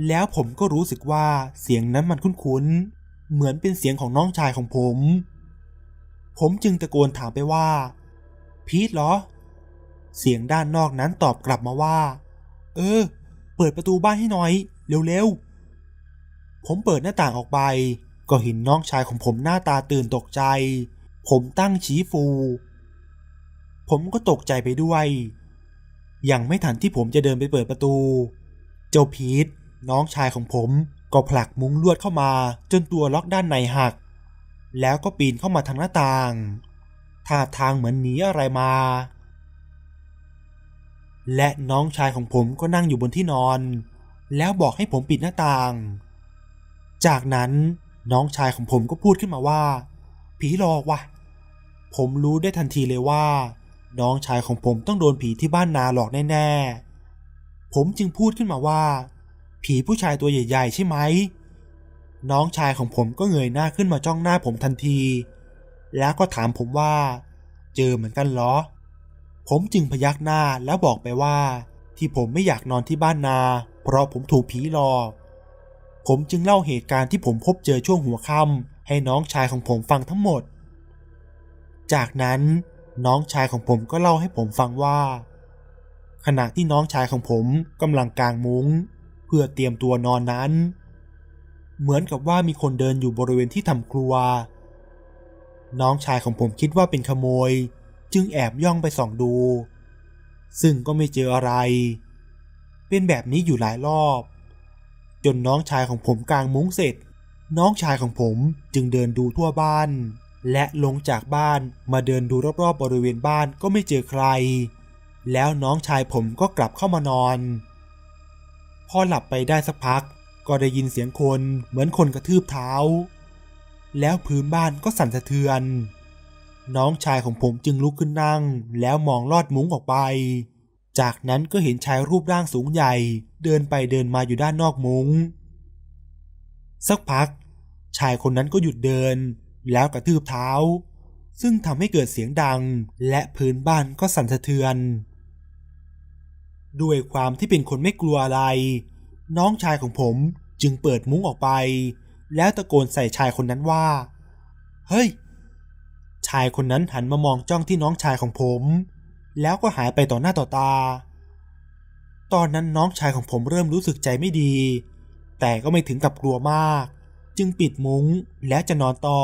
แล้วผมก็รู้สึกว่าเสียงนั้นมันคุ้นๆ เหมือนเป็นเสียงของน้องชายของผม ผมจึงตะโกนถามไปว่า พีทเหรอ เสียงด้านนอกนั้นตอบกลับมาว่า เออ เปิดประตูบ้านให้หน่อย เร็วๆ ผมเปิดหน้าต่างออกไป ก็เห็นน้องชายของผมหน้าตาตื่นตกใจ ผมตั้งชี้ฟู ผมก็ตกใจไปด้วย ยังไม่ทันที่ผมจะเดินไปเปิดประตู เจ้าพีทน้องชายของผมก็ผลักมุ้งลวดเข้ามาจนตัวล็อกด้านในหัก แล้วก็ปีนเข้ามาทางหน้าต่าง ท่าทางเหมือนหนีอะไรมา และน้องชายของผมก็นั่งอยู่บนที่นอน แล้วบอกให้ผมปิดหน้าต่าง จากนั้นน้องชายของผมก็พูดขึ้นมาว่า ผีหลอกว่ะ ผมรู้ได้ทันทีเลยว่า น้องชายของผมต้องโดนผีที่บ้านนาหลอกแน่ ๆ ผมจึงพูดขึ้นมาว่า ผีผู้ชายตัวใหญ่ ๆ ใช่ไหม น้องชายของผมก็เงยหน้าขึ้นมาจ้องหน้าผมทันที แล้วก็ถามผมว่า เจอเหมือนกันเหรอ ผมจึงพยักหน้าแล้วบอกไปว่า ที่ผมไม่อยากนอนที่บ้านนา เพราะผมถูกผีหลอก ผมจึงเล่าเหตุการณ์ที่ผมพบเจอช่วงหัวค่ำให้น้องชายของผมฟังทั้งหมด จากนั้น น้องชายของผมก็เล่าให้ผมฟังว่า ขณะที่น้องชายของผมกำลังกางมุง้ง เพื่อเตรียมตัวนอนนั้น เหมือนกับว่ามีคนเดินอยู่บริเวณที่ทำครัว น้องชายของผมคิดว่าเป็นขโมย จึงแอบย่องไปส่องดู ซึ่งก็ไม่เจออะไร เป็นแบบนี้อยู่หลายรอบ จนน้องชายของผมกางมุ้งเสร็จ น้องชายของผมจึงเดินดูทั่วบ้าน และลงจากบ้านมาเดินดูรอบๆบริเวณบ้านก็ไม่เจอใคร แล้วน้องชายผมก็กลับเข้ามานอน พอหลับไปได้สักพัก ก็ได้ยินเสียงคนเหมือนคนกระทืบเท้า แล้วพื้นบ้านก็สั่นสะเทือน น้องชายของผมจึงลุกขึ้นนั่ง แล้วมองลอดมุ้งออกไป จากนั้นก็เห็นชายรูปร่างสูงใหญ่ เดินไปเดินมาอยู่ด้านนอกมุง้ง สักพัก ชายคนนั้นก็หยุดเดิน แล้วกระทืบเท้า ซึ่งทำให้เกิดเสียงดัง และพื้นบ้านก็สั่นสะเทือน ด้วยความที่เป็นคนไม่กลัวอะไร น้องชายของผมจึงเปิดมุ้งออกไป แล้วตะโกนใส่ชายคนนั้นว่า เฮ้ย ชายคนนั้นหันมามองจ้องที่น้องชายของผม แล้วก็หายไปต่อหน้าต่อตา ตอนนั้นน้องชายของผมเริ่มรู้สึกใจไม่ดี แต่ก็ไม่ถึงกับกลัวมาก จึงปิดมุ้งและจะนอนต่อ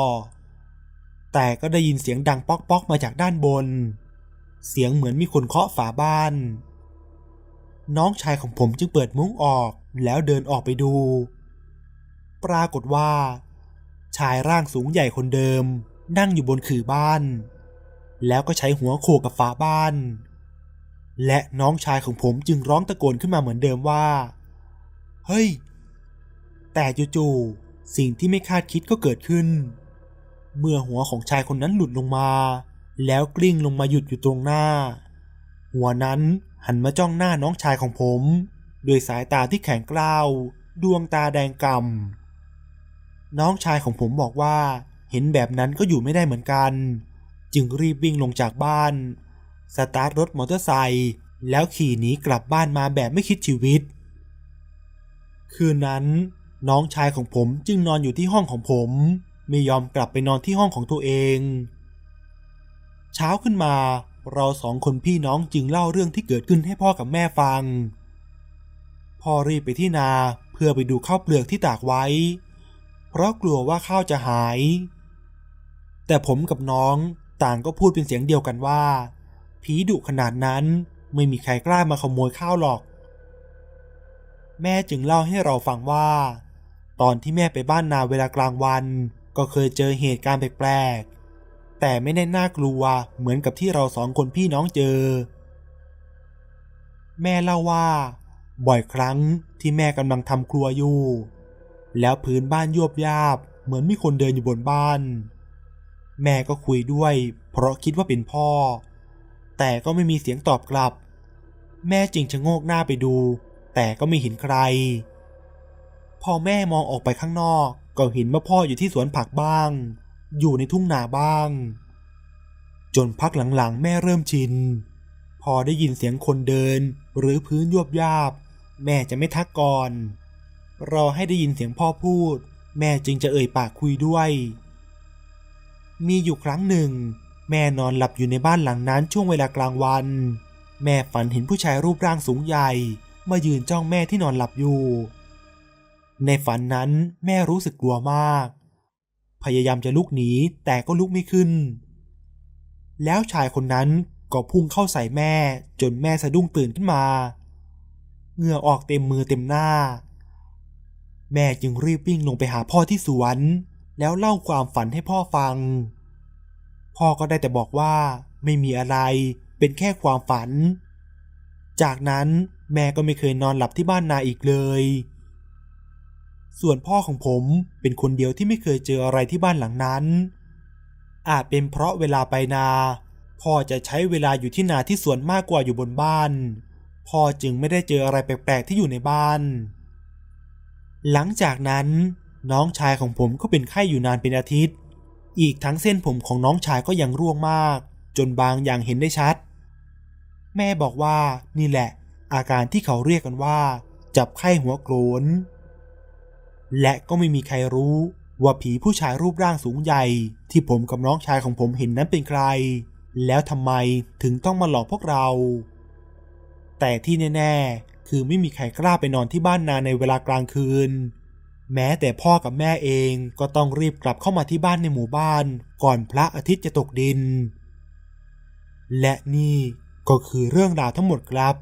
แต่ก็ได้ยินเสียงดังป๊อกๆมาจากด้านบน เสียงเหมือนมีคนเคาะฝาบ้าน น้องชายของผมจึงเปิดมุ้งออกแล้วเดินออกไปดู ปรากฏว่า ชายร่างสูงใหญ่คนเดิม นั่งอยู่บนขื่อบ้าน แล้วก็ใช้หัวโขกกับฝาบ้าน และน้องชายของผมจึงร้องตะโกนขึ้นมาเหมือนเดิมว่า เฮ้ย แต่จู่ๆ สิ่งที่ไม่คาดคิดก็เกิดขึ้น เมื่อหัวของชายคนนั้นหลุดลงมา แล้วกลิ้งลงมาหยุดอยู่ตรงหน้า หัวนั้นหันมาจ้องหน้าน้องชายของผมด้วยสายตาที่แข็งกร้าว ดวงตาแดงกำ่ำน้องชายของผมบอกว่า เห็นแบบนั้นก็อยู่ไม่ได้เหมือนกัน จึงรีบวิ่งลงจากบ้าน สตาร์ทรถมอเตอร์ไซค์แล้วขี่หนีกลับบ้านมาแบบไม่คิดชีวิต คืนนั้น น้องชายของผมจึงนอนอยู่ที่ห้องของผม ไม่ยอมกลับไปนอนที่ห้องของตัวเอง เช้าขึ้นมาเราสองคนพี่น้องจึงเล่าเรื่องที่เกิดขึ้นให้พ่อกับแม่ฟัง พ่อรีบไปที่นาเพื่อไปดูข้าวเปลือกที่ตากไว้ เพราะกลัวว่าข้าวจะหาย แต่ผมกับน้องต่างก็พูดเป็นเสียงเดียวกันว่า ผีดุขนาดนั้นไม่มีใครกล้ามาขโมยข้าวหรอก แม่จึงเล่าให้เราฟังว่า ตอนที่แม่ไปบ้านนาเวลากลางวัน ก็เคยเจอเหตุการณ์แปลกๆ แต่ไม่ได้น่ากลัวเหมือนกับที่เราสองคนพี่น้องเจอ แม่เล่าว่า บ่อยครั้งที่แม่กำลังทำครัวอยู่ แล้วพื้นบ้านยวบยาบ เหมือนมีคนเดินอยู่บนบ้าน แม่ก็คุยด้วย เพราะคิดว่าเป็นพ่อ แต่ก็ไม่มีเสียงตอบกลับ แม่จึงชะโงกหน้าไปดู แต่ก็ไม่เห็นใคร อแม่มองออกไปข้างนอก ก็เห็นว่าพ่ออยู่ที่สวนผักบ้าง อยู่ในทุ่งนาบ้าง จนพักหลังๆ แม่เริ่มชิน พอได้ยินเสียงคนเดินหรือพื้นยวบยาบ แม่จะไม่ทักก่อน รอให้ได้ยินเสียงพ่อพูด แม่จึงจะเอ่ยปากคุยด้วย มีอยู่ครั้งหนึ่ง แม่นอนหลับอยู่ในบ้านหลังนั้นช่วงเวลากลางวัน แม่ฝันเห็นผู้ชายรูปร่างสูงใหญ่ มายืนจ้องแม่ที่นอนหลับอยู่ ในฝันนั้นแม่รู้สึกกลัวมาก พยายามจะลุกหนีแต่ก็ลุกไม่ขึ้น แล้วชายคนนั้นก็พุ่งเข้าใส่แม่จนแม่สะดุ้งตื่นขึ้นมา เหงื่อออกเต็มมือเต็มหน้า แม่จึงรีบวิ่งลงไปหาพ่อที่สวน แล้วเล่าความฝันให้พ่อฟัง พ่อก็ได้แต่บอกว่าไม่มีอะไรเป็นแค่ความฝัน จากนั้นแม่ก็ไม่เคยนอนหลับที่บ้านนาอีกเลย ส่วนพ่อของผมเป็นคนเดียวที่ไม่เคยเจออะไรที่บ้านหลังนั้น อาจเป็นเพราะเวลาไปนา พ่อจะใช้เวลาอยู่ที่นาที่สวนมากกว่าอยู่บนบ้าน พ่อจึงไม่ได้เจออะไรแปลกๆที่อยู่ในบ้าน หลังจากนั้นน้องชายของผมก็เป็นไข้อยู่นานเป็นอาทิตย์ อีกทั้งเส้นผมของน้องชายก็ยังร่วงมาก จนบางอย่างเห็นได้ชัด แม่บอกว่านี่แหละ อาการที่เขาเรียกกันว่า จับไข้หัวโกรน และก็ไม่มีใครรู้ ว่าผีผู้ชายรูปร่างสูงใหญ่ ที่ผมกับน้องชายของผมเห็นนั้นเป็นใคร แล้วทำไมถึงต้องมาหลอกพวกเรา แต่ที่แน่ ๆ คือไม่มีใครกล้าไปนอนที่บ้านนาในเวลากลางคืน แม้แต่พ่อกับแม่เองก็ต้องรีบกลับเข้ามาที่บ้านในหมู่บ้าน ก่อนพระอาทิตย์จะตกดิน และนี่ก็คือเรื่องราวทั้งหมดครับ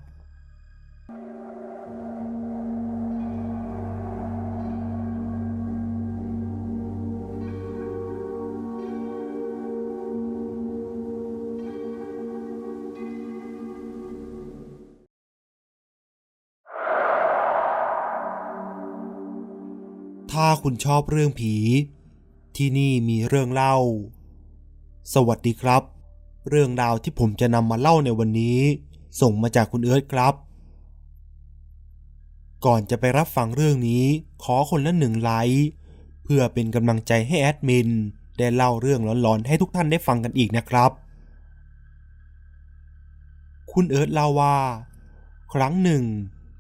ถ้าคุณชอบเรื่องผี ที่นี่มีเรื่องเล่า สวัสดีครับ เรื่องราวที่ผมจะนำมาเล่าในวันนี้ ส่งมาจากคุณเอิร์ธครับ ก่อนจะไปรับฟังเรื่องนี้ ขอคนละหนึ่งไลค์เพื่อเป็นกำลังใจให้แอดมิน ได้เล่าเรื่องหลอนๆ ให้ทุกท่านได้ฟังกันอีกนะครับ คุณเอิร์ธเล่าว่า ครั้งหนึ่ง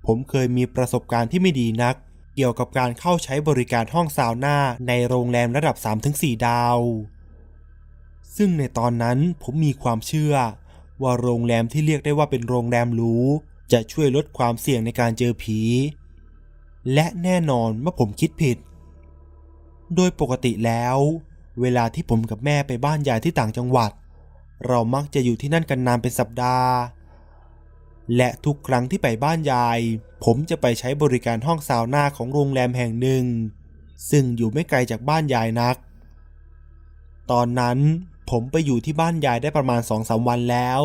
ผมเคยมีประสบการณ์ที่ไม่ดีนัก เกี่ยวกับการเข้าใช้บริการห้องซาวน่าในโรงแรมระดับ 3-4 ดาว ซึ่งในตอนนั้นผมมีความเชื่อ ว่าโรงแรมที่เรียกได้ว่าเป็นโรงแรมหรูจะช่วยลดความเสี่ยงในการเจอผี และแน่นอนว่าผมคิดผิด โดยปกติแล้ว เวลาที่ผมกับแม่ไปบ้านยายที่ต่างจังหวัด เรามักจะอยู่ที่นั่นกันนานเป็นสัปดาห์ และทุกครั้งที่ไปบ้านยาย ผมจะไปใช้บริการห้องซาวน่าของโรงแรมแห่งหนึ่ง ซึ่งอยู่ไม่ไกลจากบ้านยายนัก ตอนนั้นผมไปอยู่ที่บ้านยายได้ประมาณสองสาวันแล้ว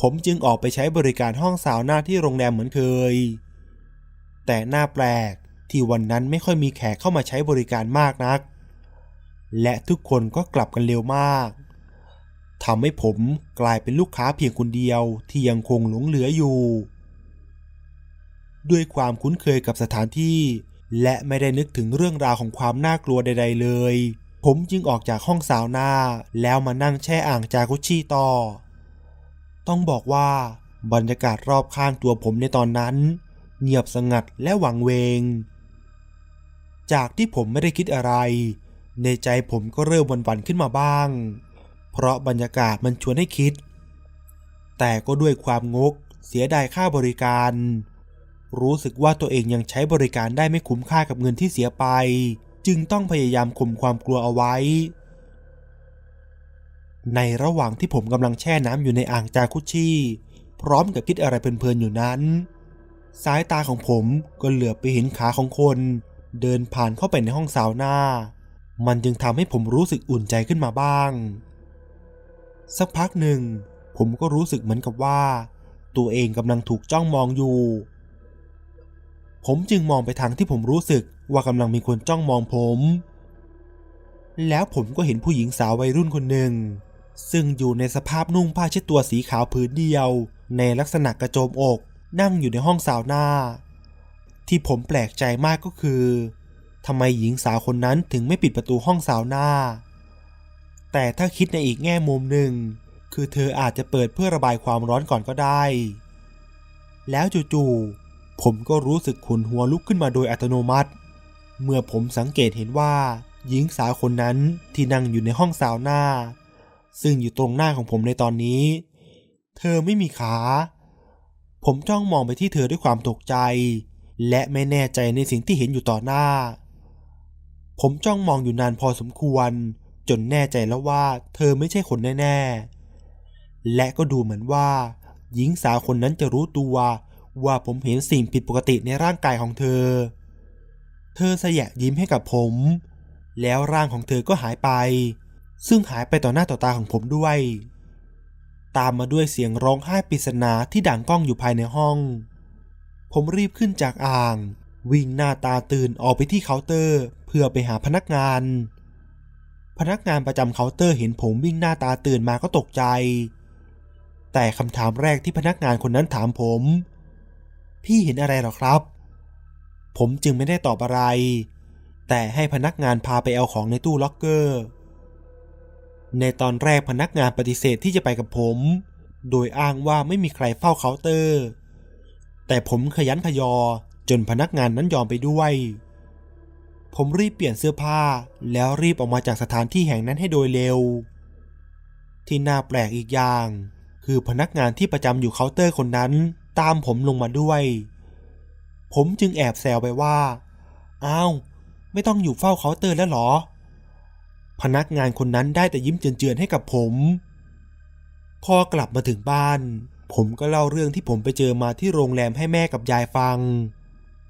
ผมจึงออกไปใช้บริการห้องซาวน่าที่โรงแรมเหมือนเคย แต่หน่าแปลกที่วันนั้นไม่ค่อยมีแขกเข้ามาใช้บริการมากนัก และทุกคนก็กลับกันเร็วมาก ทำให้ผมกลายเป็นลูกค้าเพียงคนเดียวที่ยังคงหลงเหลืออยู่ ด้วยความคุ้นเคยกับสถานที่ และไม่ได้นึกถึงเรื่องราวของความน่ากลัวใด ๆ เลย ผมจึงออกจากห้องสาวนาแล้วมานั่งแช่อ่างจากุชิต่อ ต้องบอกว่าบรรยากาศรอบข้างตัวผมในตอนนั้น เงียบสงัดและหวังเวง จากที่ผมไม่ได้คิดอะไร ในใจผมก็เริ่มวันๆขึ้นมาบ้าง เพราะบรรยากาศมันชวนให้คิด แต่ก็ด้วยความงกเสียดายค่าบริการ รู้สึกว่าตัวเองยังใช้บริการได้ไม่คุ้มค่ากับเงินที่เสียไป จึงต้องพยายามข่มความกลัวเอาไว้ ในระหว่างที่ผมกำลังแช่น้ำอยู่ในอ่างจากุชิพร้อมกับคิดอะไรเพลินๆอยู่นั้น สายตาของผมก็เหลือบไปเห็นขาของคน เดินผ่านเข้าไปในห้องสาวน่ามันจึงทำให้ผมรู้สึกอุ่นใจขึ้นมาบ้าง สักพักหนึ่ง ผมก็รู้สึกเหมือนกับว่า ตัวเองกำลังถูกจ้องมองอยู่ ผมจึงมองไปทางที่ผมรู้สึกว่ากำลังมีคนจ้องมองผม แล้วผมก็เห็นผู้หญิงสาววัยรุ่นคนหนึ่ง ซึ่งอยู่ในสภาพนุ่งผ้าเช็ดตัวสีขาวผืนเดียว ในลักษณะกระโจมอกนั่งอยู่ในห้องสาวหน้า ที่ผมแปลกใจมากก็คือทำไมหญิงสาวคนนั้นถึงไม่ปิดประตูห้องสาวหน้า แต่ถ้าคิดในอีกแง่มุมหนึ่ง คือเธออาจจะเปิดเพื่อระบายความร้อนก่อนก็ได้ แล้วจู่ๆผมก็รู้สึกขุนหัวลุกขึ้นมาโดยอัตโนมัติ เมื่อผมสังเกตเห็นว่าหญิงสาวคนนั้นที่นั่งอยู่ในห้องสาวหน้า ซึ่งอยู่ตรงหน้าของผมในตอนนี้ เธอไม่มีขา ผมจ้องมองไปที่เธอด้วยความตกใจ และไม่แน่ใจในสิ่งที่เห็นอยู่ต่อหน้า ผมจ้องมองอยู่นานพอสมควร จนแน่ใจแล้วว่าเธอไม่ใช่คนแน่ๆ และก็ดูเหมือนว่า หญิงสาวคนนั้นจะรู้ตัวว่าผมเห็นสิ่งผิดปกติในร่างกายของเธอ เธอแสยะยิ้มให้กับผม แล้วร่างของเธอก็หายไป ซึ่งหายไปต่อหน้าต่อตาของผมด้วย ตามมาด้วยเสียงร้องไห้ปริศนาที่ดังก้องอยู่ภายในห้อง ผมรีบขึ้นจากอ่าง วิ่งหน้าตาตื่นออกไปที่เคาน์เตอร์ เพื่อไปหาพนักงาน พนักงานประจำเคาน์เตอร์เห็นผมวิ่งหน้าตาตื่นมาก็ตกใจ แต่คำถามแรกที่พนักงานคนนั้นถามผม พี่เห็นอะไรหรอครับ ผมจึงไม่ได้ตอบอะไร แต่ให้พนักงานพาไปเอาของในตู้ล็อกเกอร์ ในตอนแรกพนักงานปฏิเสธที่จะไปกับผม โดยอ้างว่าไม่มีใครเฝ้าเคาน์เตอร์ แต่ผมคะยั้นคะยอจนพนักงานนั้นยอมไปด้วย ผมรีบเปลี่ยนเสื้อผ้า แล้วรีบออกมาจากสถานที่แห่งนั้นให้โดยเร็ว ที่น่าแปลกอีกอย่าง คือพนักงานที่ประจำอยู่เคาน์เตอร์คนนั้น ตามผมลงมาด้วย ผมจึงแอบแซวไปว่า อ้าว ไม่ต้องอยู่เฝ้าเคาน์เตอร์แล้วหรอ พนักงานคนนั้นได้แต่ยิ้มเจือนๆให้กับผม พอกลับมาถึงบ้าน ผมก็เล่าเรื่องที่ผมไปเจอมาที่โรงแรมให้แม่กับยายฟัง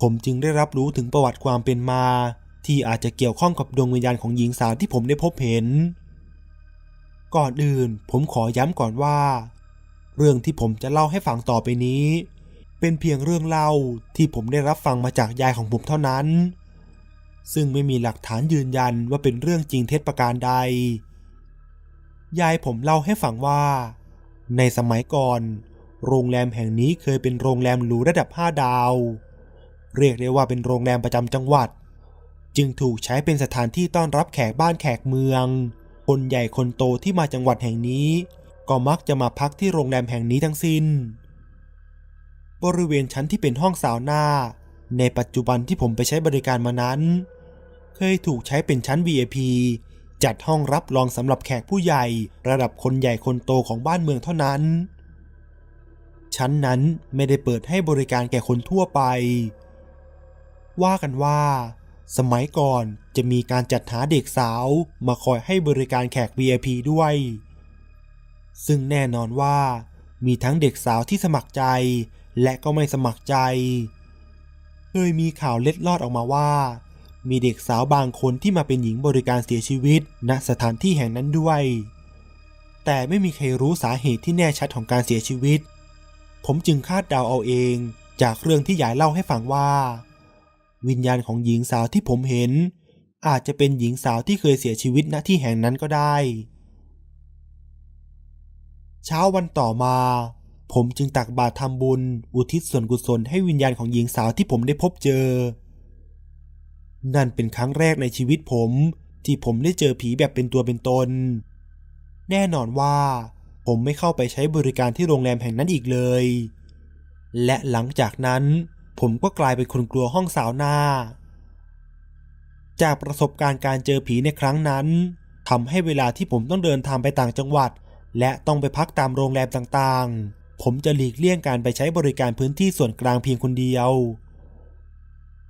ผมจึงได้รับรู้ถึงประวัติความเป็นมา ที่อาจจะเกี่ยวข้องกับดวงวิญญาณของหญิงสาวที่ผมได้พบเห็น ก่อนอื่นผมขอย้ำก่อนว่า เรื่องที่ผมจะเล่าให้ฟังต่อไปนี้ เป็นเพียงเรื่องเล่าที่ผมได้รับฟังมาจากยายของผมเท่านั้น ซึ่งไม่มีหลักฐานยืนยันว่าเป็นเรื่องจริงเท็จประการใด ยายผมเล่าให้ฟังว่า ในสมัยก่อน โรงแรมแห่งนี้เคยเป็นโรงแรมหรูระดับห้าดาว เรียกได้ว่าเป็นโรงแรมประจำจังหวัด จึงถูกใช้เป็นสถานที่ต้อนรับแขกบ้านแขกเมือง คนใหญ่คนโตที่มาจังหวัดแห่งนี้ ก็มักจะมาพักที่โรงแรมแห่งนี้ทั้งสิ้น บริเวณชั้นที่เป็นห้องสาวหน้า ในปัจจุบันที่ผมไปใช้บริการมานั้น เคยถูกใช้เป็นชั้น VIP จัดห้องรับรองสำหรับแขกผู้ใหญ่ระดับคนใหญ่คนโตของบ้านเมืองเท่านั้น ชั้นนั้นไม่ได้เปิดให้บริการแก่คนทั่วไป ว่ากันว่า สมัยก่อนจะมีการจัดหาเด็กสาวมาคอยให้บริการแขก VIP ด้วย ซึ่งแน่นอนว่า มีทั้งเด็กสาวที่สมัครใจและก็ไม่สมัครใจ เคยมีข่าวเล็ดลอดออกมาว่า มีเด็กสาวบางคนที่มาเป็นหญิงบริการเสียชีวิต ณสถานที่แห่งนั้นด้วย แต่ไม่มีใครรู้สาเหตุที่แน่ชัดของการเสียชีวิต ผมจึงคาดเดาเอาเอง จากเรื่องที่ยายเล่าให้ฟังว่า วิญญาณของหญิงสาวที่ผมเห็น อาจจะเป็นหญิงสาวที่เคยเสียชีวิตณที่แห่งนั้นก็ได้ เช้าวันต่อมา ผมจึงตักบาตรทำบุญ อุทิศส่วนกุศลให้วิญญาณของหญิงสาวที่ผมได้พบเจอ นั่นเป็นครั้งแรกในชีวิตผมที่ผมได้เจอผีแบบเป็นตัวเป็นตน แน่นอนว่า ผมไม่เข้าไปใช้บริการที่โรงแรมแห่งนั้นอีกเลย และหลังจากนั้น ผมก็กลายเป็นคนกลัวห้องสาวหน้า จากประสบการณ์การเจอผีในครั้งนั้นทำให้เวลาที่ผมต้องเดินทางไปต่างจังหวัด และต้องไปพักตามโรงแรมต่างๆ ผมจะหลีกเลี่ยงการไปใช้บริการพื้นที่ส่วนกลางเพียงคนเดียว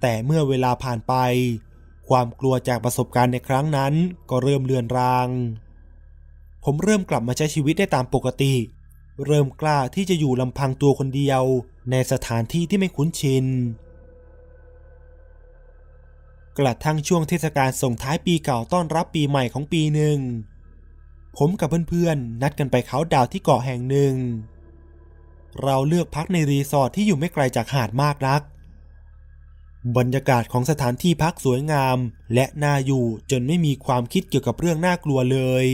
แต่เมื่อเวลาผ่านไป ความกลัวจากประสบการณ์ในครั้งนั้นก็เริ่มเลือนราง ผมเริ่มกลับมาใช้ชีวิตได้ตามปกติ เริ่มกล้าที่จะอยู่ลำพังตัวคนเดียว ในสถานที่ที่ไม่คุ้นชิน กระทั่งช่วงเทศกาลส่งท้ายปีเก่าต้อนรับปีใหม่ของปีหนึ่ง ผมกับเพื่อนๆ นัดกันไปเขาดาวที่เกาะแห่งหนึ่ง เราเลือกพักในรีสอร์ทที่อยู่ไม่ไกลจากหาดมากนัก บรรยากาศของสถานที่พักสวยงาม และน่าอยู่จนไม่มีความคิดเกี่ยวกับเรื่องน่ากลัวเลย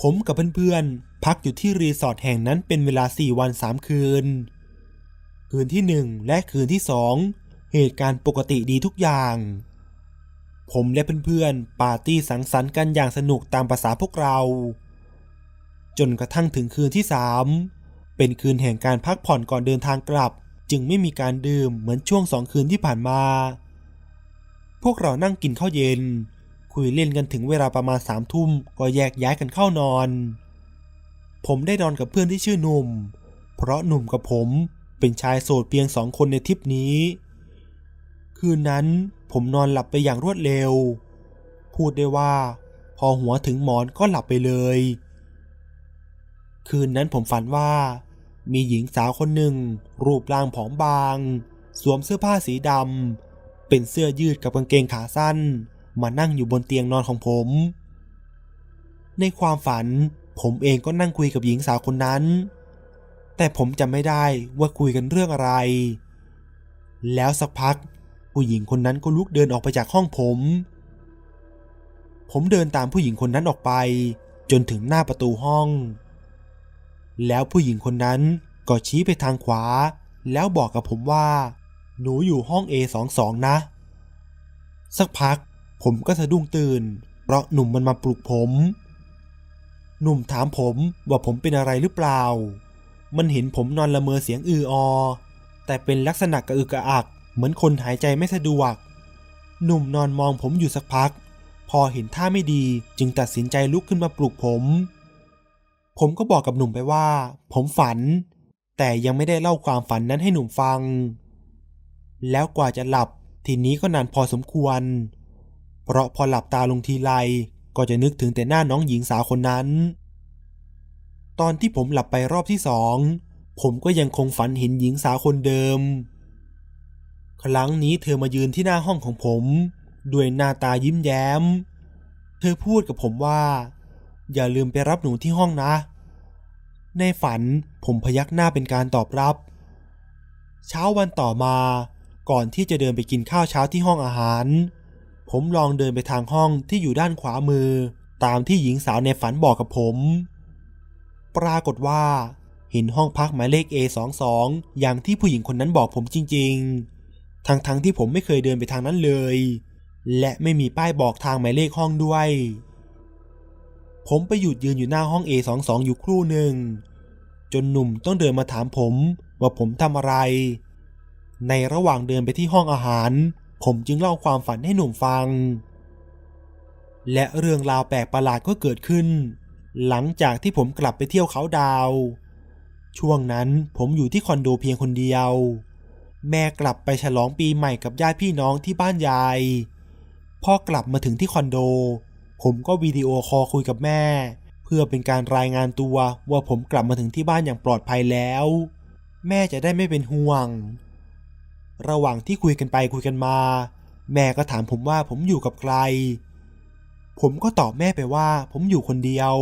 ผมกับเพื่อน พักอยู่ที่รีสอร์ทแห่งนั้นเป็นเวลา 4 วัน 3 คืน คืนที่ 1 และคืนที่ 2 เหตุการณ์ปกติดีทุกอย่าง ผมและเพื่อนๆ ปาร์ตี้สังสรรค์กันอย่างสนุกตามภาษาพวกเรา จนกระทั่งถึงคืนที่ 3 เป็นคืนแห่งการพักผ่อนก่อนเดินทางกลับ จึงไม่มีการดื่มเหมือนช่วงสองคืนที่ผ่านมา พวกเรานั่งกินข้าวเย็น คุยเล่นกันถึงเวลาประมาณสามทุ่มก็แยกย้ายกันเข้านอน ผมได้นอนกับเพื่อนที่ชื่อหนุ่ม เพราะหนุ่มกับผมเป็นชายโสดเพียงสองคนในทริปนี้ คืนนั้นผมนอนหลับไปอย่างรวดเร็ว พูดได้ว่า พอหัวถึงหมอนก็หลับไปเลย คืนนั้นผมฝันว่า มีหญิงสาวคนหนึ่ง รูปร่างผอมบาง สวมเสื้อผ้าสีดำเป็นเสื้อยืดกับกางเกงขาสั้น มานั่งอยู่บนเตียงนอนของผม ในความฝัน ผมเองก็นั่งคุยกับหญิงสาวคนนั้น แต่ผมจำไม่ได้ว่าคุยกันเรื่องอะไร แล้วสักพัก ผู้หญิงคนนั้นก็ลุกเดินออกไปจากห้องผม ผมเดินตามผู้หญิงคนนั้นออกไป จนถึงหน้าประตูห้อง แล้วผู้หญิงคนนั้นก็ชี้ไปทางขวา แล้วบอกกับผมว่า หนูอยู่ห้อง A22 นะ สักพักผมก็สะดุ้งตื่น เพราะหนุ่มมันมาปลุกผม หนุ่มถามผมว่าผมเป็นอะไรหรือเปล่า มันเห็นผมนอนละเมอเสียงอืออ แต่เป็นลักษณะกระอึกกระอัก เหมือนคนหายใจไม่สะดวก หนุ่มนอนมองผมอยู่สักพัก พอเห็นท่าไม่ดีจึงตัดสินใจลุกขึ้นมาปลุกผม ผมก็บอกกับหนุ่มไปว่า ผมฝัน แต่ยังไม่ได้เล่าความฝันนั้นให้หนุ่มฟัง แล้วกว่าจะหลับทีนี้ก็นานพอสมควร เพราะพอหลับตาลงทีไร ก็จะนึกถึงแต่หน้าน้องหญิงสาวคนนั้น ตอนที่ผมหลับไปรอบที่สอง ผมก็ยังคงฝันเห็นหญิงสาวคนเดิม ครั้งนี้เธอมายืนที่หน้าห้องของผม ด้วยหน้าตายิ้มแย้ม เธอพูดกับผมว่า อย่าลืมไปรับหนูที่ห้องนะ ในฝันผมพยักหน้าเป็นการตอบรับ เช้าวันต่อมาก่อนที่จะเดินไปกินข้าวเช้าที่ห้องอาหาร ผมลองเดินไปทางห้องที่อยู่ด้านขวามือ ตามที่หญิงสาวในฝันบอกกับผม ปรากฏว่าเห็นห้องพักหมายเลข A22 อย่างที่ผู้หญิงคนนั้นบอกผมจริง ๆ ทั้งๆทที่ผมไม่เคยเดินไปทางนั้นเลย และไม่มีป้ายบอกทางหมายเลขห้องด้วย ผมไปหยุดยืนอยู่หน้าห้อง A22 อยู่ครู่หนึ่ง จนหนุ่มต้องเดินมาถามผมว่าผมทำอะไร ในระหว่างเดินไปที่ห้องอาหาร ผมจึงเล่าความฝันให้หนุ่มฟัง และเรื่องราวแปลกประหลาดก็เกิดขึ้น หลังจากที่ผมกลับไปเที่ยวเขาดาว ช่วงนั้นผมอยู่ที่คอนโดเพียงคนเดียว แม่กลับไปฉลองปีใหม่กับญาติพี่น้องที่บ้านยาย พอกลับมาถึงที่คอนโด ผมก็วิดีโอคอลคุยกับแม่ เพื่อเป็นการรายงานตัวว่าผมกลับมาถึงที่บ้านอย่างปลอดภัยแล้ว แม่จะได้ไม่เป็นห่วง ระหว่างที่คุยกันไปคุยกันมา แม่ก็ถามผมว่าผมอยู่กับใคร ผมก็ตอบแม่ไปว่าผมอยู่คนเดียว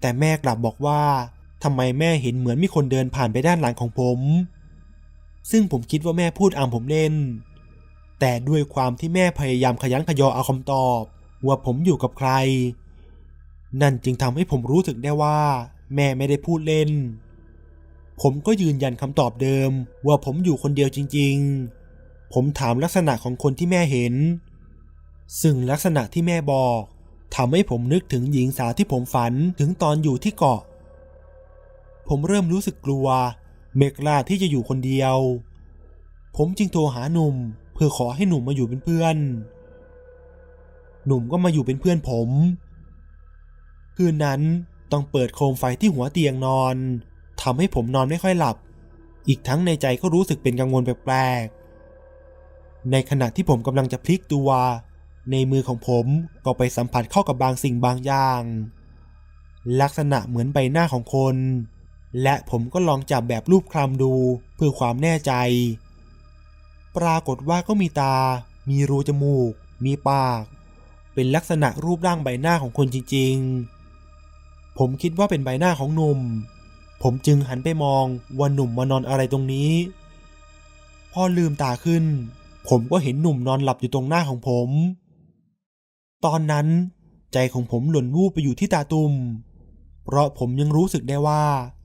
แต่แม่กลับบอกว่าทำไมแม่เห็นเหมือนมีคนเดินผ่านไปด้านหลังของผม ซึ่งผมคิดว่าแม่พูดอามผมเล่น แต่ด้วยความที่แม่พยายามขยันขยอเอาคำตอบ ว่าผมอยู่กับใคร นั่นจึงทำให้ผมรู้สึกได้ว่า แม่ไม่ได้พูดเล่น ผมก็ยืนยันคำตอบเดิม ว่าผมอยู่คนเดียวจริง ๆ ผมถามลักษณะของคนที่แม่เห็น ซึ่งลักษณะที่แม่บอกทำให้ผมนึกถึงหญิงสาวที่ผมฝันถึงตอนอยู่ที่เกาะ ผมเริ่มรู้สึกกลัว เมกล้าที่จะอยู่คนเดียว ผมจึงโทรหาหนุ่ม เพื่อขอให้หนุ่มมาอยู่เป็นเพื่อน หนุ่มก็มาอยู่เป็นเพื่อนผม คืนนั้นต้องเปิดโคมไฟที่หัวเตียงนอน ทำให้ผมนอนไม่ค่อยหลับ อีกทั้งในใจก็รู้สึกเป็นกังวลแปลกๆ ในขณะที่ผมกำลังจะพลิกตัว ในมือของผมก็ไปสัมผัสเข้ากับบางสิ่งบางอย่าง ลักษณะเหมือนใบหน้าของคน และผมก็ลองจับแบบรูปคลำดูเพื่อความแน่ใจ ปรากฏว่าก็มีตา มีรูจมูก มีปาก เป็นลักษณะรูปร่างใบหน้าของคนจริง ๆ ผมคิดว่าเป็นใบหน้าของหนุ่ม ผมจึงหันไปมองว่าหนุ่มมานอนอะไรตรงนี้ พอลืมตาขึ้น ผมก็เห็นหนุ่มนอนหลับอยู่ตรงหน้าของผม ตอนนั้นใจของผมหล่นวูบไปอยู่ที่ตาตุ่มเพราะผมยังรู้สึกได้ว่า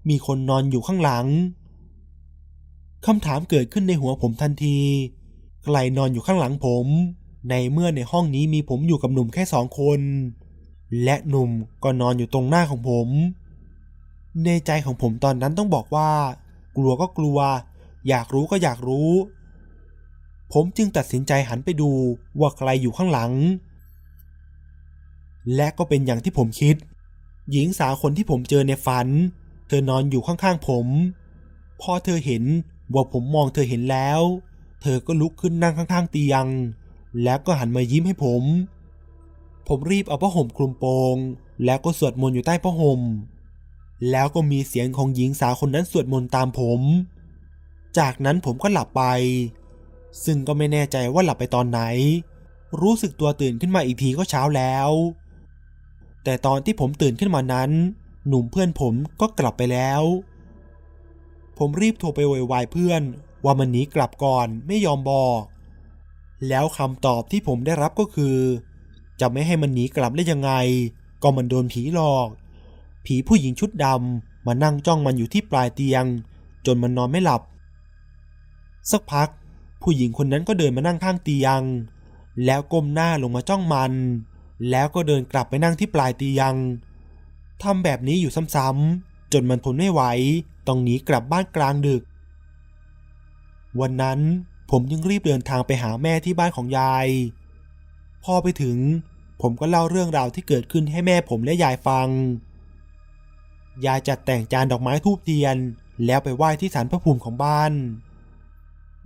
มีคนนอนอยู่ข้างหลังคำถามเกิดขึ้นในหัวผมทันทีใครนอนอยู่ข้างหลังผม ในเมื่อในห้องนี้มีผมอยู่กับหนุ่มแค่สองคน และหนุ่มก็นอนอยู่ตรงหน้าของผม ในใจของผมตอนนั้นต้องบอกว่า กลัวก็กลัว อยากรู้ก็อยากรู้ ผมจึงตัดสินใจหันไปดูว่าใครอยู่ข้างหลัง และก็เป็นอย่างที่ผมคิด หญิงสาวคนที่ผมเจอในฝัน เธอนอนอยู่ข้างๆผม พอเธอเห็นว่าผมมองเธอเห็นแล้ว เธอก็ลุกขึ้นนั่งข้างๆเตียง แล้วก็หันมายิ้มให้ผม ผมรีบเอาผ้าห่มคลุมโปง แล้วก็สวดมนต์อยู่ใต้ผ้าห่ม แล้วก็มีเสียงของหญิงสาวคนนั้นสวดมนต์ตามผม จากนั้นผมก็หลับไป ซึ่งก็ไม่แน่ใจว่าหลับไปตอนไหน รู้สึกตัวตื่นขึ้นมาอีกทีก็เช้าแล้ว แต่ตอนที่ผมตื่นขึ้นมานั้น หนุ่มเพื่อนผมก็กลับไปแล้ว ผมรีบโทรไปโวยวายเพื่อน ว่ามันหนีกลับก่อนไม่ยอมบอก แล้วคำตอบที่ผมได้รับก็คือ จะไม่ให้มันหนีกลับได้ยังไง ก็มันโดนผีหลอก ผีผู้หญิงชุดดำมานั่งจ้องมันอยู่ที่ปลายเตียง จนมันนอนไม่หลับ สักพัก ผู้หญิงคนนั้นก็เดินมานั่งข้างเตียง แล้วก้มหน้าลงมาจ้องมัน แล้วก็เดินกลับไปนั่งที่ปลายเตียงทำแบบนี้อยู่ซ้ำๆจนมันทนไม่ไหวต้องหนีกลับบ้านกลางดึก วันนั้นผมยังรีบเดินทางไปหาแม่ที่บ้านของยาย พอไปถึง ผมก็เล่าเรื่องราวที่เกิดขึ้นให้แม่ผมและยายฟัง ยายจัดแต่งจานดอกไม้ทูบเทียน แล้วไปไหว้ที่ศาลพระภูมิของบ้าน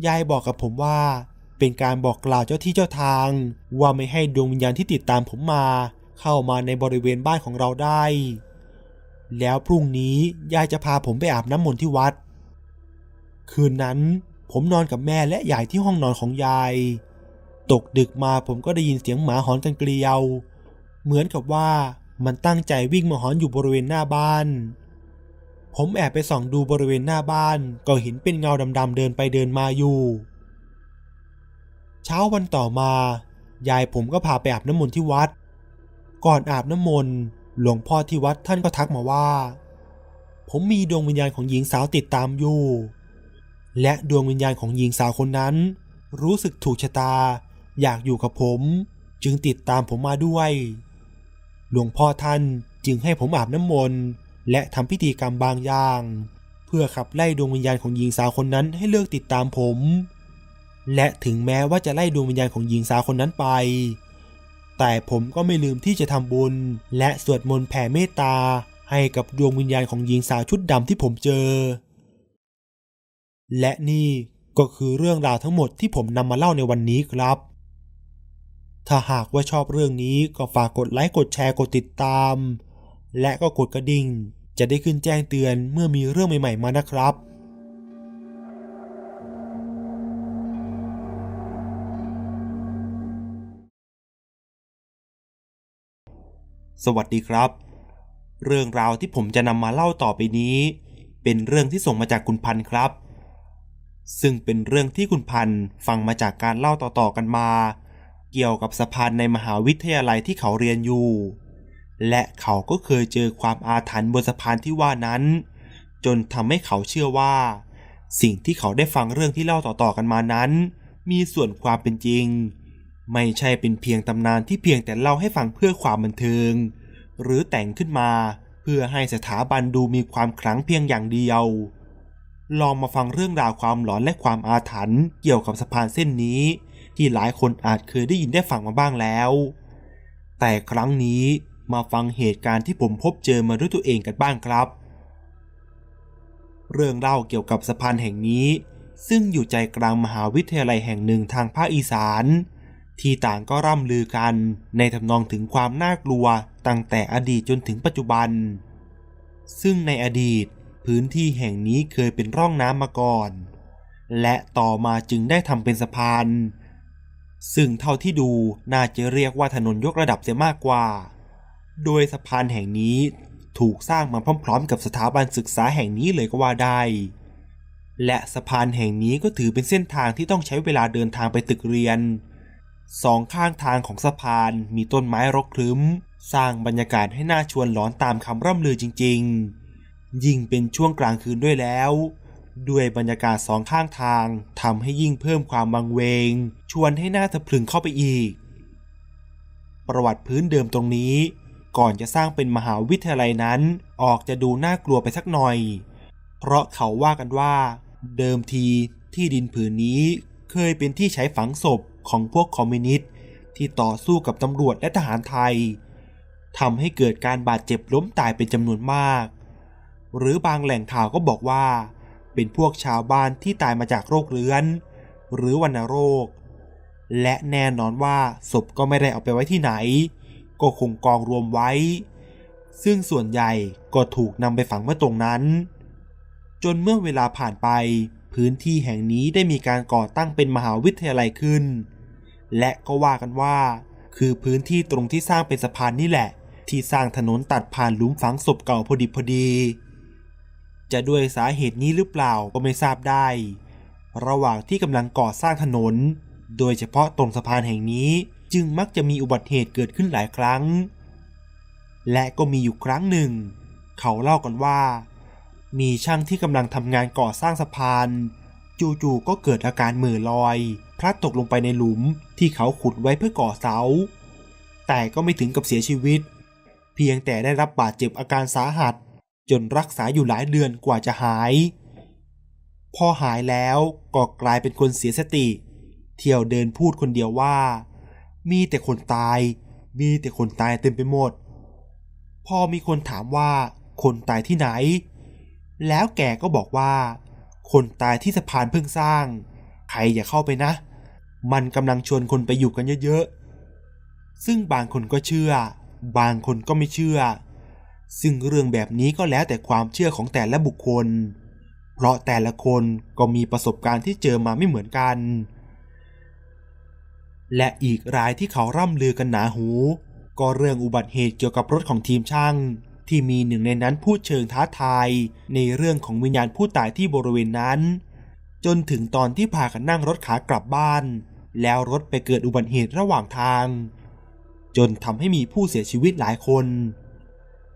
ยายบอกกับผมว่า เป็นการบอกกล่าวเจ้าที่เจ้าทาง ว่าไม่ให้ดวงวิญญาณที่ติดตามผมมา เข้ามาในบริเวณบ้านของเราได้ แล้วพรุ่งนี้ยายจะพาผมไปอาบน้ำมนต์ที่วัด คืนนั้นผมนอนกับแม่และยายที่ห้องนอนของยาย ตกดึกมาผมก็ได้ยินเสียงหมาหอนกันเกลียว เหมือนกับว่า มันตั้งใจวิ่งมาหอนอยู่บริเวณหน้าบ้าน ผมแอบไปส่องดูบริเวณหน้าบ้าน ก็เห็นเป็นเงาดำๆเดินไปเดินมาอยู่ เช้าวันต่อมา ยายผมก็พาไปอาบน้ำมนต์ที่วัด ก่อนอาบน้ำมนต์หลวงพ่อที่วัดท่านก็ทักมาว่า ผมมีดวงวิญญาณของหญิงสาวติดตามอยู่ และดวงวิญญาณของหญิงสาวคนนั้น รู้สึกถูกชะตา อยากอยู่กับผม จึงติดตามผมมาด้วย หลวงพ่อท่านจึงให้ผมอาบน้ำมนต์และทำพิธีกรรมบางอย่าง เพื่อขับไล่ดวงวิญญาณของหญิงสาวคนนั้นให้เลิกติดตามผม และถึงแม้ว่าจะไล่ดวงวิญญาณของหญิงสาวคนนั้นไป แต่ผมก็ไม่ลืมที่จะทำบุญ และสวดมนต์แผ่เมตตาให้กับดวงวิญญาณของหญิงสาวชุดดำที่ผมเจอ และนี่ก็คือเรื่องราวทั้งหมดที่ผมนำมาเล่าในวันนี้ครับ ถ้าหากว่าชอบเรื่องนี้ก็ฝากกดไลค์กดแชร์กดติดตาม และก็กดกระดิ่ง จะได้ขึ้นแจ้งเตือนเมื่อมีเรื่องใหม่ ๆ มานะครับ สวัสดีครับ เรื่องราวที่ผมจะนำมาเล่าต่อไปนี้ เป็นเรื่องที่ส่งมาจากคุณพันธ์ครับ ซึ่งเป็นเรื่องที่คุณพันธ์ฟังมาจากการเล่าต่อๆกันมา เกี่ยวกับสะพานในมหาวิทยาลัยที่เขาเรียนอยู่ และเขาก็เคยเจอความอาถรรพ์บนสะพานที่ว่านั้น จนทำให้เขาเชื่อว่า สิ่งที่เขาได้ฟังเรื่องที่เล่าต่อๆกันมานั้น มีส่วนความเป็นจริง ไม่ใช่เป็นเพียงตำนานที่เพียงแต่เล่าให้ฟังเพื่อความบันเทิง หรือแต่งขึ้นมาเพื่อให้สถาบันดูมีความขลังเพียงอย่างเดียวลองมาฟังเรื่องราวความหลอนและความอาถรรพ์เกี่ยวกับสะพานเส้นนี้ ที่หลายคนอาจเคยได้ยินได้ฟังมาบ้างแล้ว แต่ครั้งนี้มาฟังเหตุการณ์ที่ผมพบเจอมาด้วยตัวเองกันบ้างครับ เรื่องเล่าเกี่ยวกับสะพานแห่งนี้ ซึ่งอยู่ใจกลางมหาวิทยาลัยแห่งหนึ่งทางภาคอีสาน ที่ต่างก็ร่ำลือกันในทำนองถึงความน่ากลัวตั้งแต่อดีตจนถึงปัจจุบัน ซึ่งในอดีตพื้นที่แห่งนี้เคยเป็นร่องน้ำมาก่อน และต่อมาจึงได้ทำเป็นสะพาน ซึ่งเท่าที่ดูน่าจะเรียกว่าถนนยกระดับเสียมากกว่า โดยสะพานแห่งนี้ถูกสร้างมาพร้อมๆ กับสถาบันศึกษาแห่งนี้เลยก็ว่าได้ และสะพานแห่งนี้ก็ถือเป็นเส้นทางที่ต้องใช้เวลาเดินทางไปตึกเรียน สองข้างทางของสะพานมีต้นไม้รกครึ้ม สร้างบรรยากาศให้น่าชวนหลอนตามคำร่ำลือจริง ๆ ยิ่งเป็นช่วงกลางคืนด้วยแล้ว ด้วยบรรยากาศสองข้างทางทำให้ยิ่งเพิ่มความบังเวง ชวนให้น่าสะพรึงเข้าไปอีก ประวัติพื้นเดิมตรงนี้ ก่อนจะสร้างเป็นมหาวิทยาลัยนั้นออกจะดูน่ากลัวไปสักหน่อย เพราะเขาว่ากันว่า เดิมทีที่ดินผืนนี้เคยเป็นที่ใช้ฝังศพของพวกคอมมิวนิสต์ที่ต่อสู้กับตำรวจและทหารไทยทำให้เกิดการบาดเจ็บล้มตายเป็นจำนวนมาก หรือบางแหล่งข่าวก็บอกว่า เป็นพวกชาวบ้านที่ตายมาจากโรคเรื้อน หรือวัณโรค และแน่นอนว่าศพก็ไม่ได้เอาไปไว้ที่ไหน ก็คงกองรวมไว้ ซึ่งส่วนใหญ่ก็ถูกนำไปฝังเมื่อตรงนั้น จนเมื่อเวลาผ่านไป พื้นที่แห่งนี้ได้มีการก่อตั้งเป็นมหาวิทยาลัยขึ้น และก็ว่ากันว่า คือพื้นที่ตรงที่สร้างเป็นสะพานนี่แหละ ที่สร้างถนนตัดผ่านหลุมฝังศพเก่าพอดีพอดี จะด้วยสาเหตุนี้หรือเปล่าก็ไม่ทราบได้ ระหว่างที่กำลังก่อสร้างถนน โดยเฉพาะตรงสะพานแห่งนี้จึงมักจะมีอุบัติเหตุเกิดขึ้นหลายครั้ง และก็มีอยู่ครั้งหนึ่ง เขาเล่ากันว่า มีช่างที่กำลังทำงานก่อสร้างสะพาน จู่ๆก็เกิดอาการเหม่อลอย พลัดตกลงไปในหลุมที่เขาขุดไว้เพื่อก่อเสา แต่ก็ไม่ถึงกับเสียชีวิต เพียงแต่ได้รับบาดเจ็บอาการสาหัส จนรักษาอยู่หลายเดือนกว่าจะหาย พอหายแล้วก็กลายเป็นคนเสียสติ เที่ยวเดินพูดคนเดียวว่า มีแต่คนตาย มีแต่คนตายเต็มไปหมด พอมีคนถามว่าคนตายที่ไหน แล้วแกก็บอกว่า คนตายที่สะพานเพิ่งสร้าง ใครอย่าเข้าไปนะ มันกำลังชวนคนไปอยู่กันเยอะๆ ซึ่งบางคนก็เชื่อ บางคนก็ไม่เชื่อ ซึ่งเรื่องแบบนี้ก็แล้วแต่ความเชื่อของแต่ละบุคคล เพราะแต่ละคนก็มีประสบการณ์ที่เจอมาไม่เหมือนกัน และอีกรายที่เขาร่ำลือกันหนาหู ก็เรื่องอุบัติเหตุเกี่ยวกับรถของทีมช่าง ที่มีหนึ่งในนั้นพูดเชิงท้าทาย ในเรื่องของวิญญาณผู้ตายที่บริเวณนั้น จนถึงตอนที่พากันนั่งรถขากลับบ้าน แล้วรถไปเกิดอุบัติเหตุระหว่างทาง จนทำให้มีผู้เสียชีวิตหลายคน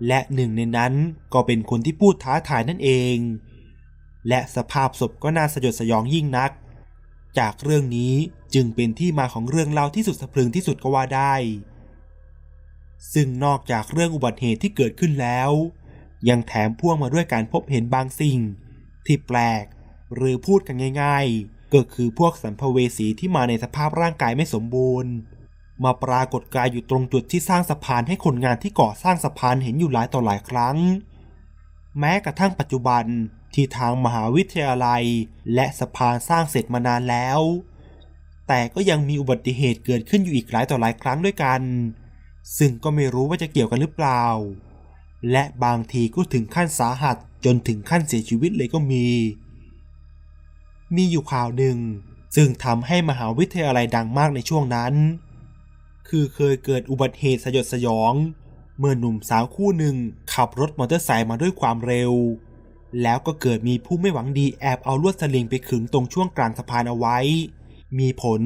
และหนึ่งในนั้นก็เป็นคนที่พูดท้าทายนั่นเอง และสภาพศพก็น่าสยดสยองยิ่งนัก จากเรื่องนี้จึงเป็นที่มาของเรื่องเล่าที่สุดสะพรึงที่สุดก็ว่าได้ ซึ่งนอกจากเรื่องอุบัติเหตุที่เกิดขึ้นแล้ว ยังแถมพ่วงมาด้วยการพบเห็นบางสิ่ง ที่แปลก หรือพูดกันง่าย ๆ ก็คือพวกสัมภเวสีที่มาในสภาพร่างกายไม่สมบูรณ์ มาปรากฏกายอยู่ตรงจุดที่สร้างสะพานให้คนงานที่ก่อสร้างสะพานเห็นอยู่หลายต่อหลายครั้ง แม้กระทั่งปัจจุบันที่ทางมหาวิทยาลัย และสะพานสร้างเสร็จมานานแล้ว แต่ก็ยังมีอุบัติเหตุเกิดขึ้นอยู่อีกหลายต่อหลายครั้งด้วยกัน ซึ่งก็ไม่รู้ว่าจะเกี่ยวกันหรือเปล่า และบางทีก็ถึงขั้นสาหัสจนถึงขั้นเสียชีวิตเลยก็มี มีอยู่ข่าวหนึ่งซึ่งทำให้มหาวิทยาลัยดังมากในช่วงนั้น คือเคยเกิดอุบัติเหตุสยดสยอง เมื่อหนุ่มสาวคู่หนึ่งขับรถมอเตอร์ไซค์มาด้วยความเร็ว แล้วก็เกิดมีผู้ไม่หวังดีแอบเอาลวดสลิงไปขึงตรงช่วงกลางสะพานเอาไว้ มีผล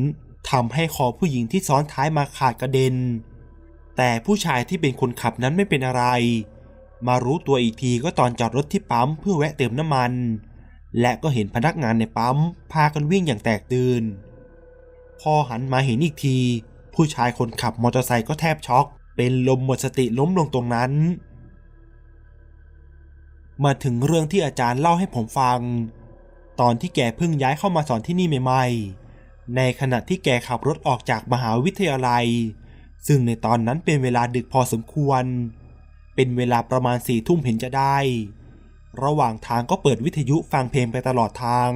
ทำให้คอผู้หญิงที่ซ้อนท้ายมาขาดกระเด็น แต่ผู้ชายที่เป็นคนขับนั้นไม่เป็นอะไร มารู้ตัวอีกทีก็ตอนจอดรถที่ปั๊มเพื่อแวะเติมน้ำมัน และก็เห็นพนักงานในปั๊มพากันวิ่งอย่างแตกตื่น พอหันมาเห็นอีกที ผู้ชายคนขับมอเตอร์ไซค์ก็แทบช็อก เป็นลมหมดสติล้มลงตรงนั้น มาถึงเรื่องที่อาจารย์เล่าให้ผมฟัง ตอนที่แกเพิ่งย้ายเข้ามาสอนที่นี่ใหม่ๆ ในขณะที่แกขับรถออกจากมหาวิทยาลัย ซึ่งในตอนนั้นเป็นเวลาดึกพอสมควร เป็นเวลาประมาณสี่ทุ่มเห็นจะได้ ระหว่างทางก็เปิดวิทยุฟังเพลงไปตลอดทาง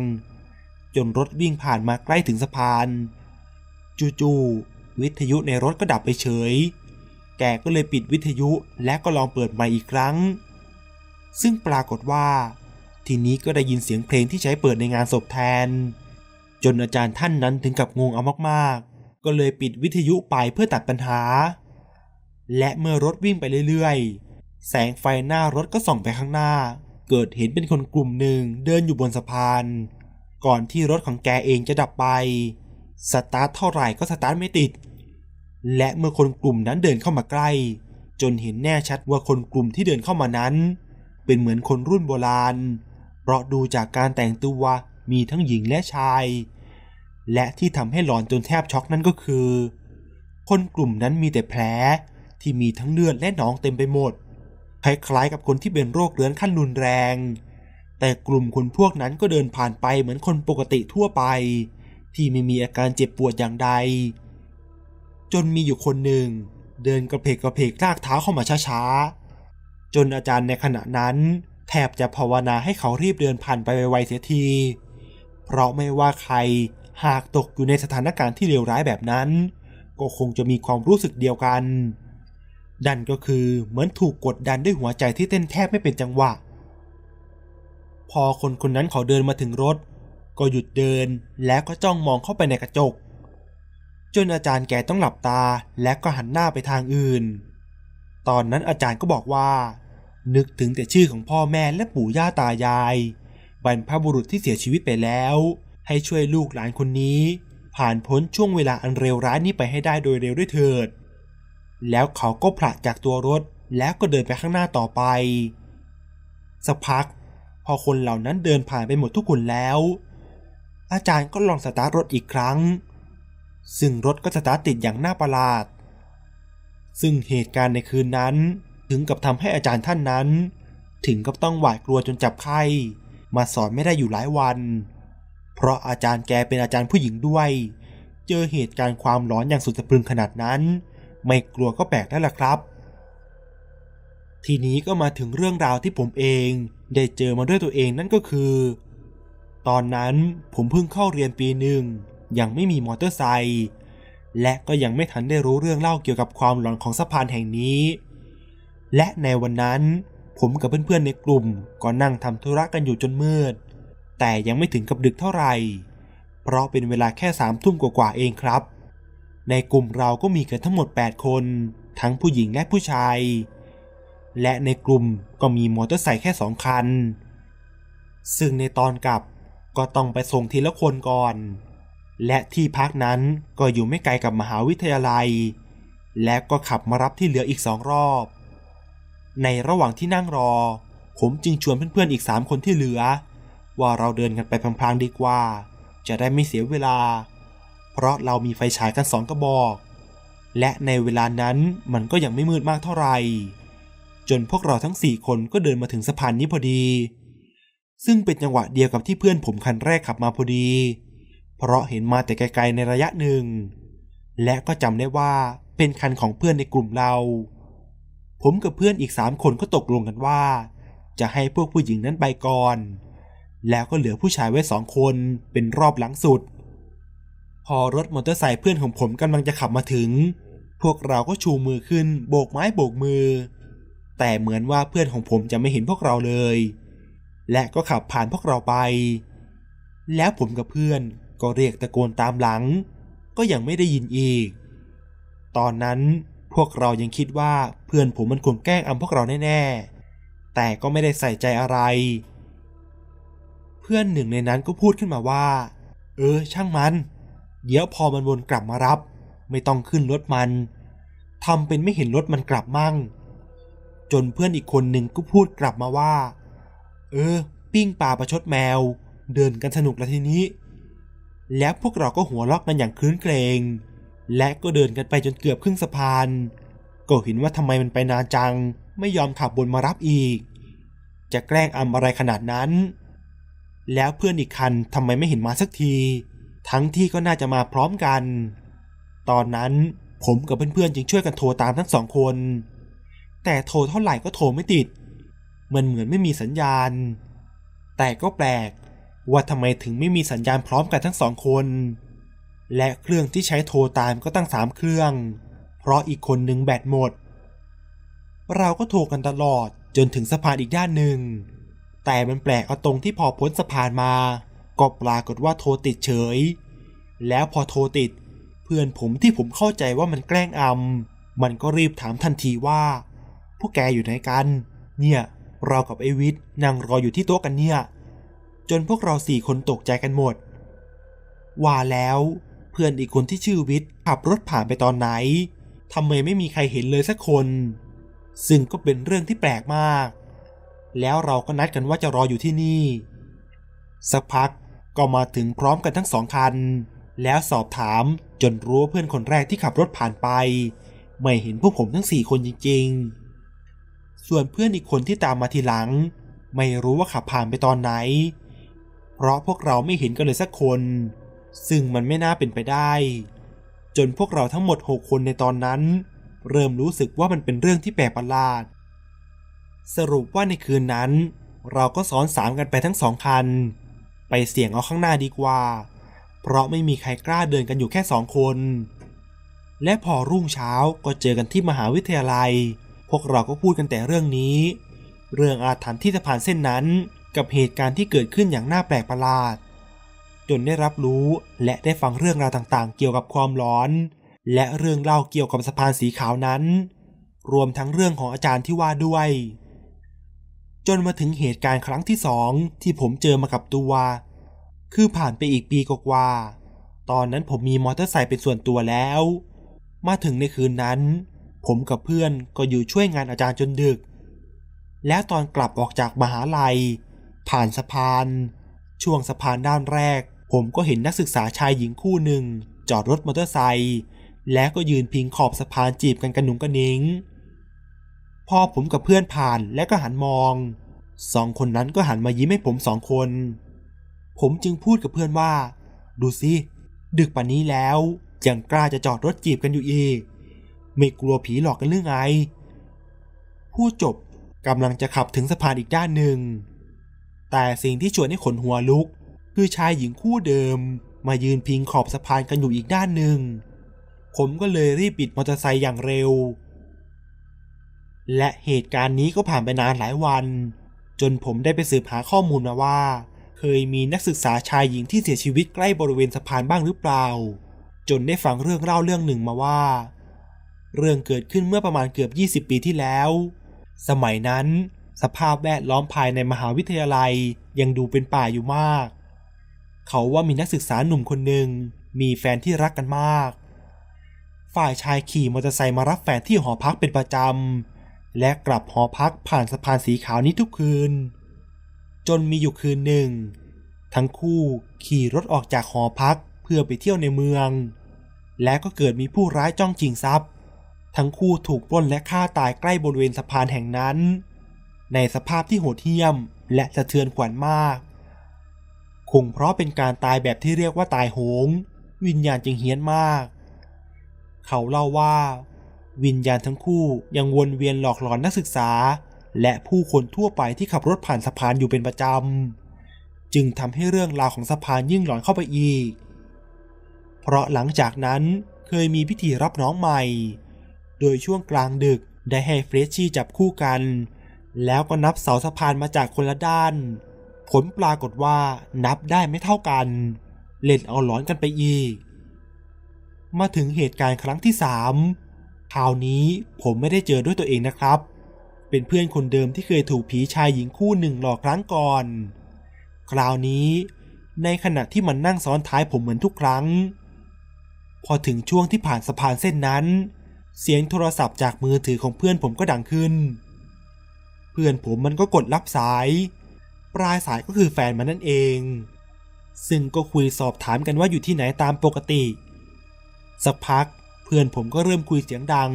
จนรถวิ่งผ่านมาใกล้ถึงสะพาน จู่ๆ วิทยุในรถก็ดับไปเฉย แกก็เลยปิดวิทยุและก็ลองเปิดใหม่อีกครั้ง ซึ่งปรากฏว่า ทีนี้ก็ได้ยินเสียงเพลงที่ใช้เปิดในงานศพแทน จนอาจารย์ท่านนั้นถึงกับงงเอามากๆ ก็เลยปิดวิทยุไปเพื่อตัดปัญหา และเมื่อรถวิ่งไปเรื่อยๆ แสงไฟหน้ารถก็ส่องไปข้างหน้า เกิดเห็นเป็นคนกลุ่มหนึ่งเดินอยู่บนสะพาน ก่อนที่รถของแกเองจะดับไปสตาร์ทเท่าไหร่ก็สตาร์ทไม่ติด และเมื่อคนกลุ่มนั้นเดินเข้ามาใกล้ จนเห็นแน่ชัดว่าคนกลุ่มที่เดินเข้ามานั้น เป็นเหมือนคนรุ่นโบราณ เพราะดูจากการแต่งตัวมีทั้งหญิงและชาย และที่ทำให้หลอนจนแทบช็อกนั่นก็คือ คนกลุ่มนั้นมีแต่แผลที่มีทั้งเลือดและหนองเต็มไปหมด คล้ายๆกับคนที่เป็นโรคเรื้อนขั้นรุนแรง แต่กลุ่มคนพวกนั้นก็เดินผ่านไปเหมือนคนปกติทั่วไป ที่ไม่มีอาการเจ็บปวดอย่างใด จนมีอยู่คนหนึ่ง เดินกระเพกกระเพกลากเท้าเข้ามาช้าๆ จนอาจารย์ในขณะนั้น แทบจะภาวนาให้เขารีบเดินผ่านไปไวๆเสียที เพราะไม่ว่าใครหากตกอยู่ในสถานการณ์ที่เลวร้ายแบบนั้น ก็คงจะมีความรู้สึกเดียวกัน ดันก็คือเหมือนถูกกดดันด้วยหัวใจที่เต้นแทบไม่เป็นจังหวะ พอคนคนนั้นเขาเดินมาถึงรถ ก็หยุดเดินแล้วก็จ้องมองเข้าไปในกระจก จนอาจารย์แกต้องหลับตาและก็หันหน้าไปทางอื่น ตอนนั้นอาจารย์ก็บอกว่า นึกถึงแต่ชื่อของพ่อแม่และปู่ย่าตายาย บรรพบุรุษที่เสียชีวิตไปแล้ว ให้ช่วยลูกหลานคนนี้ ผ่านพ้นช่วงเวลาอันเร็วร้ายนี้ไปให้ได้โดยเร็วด้วยเถิด แล้วเขาก็ผละจากตัวรถแล้วก็เดินไปข้างหน้าต่อไป สักพัก พอคนเหล่านั้นเดินผ่านไปหมดทุกคนแล้ว อาจารย์ก็ลองสตาร์ทรถอีกครั้ง ซึ่งรถก็สตาร์ทติดอย่างน่าประหลาด ซึ่งเหตุการณ์ในคืนนั้น ถึงกับทำให้อาจารย์ท่านนั้น ถึงกับต้องหวาดกลัวจนจับไข้มาสอนไม่ได้อยู่หลายวัน เพราะอาจารย์แกเป็นอาจารย์ผู้หญิงด้วย เจอเหตุการณ์ความร้อนอย่างสุดสะพรึงขนาดนั้น ไม่กลัวก็แปลกแล้วล่ะครับ ทีนี้ก็มาถึงเรื่องราวที่ผมเองได้เจอมาด้วยตัวเองนั่นก็คือ ตอนนั้นผมเพิ่งเข้าเรียนปีหนึ่ง ยังไม่มีมอเตอร์ไซค์และก็ยังไม่ทันได้รู้เรื่องเล่าเกี่ยวกับความหลอนของสะพานแห่งนี้ และในวันนั้น ผมกับเพื่อนๆในกลุ่มก็นั่งทำธุระกันอยู่จนมืด แต่ยังไม่ถึงกับดึกเท่าไหร่ เพราะเป็นเวลาแค่สามทุ่มกว่าๆเองครับ ในกลุ่มเราก็มีกันทั้งหมด 8 คน ทั้งผู้หญิงและผู้ชาย และในกลุ่มก็มีมอเตอร์ไซค์แค่สองคัน ซึ่งในตอนกลับก็ต้องไปส่งทีละคนก่อน และที่พักนั้นก็อยู่ไม่ไกลกับมหาวิทยาลัย และก็ขับมารับที่เหลืออีกสองรอบ ในระหว่างที่นั่งรอ ผมจึงชวนเพื่อนๆอีกสามคนที่เหลือ ว่าเราเดินกันไปพลางๆดีกว่า จะได้ไม่เสียเวลา เพราะเรามีไฟฉายกันสองกระบอก และในเวลานั้นมันก็ยังไม่มืดมากเท่าไหร่จนพวกเราทั้งสี่คนก็เดินมาถึงสะพานนี้พอดี ซึ่งเป็นจังหวะเดียวกับที่เพื่อนผมคันแรกขับมาพอดี เพราะเห็นมาแต่ไกลๆในระยะหนึ่ง และก็จำได้ว่าเป็นคันของเพื่อนในกลุ่มเรา ผมกับเพื่อนอีกสามคนก็ตกลงกันว่า จะให้พวกผู้หญิงนั้นไปก่อน แล้วก็เหลือผู้ชายไว้สองคนเป็นรอบหลังสุด พอรถมอเตอร์ไซค์เพื่อนของผมกำลังจะขับมาถึง พวกเราก็ชูมือขึ้นโบกไม้โบกมือ แต่เหมือนว่าเพื่อนของผมจะไม่เห็นพวกเราเลย และก็ขับผ่านพวกเราไป แล้วผมกับเพื่อน ก็เรียกตะโกนตามหลัง ก็ยังไม่ได้ยินอีก ตอนนั้นพวกเรายังคิดว่าเพื่อนผมมันคงแกล้งอำพวกเราแน่ๆ แต่ก็ไม่ได้ใส่ใจอะไร เพื่อนหนึ่งในนั้นก็พูดขึ้นมาว่า เออ ช่างมัน เดี๋ยวพอมันวนกลับมารับ ไม่ต้องขึ้นรถมันทำเป็นไม่เห็นรถมันกลับมั่ง จนเพื่อนอีกคนหนึ่งก็พูดกลับมาว่า เออ ปิ้งปลาประชดแมว เดินกันสนุกล้วทีนี้ แล้วพวกเราก็หัวเราะกันอย่างคลื้นเครง และก็เดินกันไปจนเกือบครึ่งสะพาน ก็เห็นว่าทำไมมันไปนานจัง ไม่ยอมขับบนมารับอีก จะแกล้งอำอะไรขนาดนั้น แล้วเพื่อนอีกคันทำไมไม่เห็นมาสักที ทั้งที่ก็น่าจะมาพร้อมกัน ตอนนั้นผมกับเพื่อนๆจึงช่วยกันโทรตามทั้งสองคน แต่โทรเท่าไหร่ก็โทรไม่ติด มันเหมือนไม่มีสัญญาณ แต่ก็แปลก ว่าทำไมถึงไม่มีสัญญาณพร้อมกันทั้งสองคน และเครื่องที่ใช้โทรตามก็ตั้งสามเครื่อง เพราะอีกคนหนึ่งแบตหมด เราก็โทรกันตลอดจนถึงสะพานอีกด้านหนึ่ง แต่มันแปลกเอาตรงที่พอพ้นสะพานมาก็ปรากฏว่าโทรติดเฉย แล้วพอโทรติด เพื่อนผมที่ผมเข้าใจว่ามันแกล้งอำมันก็รีบถามทันทีว่า พวกแกอยู่ไหนกัน เนี่ย เรากับไอวิทนั่งรออยู่ที่โต๊ะกันเนี่ย จนพวกเราสี่คนตกใจกันหมด ว่าแล้วเพื่อนอีกคนที่ชื่อวิทย์ขับรถผ่านไปตอนไหนทำไมไม่มีใครเห็นเลยสักคน ซึ่งก็เป็นเรื่องที่แปลกมาก แล้วเราก็นัดกันว่าจะรออยู่ที่นี่ สักพักก็มาถึงพร้อมกันทั้งสองคัน แล้วสอบถามจนรู้ว่าเพื่อนคนแรกที่ขับรถผ่านไป ไม่เห็นพวกผมทั้งสี่คนจริง ๆ ส่วนเพื่อนอีกคนที่ตามมาทีหลัง ไม่รู้ว่าขับผ่านไปตอนไหน เพราะพวกเราไม่เห็นกันเลยสักคน ซึ่งมันไม่น่าเป็นไปได้ จนพวกเราทั้งหมดหกคนในตอนนั้น เริ่มรู้สึกว่ามันเป็นเรื่องที่แปลกประหลาด สรุปว่าในคืนนั้น เราก็ซ้อนสามกันไปทั้งสองคัน ไปเสี่ยงเอาข้างหน้าดีกว่า เพราะไม่มีใครกล้าเดินกันอยู่แค่สองคน และพอรุ่งเช้าก็เจอกันที่มหาวิทยาลัย พวกเราก็พูดกันแต่เรื่องนี้ เรื่องอาถรรพ์ที่สะพานเส้นนั้น กับเหตุการณ์ที่เกิดขึ้นอย่างน่าแปลกประหลาด จนได้รับรู้และได้ฟังเรื่องราวต่างๆ เกี่ยวกับความร้อน และเรื่องเล่าเกี่ยวกับสะพานสีขาวนั้น รวมทั้งเรื่องของอาจารย์ที่ว่าด้วย จนมาถึงเหตุการณ์ครั้งที่สองที่ผมเจอมากับตัว คือผ่านไปอีกปีกว่าตอนนั้นผมมีมอเตอร์ไซค์เป็นส่วนตัวแล้ว มาถึงในคืนนั้น ผมกับเพื่อนก็อยู่ช่วยงานอาจารย์จนดึก แล้วตอนกลับออกจากมหาลัย ผ่านสะพาน ช่วงสะพานด้านแรก ผมก็เห็นนักศึกษาชายหญิงคู่หนึ่ง จอดรถมอเตอร์ไซค์แล้วก็ยืนพิงขอบสะพานจีบกันกระหนุงกระนิง พอผมกับเพื่อนผ่านและก็หันมองสองคนนั้นก็หันมายิ้มให้ผมสองคน ผมจึงพูดกับเพื่อนว่า ดูสิ ดึกป่านนี้แล้วยังกล้าจะจอดรถจีบกันอยู่อีก ไม่กลัวผีหลอกกันหรือไงพูดจบกำลังจะขับถึงสะพานอีกด้านหนึ่ง แต่สิ่งที่ชวนให้ขนหัวลุก คือชายหญิงคู่เดิม มายืนพิงขอบสะพานกันอยู่อีกด้านหนึ่ง ผมก็เลยรีบปิดมอเตอร์ไซค์อย่างเร็ว และเหตุการณ์นี้ก็ผ่านไปนานหลายวัน จนผมได้ไปสืบหาข้อมูลมาว่า เคยมีนักศึกษาชายหญิงที่เสียชีวิตใกล้บริเวณสะพานบ้างหรือเปล่า จนได้ฟังเรื่องเล่าเรื่องหนึ่งมาว่า เรื่องเกิดขึ้นเมื่อประมาณเกือบ 20 ปีที่แล้ว สมัยนั้น สภาพแวดล้อมภายในมหาวิทยาลัยยังดูเป็นป่าอยู่มาก เขาว่ามีนักศึกษาหนุ่มคนหนึ่งมีแฟนที่รักกันมาก ฝ่ายชายขี่มอเตอร์ไซค์มารับแฟนที่หอพักเป็นประจำ และกลับหอพักผ่านสะพานสีขาวนี้ทุกคืน จนมีอยู่คืนหนึ่ง ทั้งคู่ขี่รถออกจากหอพักเพื่อไปเที่ยวในเมือง และก็เกิดมีผู้ร้ายจ้องจิงทรัพย์ ทั้งคู่ถูกปล้นและฆ่าตายใกล้บริเวณสะพานแห่งนั้น ในสภาพที่โหดเหี้ยม และสะเทือนขวัญมาก คงเพราะเป็นการตายแบบที่เรียกว่าตายโหง วิญญาณจึงเฮี้ยนมาก เขาเล่าว่า วิญญาณทั้งคู่ยังวนเวียนหลอกหลอนนักศึกษา และผู้คนทั่วไปที่ขับรถผ่านสะพานอยู่เป็นประจำ จึงทำให้เรื่องราวของสะพานยิ่งหลอนเข้าไปอีก เพราะหลังจากนั้นเคยมีพิธีรับน้องใหม่ โดยช่วงกลางดึกได้ให้เฟรชชี่จับคู่กัน แล้วก็นับเสาสะพานมาจากคนละด้าน ผลปรากฏว่านับได้ไม่เท่ากัน เล่นเอาหลอนกันไปอีก มาถึงเหตุการณ์ครั้งที่สามคราวนี้ผมไม่ได้เจอด้วยตัวเองนะครับ เป็นเพื่อนคนเดิมที่เคยถูกผีชายหญิงคู่หนึ่งหลอกครั้งก่อน คราวนี้ในขณะที่มันนั่งซ้อนท้ายผมเหมือนทุกครั้ง พอถึงช่วงที่ผ่านสะพานเส้นนั้น เสียงโทรศัพท์จากมือถือของเพื่อนผมก็ดังขึ้น พื่อนผมมันก็กดรับสาย ปลายสายก็คือแฟนมันนั่นเอง ซึ่งก็คุยสอบถามกันว่าอยู่ที่ไหนตามปกติ สักพักเพื่อนผมก็เริ่มคุยเสียงดัง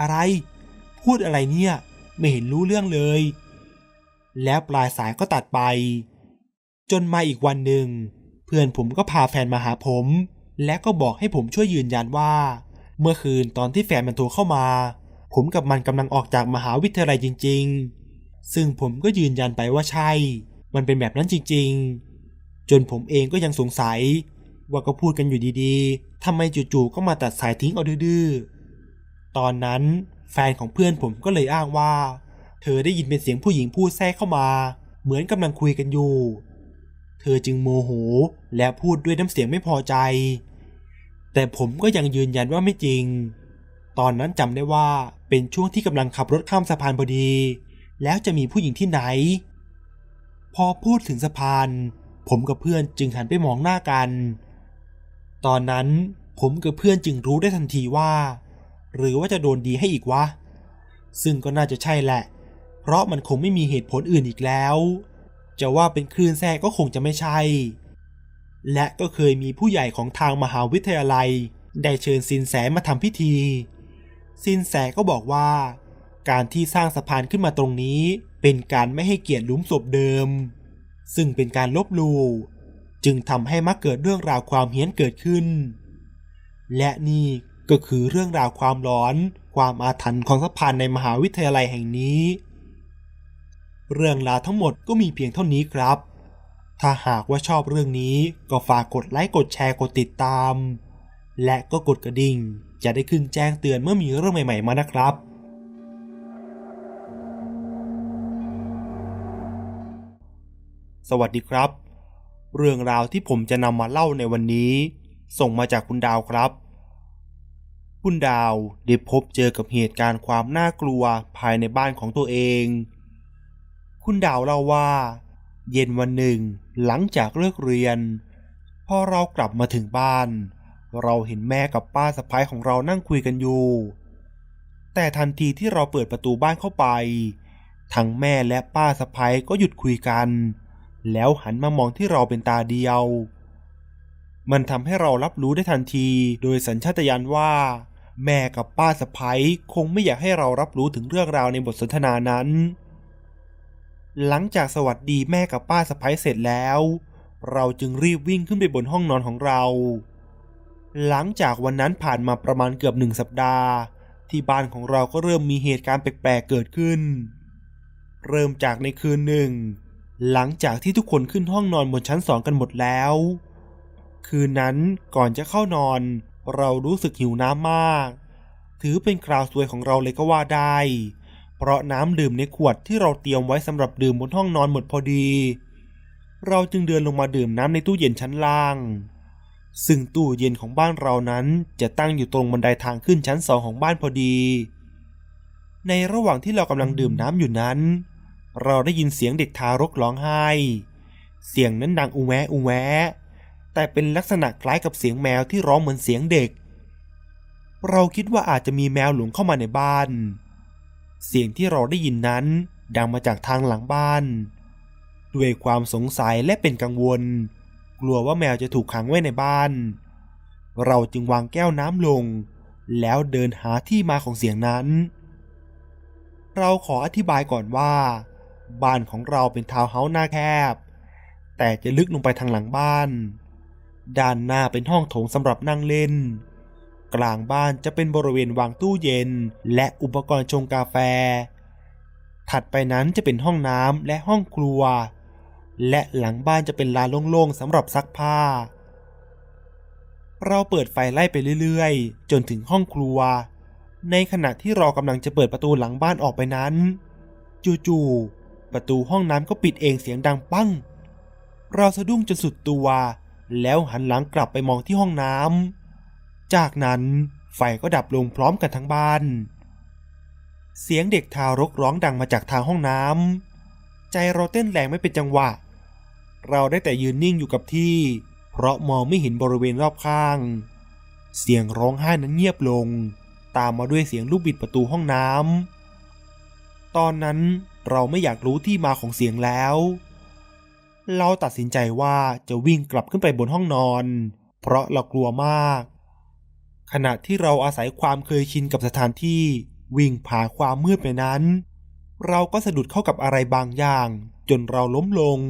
อะไร พูดอะไรเนี่ย ไม่เห็นรู้เรื่องเลย แล้วปลายสายก็ตัดไป จนมาอีกวันหนึ่ง เพื่อนผมก็พาแฟนมาหาผม และก็บอกให้ผมช่วยยืนยันว่า เมื่อคืนตอนที่แฟนมันโทรเข้ามา ผมกับมันกำลังออกจากมหาวิทยาลัยจริง ๆ ซึ่งผมก็ยืนยันไปว่าใช่ มันเป็นแบบนั้นจริง ๆ จนผมเองก็ยังสงสัย ว่าก็พูดกันอยู่ดีๆทำไมจู่ๆก็มาตัดสายทิ้งเอาดื้อตอนนั้นแฟนของเพื่อนผมก็เลยอ้างว่า เธอได้ยินเป็นเสียงผู้หญิงพูดแทรกเข้ามา เหมือนกำลังคุยกันอยู่ เธอจึงโมโหและพูดด้วยน้ำเสียงไม่พอใจ แต่ผมก็ยังยืนยันว่าไม่จริง ตอนนั้นจำได้ว่าเป็นช่วงที่กำลังขับรถข้ามสะพานพอดี แล้วจะมีผู้หญิงที่ไหน พอพูดถึงสะพาน ผมกับเพื่อนจึงหันไปมองหน้ากัน ตอนนั้นผมกับเพื่อนจึงรู้ได้ทันทีว่า หรือว่าจะโดนดีให้อีกวะ ซึ่งก็น่าจะใช่แหละ เพราะมันคงไม่มีเหตุผลอื่นอีกแล้ว จะว่าเป็นคลื่นแทรกก็คงจะไม่ใช่ และก็เคยมีผู้ใหญ่ของทางมหาวิทยาลัย ได้เชิญสินแสมาทำพิธี สินแสก็บอกว่า การที่สร้างสะพานขึ้นมาตรงนี้ เป็นการไม่ให้เกียรติหลุมศพเดิม ซึ่งเป็นการลบลู่จึงทำให้มักเกิดเรื่องราวความเฮี้ยนเกิดขึ้น และนี่ก็คือเรื่องราวความร้อน ความอาถรรพ์ของสะพานในมหาวิทยาลัยแห่งนี้ เรื่องราวทั้งหมดก็มีเพียงเท่านี้ครับ ถ้าหากว่าชอบเรื่องนี้ก็ฝากกดไลค์กดแชร์กดติดตาม และก็กดกระดิ่ง จะได้ขึ้นแจ้งเตือนเมื่อมีเรื่องใหม่ ๆ มานะครับ สวัสดีครับ เรื่องราวที่ผมจะนำมาเล่าในวันนี้ ส่งมาจากคุณดาวครับ คุณดาวได้พบเจอกับเหตุการณ์ความน่ากลัวภายในบ้านของตัวเอง คุณดาวเล่าว่า เย็นวันหนึ่งหลังจากเลิกเรียนพอเรากลับมาถึงบ้านเเราเห็นแม่กับป้าสะพ้ายของเรานั่งคุยกันอยู่ แต่ทันทีที่เราเปิดประตูบ้านเข้าไป ทั้งแม่และป้าสะพ้ายก็หยุดคุยกัน แล้วหันมามองที่เราเป็นตาเดียว มันทำให้เรารับรู้ได้ทันทีโดยสัญชาตญาณว่า แม่กับป้าสะพ้ายคงไม่อยากให้เรารับรู้ถึงเรื่องราวในบทสนทนานั้น หลังจากสวัสดีแม่กับป้าสะพ้ายเสร็จแล้ว เราจึงรีบวิ่งขึ้นไปบนห้องนอนของเรา หลังจากวันนั้นผ่านมาประมาณเกือบหนึ่งสัปดาห์ ที่บ้านของเราก็เริ่มมีเหตุการณ์แปลกๆเกิดขึ้น เริ่มจากในคืนหนึ่ง หลังจากที่ทุกคนขึ้นห้องนอนบนชั้นสองกันหมดแล้ว คืนนั้นก่อนจะเข้านอน เรารู้สึกหิวน้ำมาก ถือเป็นคราวซวยของเราเลยก็ว่าได้ เพราะน้ำดื่มในขวดที่เราเตรียมไว้สำหรับดื่มบนห้องนอนหมดพอดี เราจึงเดินลงมาดื่มน้ำในตู้เย็นชั้นล่าง ซึ่งตู้เย็นของบ้านเรานั้นจะตั้งอยู่ตรงบันไดทางขึ้นชั้นสองของบ้านพอดี ในระหว่างที่เรากำลังดื่มน้ำอยู่นั้น เราได้ยินเสียงเด็กทารกร้องไห้ เสียงนั้นดังอูแวะอูแวะแต่เป็นลักษณะคล้ายกับเสียงแมวที่ร้องเหมือนเสียงเด็ก เราคิดว่าอาจจะมีแมวหลงเข้ามาในบ้าน เสียงที่เราได้ยินนั้นดังมาจากทางหลังบ้าน ด้วยความสงสัยและเป็นกังวล กลัวว่าแมวจะถูกขังไว้ในบ้าน เราจึงวางแก้วน้ำลง แล้วเดินหาที่มาของเสียงนั้น เราขออธิบายก่อนว่า บ้านของเราเป็นทาวน์เฮาส์หน้าแคบ แต่จะลึกลงไปทางหลังบ้าน ด้านหน้าเป็นห้องโถงสำหรับนั่งเล่น กลางบ้านจะเป็นบริเวณวางตู้เย็น และอุปกรณ์ชงกาแฟ ถัดไปนั้นจะเป็นห้องน้ำและห้องครัว และหลังบ้านจะเป็นลานโล่งๆสำหรับซักผ้า เราเปิดไฟไล่ไปเรื่อยๆ จนถึงห้องครัว ในขณะที่เรากำลังจะเปิดประตูหลังบ้านออกไปนั้น จู่ๆประตูห้องน้ำก็ปิดเองเสียงดังปั้ง เราสะดุ้งจนสุดตัว แล้วหันหลังกลับไปมองที่ห้องน้ำจากนั้นไฟก็ดับลงพร้อมกันทั้งบ้าน เสียงเด็กทารกร้องดังมาจากทางห้องน้ำใจเราเต้นแรงไม่เป็นจังหวะ เราได้แต่ยืนนิ่งอยู่กับที่ เพราะมองไม่เห็นบริเวณรอบข้าง เสียงร้องไห้นั้นเงียบลง ตามมาด้วยเสียงลูกบิดประตูห้องน้ำตอนนั้นเราไม่อยากรู้ที่มาของเสียงแล้ว เราตัดสินใจว่าจะวิ่งกลับขึ้นไปบนห้องนอน เพราะเรากลัวมาก ขณะที่เราอาศัยความเคยชินกับสถานที่วิ่งผ่าความมืดไปนั้น เราก็สะดุดเข้ากับอะไรบางอย่าง จนเราล้มลง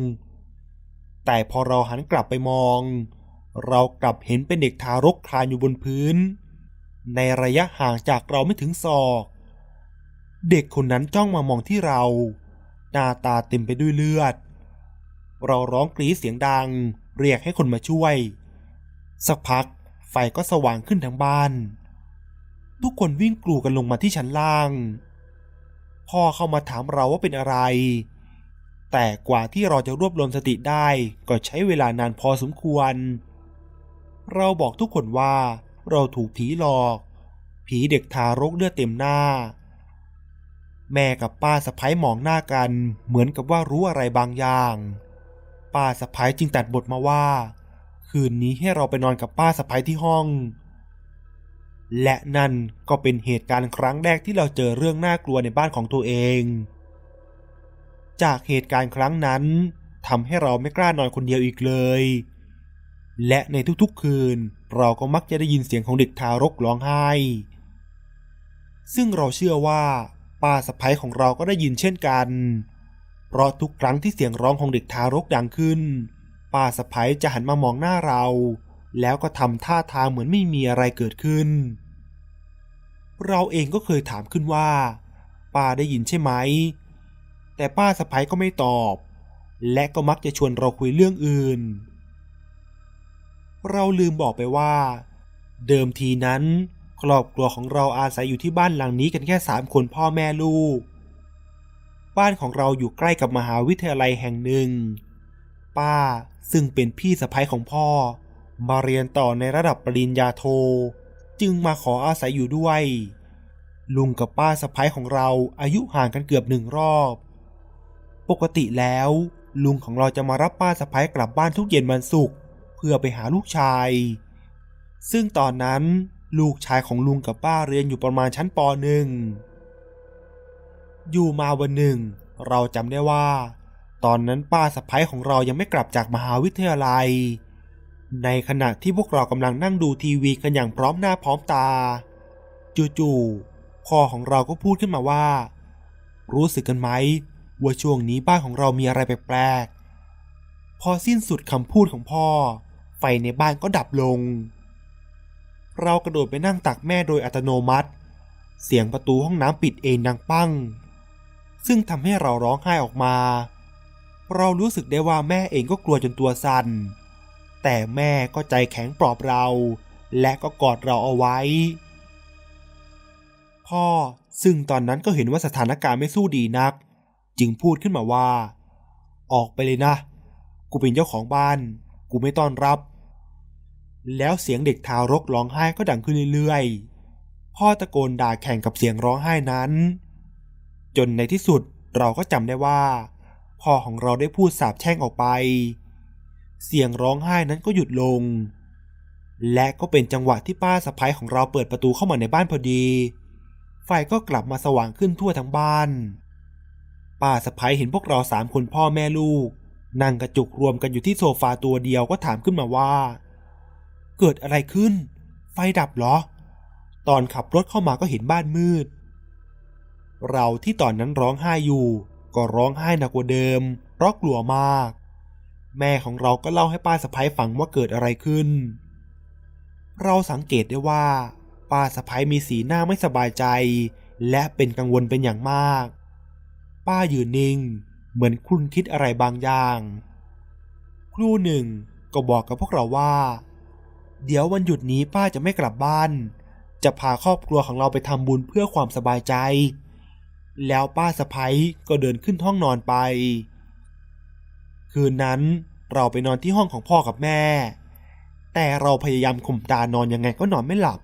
แต่พอเราหันกลับไปมอง เรากลับเห็นเป็นเด็กทารกคลานอยู่บนพื้น ในระยะห่างจากเราไม่ถึงศอก เด็กคนนั้นจ้องมามองที่เรา หน้าตาเต็มไปด้วยเลือด เราร้องกรีดเสียงดัง เรียกให้คนมาช่วย สักพักไฟก็สว่างขึ้นทั้งบ้าน ทุกคนวิ่งกลูกันลงมาที่ชั้นล่าง พ่อเข้ามาถามเราว่าเป็นอะไร แต่กว่าที่เราจะรวบรวมสติได้ก็ใช้เวลานานพอสมควร เราบอกทุกคนว่าเราถูกผีหลอก ผีเด็กทารกเลือดเต็มหน้า แม่กับป้าสะพ้ยมองหน้ากัน เหมือนกับว่ารู้อะไรบางอย่าง ป้าสะพ้ยจึงตัดบทมาว่า คืนนี้ให้เราไปนอนกับป้าสะพ้ยที่ห้อง และนั่นก็เป็นเหตุการณ์ครั้งแรกที่เราเจอเรื่องน่ากลัวในบ้านของตัวเอง จากเหตุการณ์ครั้งนั้นทำให้เราไม่กล้านอนคนเดียวอีกเลย และในทุกๆคืนเราก็มักจะได้ยินเสียงของเด็กทารกร้องไห้ ซึ่งเราเชื่อว่าป้าสะพ้ยของเราก็ได้ยินเช่นกัน เพราะทุกครั้งที่เสียงร้องของเด็กทารกดังขึ้น ป้าสะพ้ยจะหันมามองหน้าเรา แล้วก็ทำท่าทางเหมือนไม่มีอะไรเกิดขึ้น เราเองก็เคยถามขึ้นว่าป้าได้ยินใช่ไหม แต่ป้าสะพ้ยก็ไม่ตอบ และก็มักจะชวนเราคุยเรื่องอื่น เราลืมบอกไปว่า เดิมทีนั้น ครอบครัวของเราอาศัยอยู่ที่บ้านหลังนี้กันแค่สามคนพ่อแม่ลูก บ้านของเราอยู่ใกล้กับมหาวิทยาลัยแห่งหนึ่ง ป้าซึ่งเป็นพี่สะพ้ยของพ่อ มาเรียนต่อในระดับปริญญาโท จึงมาขออาศัยอยู่ด้วยลุงกับป้าสะพ้ยของเราอายุห่างกันเกือบหนึ่งรอบ ปกติแล้ว ลุงของเราจะมารับป้าสะพ้ายกลับบ้านทุกเย็นวันศุกร์เพื่อไปหาลูกชาย ซึ่งตอนนั้นลูกชายของลุงกับป้าเรียนอยู่ประมาณชั้นปหนึ่งอยู่มาวันหนึ่ง เราจำได้ว่า ตอนนั้นป้าสะพ้ายของเรายังไม่กลับจากมหาวิทยาลัย ในขณะที่พวกเรากำลังนั่งดูทีวีกันอย่างพร้อมหน้าพร้อมตา จู่ๆพ่อของเราก็พูดขึ้นมาว่า รู้สึกกันไหม ว่าช่วงนี้บ้านของเรามีอะไรแปลกๆ พอสิ้นสุดคำพูดของพ่อ ไฟในบ้านก็ดับลง เรากระโดดไปนั่งตักแม่โดยอัตโนมัติ เสียงประตูห้องน้ำปิดเองดังปั้ง ซึ่งทำให้เราร้องไห้ออกมา เรารู้สึกได้ว่าแม่เองก็กลัวจนตัวสั่น แต่แม่ก็ใจแข็งปลอบเรา และก็กอดเราเอาไว้ พ่อซึ่งตอนนั้นก็เห็นว่าสถานการณ์ไม่สู้ดีนัก จึงพูดขึ้นมาว่า ออกไปเลยนะ กูเป็นเจ้าของบ้าน กูไม่ต้อนรับ แล้วเสียงเด็กทารกร้องไห้ก็ดังขึ้นเรื่อยๆ พ่อตะโกนด่าแข่งกับเสียงร้องไห้นั้น จนในที่สุดเราก็จำได้ว่าพ่อของเราได้พูดสาปแช่งออกไป เสียงร้องไห้นั้นก็หยุดลง และก็เป็นจังหวะที่ป้าสะพ้ายของเราเปิดประตูเข้ามาในบ้านพอดี ไฟก็กลับมาสว่างขึ้นทั่วทั้งบ้าน ป้าสะพ้ายเห็นพวกเราสามคนพ่อแม่ลูก นั่งกระจุกรวมกันอยู่ที่โซฟาตัวเดียวก็ถามขึ้นมาว่า เกิดอะไรขึ้น ไฟดับเหรอ ตอนขับรถเข้ามาก็เห็นบ้านมืด เราที่ตอนนั้นร้องไห้อยู่ ก็ร้องไห้หนักกว่าเดิมเพราะกลัวมาก แม่ของเราก็เล่าให้ป้าสะพ้ายฟังว่าเกิดอะไรขึ้น เราสังเกตได้ว่า ป้าสะพ้ายมีสีหน้าไม่สบายใจ และเป็นกังวลเป็นอย่างมาก ป้ายืนนิ่ง เหมือนคุณคิดอะไรบางอย่าง ครู่หนึ่งก็บอกกับพวกเราว่า เดี๋ยววันหยุดนี้ป้าจะไม่กลับบ้าน จะพาครอบครัวของเราไปทำบุญเพื่อความสบายใจ แล้วป้าสะพ้ยก็เดินขึ้นห้องนอนไป คืนนั้นเราไปนอนที่ห้องของพ่อกับแม่ แต่เราพยายามข่มตานอนยังไงก็นอนไม่หลับ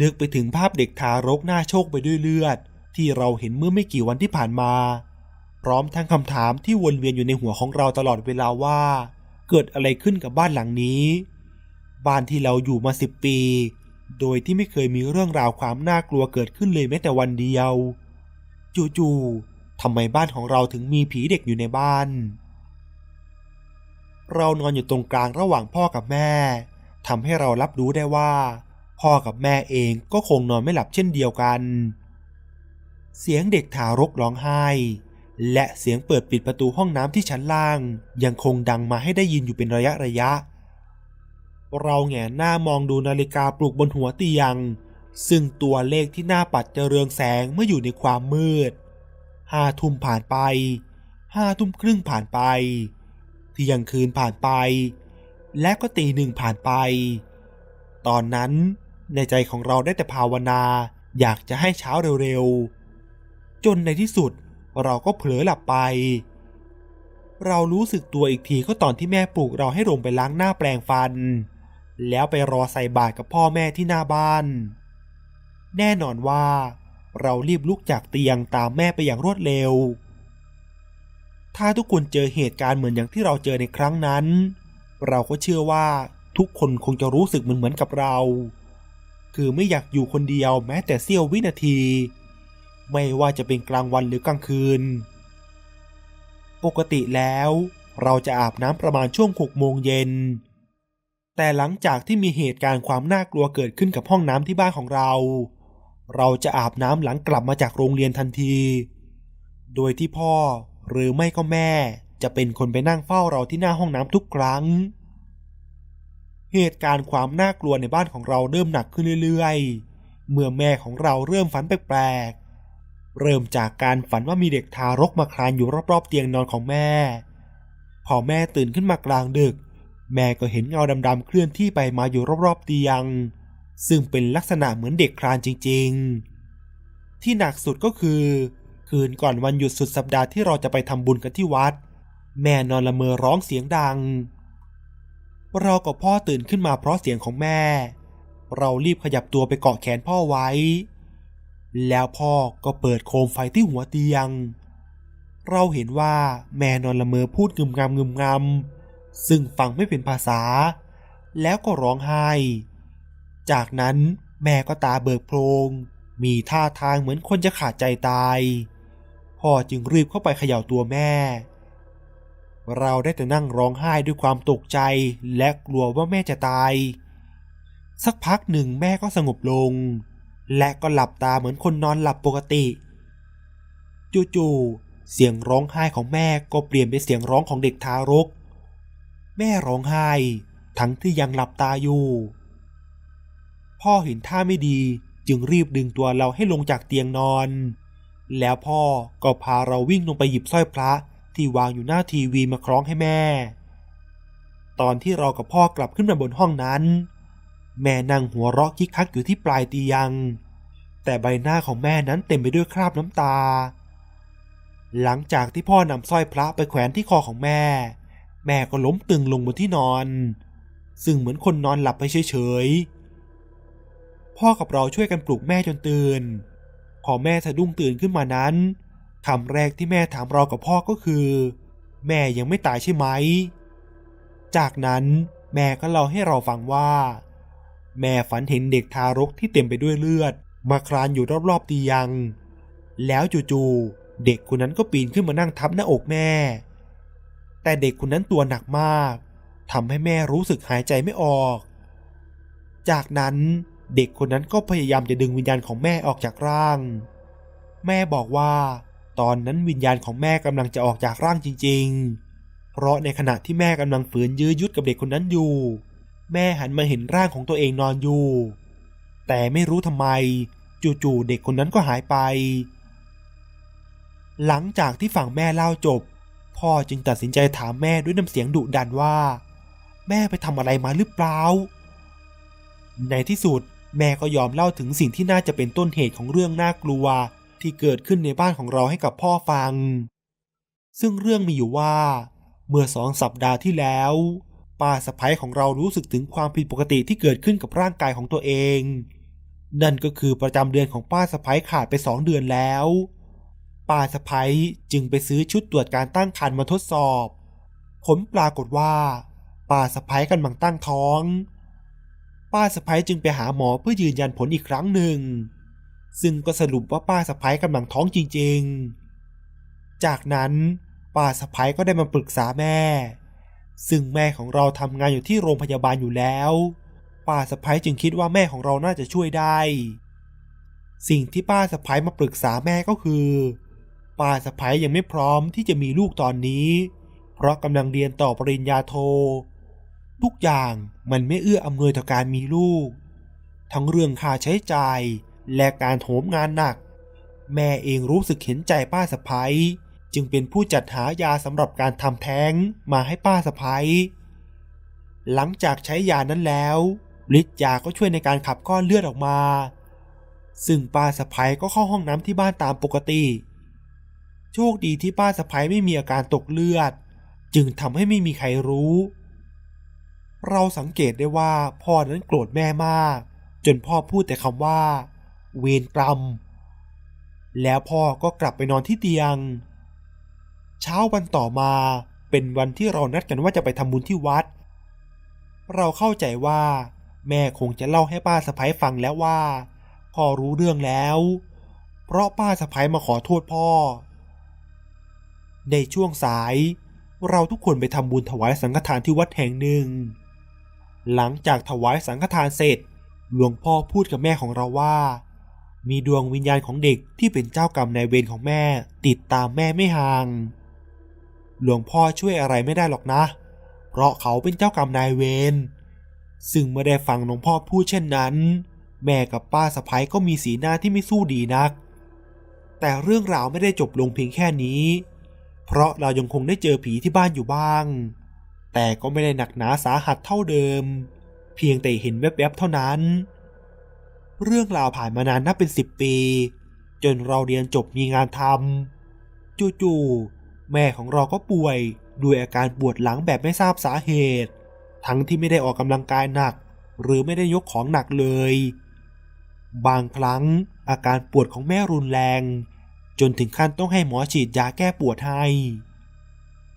นึกไปถึงภาพเด็กทารกหน้าโชคไปด้วยเลือด ที่เราเห็นเมื่อไม่กี่วันที่ผ่านมา พร้อมทั้งคำถามที่วนเวียนอยู่ในหัวของเราตลอดเวลาว่า เกิดอะไรขึ้นกับบ้านหลังนี้ บ้านที่เราอยู่มาสิบปี โดยที่ไม่เคยมีเรื่องราวความน่ากลัวเกิดขึ้นเลยแม้แต่วันเดียว จู่ๆทำไมบ้านของเราถึงมีผีเด็กอยู่ในบ้าน เรานอนอยู่ตรงกลางระหว่างพ่อกับแม่ทำให้เรารับรู้ได้ว่า พ่อกับแม่เองก็คงนอนไม่หลับเช่นเดียวกัน เสียงเด็กทารกร้องไห้ และเสียงเปิดปิดประตูห้องน้ำที่ชั้นล่าง ยังคงดังมาให้ได้ยินอยู่เป็นระยะระยะ เราแงนหน้ามองดูนาฬิกาปลุกบนหัวเตียง ซึ่งตัวเลขที่หน้าปัดจะเรืองแสงเมื่ออยู่ในความมืดห้าทุ่มผ่านไปห้าทุ่มครึ่งผ่านไป เที่ยงคืนผ่านไป และก็ตีหนึ่งผ่านไป ตอนนั้นในใจของเราได้แต่ภาวนา อยากจะให้เช้าเร็วๆ จนในที่สุด เราก็เผลอหลับไป เรารู้สึกตัวอีกทีก็ตอนที่แม่ปลุกเราให้ลงไปล้างหน้าแปลงฟัน แล้วไปรอใส่บาตรกับพ่อแม่ที่หน้าบ้าน แน่นอนว่า เรารีบลุกจากเตียงตามแม่ไปอย่างรวดเร็ว ถ้าทุกคนเจอเหตุการณ์เหมือนอย่างที่เราเจอในครั้งนั้น เราก็เชื่อว่าทุกคนคงจะรู้สึกเหมือนเหมือนกับเรา คือไม่อยากอยู่คนเดียวแม้แต่เสี้ยววินาที ไม่ว่าจะเป็นกลางวันหรือกลางคืน ปกติแล้ว เราจะอาบน้ำประมาณช่วงหกโมงเย็น แต่หลังจากที่มีเหตุการณ์ความน่ากลัวเกิดขึ้นกับห้องน้ำที่บ้านของเรา เราจะอาบน้ำหลังกลับมาจากโรงเรียนทันที โดยที่พ่อหรือไม่ก็แม่ จะเป็นคนไปนั่งเฝ้าเราที่หน้าห้องน้ำทุกครั้ง เหตุการณ์ความน่ากลัวในบ้านของเราเริ่มหนักขึ้นเรื่อยๆ เมื่อแม่ของเราเริ่มฝันแปลก เริ่มจากการฝันว่ามีเด็กทารกมาคลานอยู่รอบๆเตียงนอนของแม่ พอแม่ตื่นขึ้นมากลางดึก แม่ก็เห็นเงาดำๆเคลื่อนที่ไปมาอยู่รอบๆเตียง ซึ่งเป็นลักษณะเหมือนเด็กคลานจริงๆ ที่หนักสุดก็คือ คืนก่อนวันหยุดสุดสัปดาห์ที่เราจะไปทำบุญกันที่วัด แม่นอนละเมอร้องเสียงดัง เรากับพ่อตื่นขึ้นมาเพราะเสียงของแม่ เรารีบขยับตัวไปเกาะแขนพ่อไว้ แล้วพ่อก็เปิดโคมไฟที่หัวเตียง เราเห็นว่าแม่นอนละเมอพูดงึมงำงึมงำซึ่งฟังไม่เป็นภาษา แล้วก็ร้องไห้ จากนั้นแม่ก็ตาเบิกโพลงมีท่าทางเหมือนคนจะขาดใจตาย พ่อจึงรีบเข้าไปเขย่าตัวแม่ เราได้แต่นั่งร้องไห้ด้วยความตกใจและกลัวว่าแม่จะตาย สักพักหนึ่งแม่ก็สงบลง และก็หลับตาเหมือนคนนอนหลับปกติ จู่ๆ เสียงร้องไห้ของแม่ก็เปลี่ยนเป็นเสียงร้องของเด็กทารก แม่ร้องไห้ ทั้งที่ยังหลับตาอยู่ พ่อเห็นท่าไม่ดีจึงรีบดึงตัวเราให้ลงจากเตียงนอน แล้วพ่อก็พาเราวิ่งลงไปหยิบสร้อยพระที่วางอยู่หน้าทีวีมาคล้องให้แม่ ตอนที่เรากับพ่อกลับขึ้นมาบนห้องนั้น แม่นั่งหัวเราะคิกคักอยู่ที่ปลายเตียง แต่ใบหน้าของแม่นั้นเต็มไปด้วยคราบน้ำตา หลังจากที่พ่อนำสร้อยพระไปแขวนที่คอของแม่ แม่ก็ล้มตึงลงบนที่นอน ซึ่งเหมือนคนนอนหลับไปเฉยๆ พ่อกับเราช่วยกันปลุกแม่จนตื่น พอแม่สะดุ้งตื่นขึ้นมานั้นคำแรกที่แม่ถามเรากับพ่อก็คือ แม่ยังไม่ตายใช่ไหม จากนั้นแม่ก็เล่าให้เราฟังว่า แม่ฝันเห็นเด็กทารกที่เต็มไปด้วยเลือด มาคลานอยู่รอบๆเตียง แล้วจู่ๆเด็กคนนั้นก็ปีนขึ้นมานั่งทับหน้าอกแม่ แต่เด็กคนนั้นตัวหนักมากทำให้แม่รู้สึกหายใจไม่ออก จากนั้นเด็กคนนั้นก็พยายามจะดึงวิญญาณของแม่ออกจากร่าง แม่บอกว่าตอนนั้นวิญญาณของแม่กำลังจะออกจากร่างจริง ๆ เพราะในขณะที่แม่กำลังฝืนยื้อยุดกับเด็กคนนั้นอยู่ แม่หันมาเห็นร่างของตัวเองนอนอยู่ แต่ไม่รู้ทำไม จู่ๆเด็กคนนั้นก็หายไป หลังจากที่ฝั่งแม่เล่าจบ พ่อจึงตัดสินใจถามแม่ด้วยน้ำเสียงดุดันว่า แม่ไปทำอะไรมาหรือเปล่า ในที่สุดแม่ก็ยอมเล่าถึงสิ่งที่น่าจะเป็นต้นเหตุของเรื่องน่ากลัวที่เกิดขึ้นในบ้านของเราให้กับพ่อฟัง ซึ่งเรื่องมีอยู่ว่า เมื่อสองสัปดาห์ที่แล้ว ป้าสะพ้ยของเรารู้สึกถึงความผิดปกติที่เกิดขึ้นกับร่างกายของตัวเอง นั่นก็คือประจำเดือนของป้าสะพ้ยขาดไปสองเดือนแล้ว ป้าสะพ้ยจึงไปซื้อชุดตรวจการตั้งครรภ์มาทดสอบ ผลปรากฏว่าป้าสะพ้ยกำลังตั้งท้อง ป้าสะพ้ยจึงไปหาหมอเพื่อยืนยันผลอีกครั้งหนึ่ง ซึ่งก็สรุปว่าป้าสะพ้ยกำลังท้องจริงๆ จากนั้นป้าสะพ้ยก็ได้มาปรึกษาแม่ ซึ่งแม่ของเราทำงานอยู่ที่โรงพยาบาลอยู่แล้ว ป้าสะพ้ยจึงคิดว่าแม่ของเราน่าจะช่วยได้ สิ่งที่ป้าสะพ้ยมาปรึกษาแม่ก็คือ ป้าสะพ้ยยังไม่พร้อมที่จะมีลูกตอนนี้ เพราะกำลังเรียนต่อปริญญาโท ทุกอย่างมันไม่เอื้ออำนวยต่อการมีลูก ทั้งเรื่องค่าใช้จ่ายและการโถมงานหนัก แม่เองรู้สึกเห็นใจป้าสะพ้ย จึงเป็นผู้จัดหายาสำหรับการทำแท้งมาให้ป้าสะพ้ยหลังจากใช้ยานั้นแล้วฤทธิ์ยาก็ช่วยในการขับก้อนเลือดออกมา ซึ่งป้าสะพ้ยก็เข้าห้องน้ำที่บ้านตามปกติ โชคดีที่ป้าสะพ้ยไม่มีอาการตกเลือด จึงทำให้ไม่มีใครรู้ เราสังเกตได้ว่าพ่อนั้นโกรธแม่มาก จนพ่อพูดแต่คำว่า เวรกรรม แล้วพ่อก็กลับไปนอนที่เตียง เช้าวันต่อมาเป็นวันที่เรานัดกันว่าจะไปทำบุญที่วัด เราเข้าใจว่า แม่คงจะเล่าให้ป้าสะพ้ยฟังแล้วว่า พ่อรู้เรื่องแล้ว เพราะป้าสะพ้ยมาขอโทษพ่อ ในช่วงสาย เราทุกคนไปทำบุญถวายสังฆทานที่วัดแห่งหนึ่ง หลังจากถวายสังฆทานเสร็จ หลวงพ่อพูดกับแม่ของเราว่า มีดวงวิญญาณของเด็กที่เป็นเจ้ากรรมนายเวรของแม่ ติดตามแม่ไม่ห่าง หลวงพ่อช่วยอะไรไม่ได้หรอกนะ เพราะเขาเป็นเจ้ากรรมนายเวร ซึ่งเมื่อได้ฟังหลวงพ่อพูดเช่นนั้น แม่กับป้าสะพ้ยก็มีสีหน้าที่ไม่สู้ดีนัก แต่เรื่องราวไม่ได้จบลงเพียงแค่นี้ เพราะเรายังคงได้เจอผีที่บ้านอยู่บ้าง แต่ก็ไม่ได้หนักหนาสาหัสเท่าเดิม เพียงแต่เห็นแวบๆเท่านั้น เรื่องราวผ่านมานานนับเป็นสิบปี จนเราเรียนจบมีงานทำจู่ๆ แม่ของเราก็ป่วยด้วยอาการปวดหลังแบบไม่ทราบสาเหตุ ทั้งที่ไม่ได้ออกกำลังกายหนัก หรือไม่ได้ยกของหนักเลย บางครั้งอาการปวดของแม่รุนแรง จนถึงขั้นต้องให้หมอฉีดยาแก้ปวดให้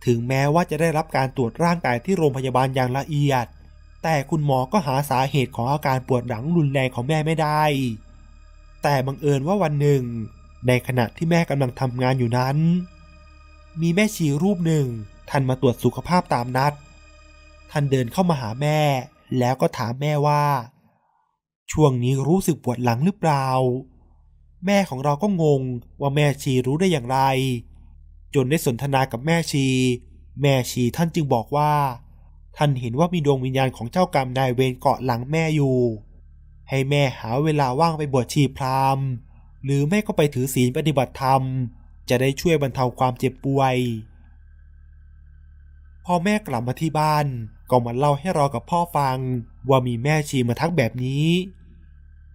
ถึงแม้ว่าจะได้รับการตรวจร่างกายที่โรงพยาบาลอย่างละเอียด แต่คุณหมอก็หาสาเหตุของอาการปวดหลังรุนแรงของแม่ไม่ได้ แต่บังเอิญว่าวันหนึ่ง ในขณะที่แม่กำลังทำงานอยู่นั้น มีแม่ชีรูปหนึ่งท่านมาตรวจสุขภาพตามนัด ท่านเดินเข้ามาหาแม่ แล้วก็ถามแม่ว่า ช่วงนี้รู้สึกปวดหลังหรือเปล่า แม่ของเราก็งงว่าแม่ชีรู้ได้อย่างไร จนได้สนทนากับแม่ชี แม่ชีท่านจึงบอกว่า ท่านเห็นว่ามีดวงวิญญาณของเจ้ากรรมนายเวรเกาะหลังแม่อยู่ ให้แม่หาเวลาว่างไปบวชชีพรามหรือแม่ก็ไปถือศีลปฏิบัติธรรม จะได้ช่วยบรรเทาความเจ็บป่วย พอแม่กลับมาที่บ้านก็มาเล่าให้เรากับพ่อฟัง ว่ามีแม่ชีมาทักแบบนี้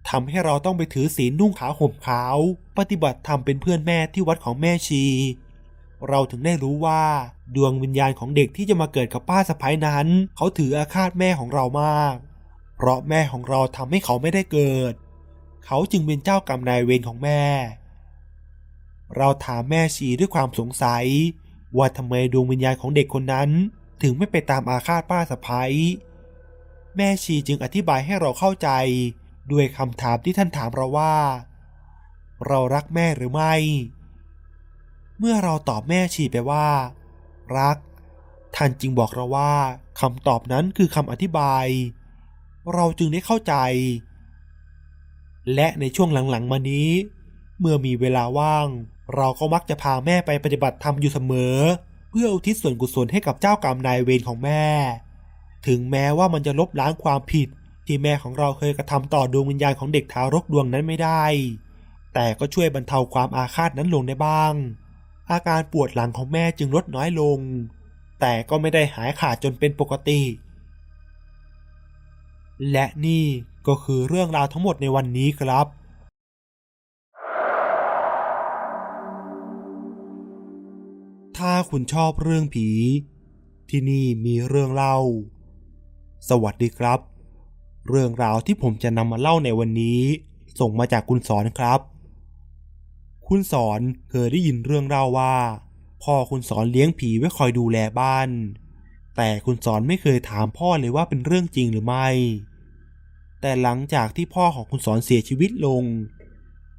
ทำให้เราต้องไปถือศีลนุ่งขาวห่มขาว ปฏิบัติธรรมเป็นเพื่อนแม่ที่วัดของแม่ชี เราถึงได้รู้ว่า ดวงวิญญาณของเด็กที่จะมาเกิดกับป้าสะพ้ายนั้น เขาถืออาฆาตแม่ของเรามาก เพราะแม่ของเราทำให้เขาไม่ได้เกิด เขาจึงเป็นเจ้ากรรมนายเวรของแม่ เราถามแม่ชีด้วยความสงสัย ว่าทำไมดวงวิญญาณของเด็กคนนั้นถึงไม่ไปตามอาฆาตป้าสะพ้ายแม่ชีจึงอธิบายให้เราเข้าใจ ด้วยคำถามที่ท่านถามเราว่า เรารักแม่หรือไม่ เมื่อเราตอบแม่ชีไปว่า รัก ท่านจึงบอกเราว่าคำตอบนั้นคือคำอธิบาย เราจึงได้เข้าใจ และในช่วงหลังๆมานี้ เมื่อมีเวลาว่าง เราก็มักจะพาแม่ไปปฏิบัติธรรมอยู่เสมอ เพื่ออุทิศส่วนกุศลให้กับเจ้ากรรมนายเวรของแม่ ถึงแม้ว่ามันจะลบล้างความผิด ที่แม่ของเราเคยกระทำต่อดวงวิญญาณของเด็กทารกดวงนั้นไม่ได้ แต่ก็ช่วยบรรเทาความอาฆาตนั้นลงได้บ้าง อาการปวดหลังของแม่จึงลดน้อยลง แต่ก็ไม่ได้หายขาดจนเป็นปกติ และนี่ก็คือเรื่องราวทั้งหมดในวันนี้ครับ ถ้าคุณชอบเรื่องผี ที่นี่มีเรื่องเล่า สวัสดีครับ เรื่องราวที่ผมจะนำมาเล่าในวันนี้ ส่งมาจากคุณสอนครับ คุณสอนเคยได้ยินเรื่องเล่าว่า พ่อคุณสอนเลี้ยงผีไว้คอยดูแลบ้าน แต่คุณสอนไม่เคยถามพ่อเลยว่าเป็นเรื่องจริงหรือไม่ แต่หลังจากที่พ่อของคุณสอนเสียชีวิตลง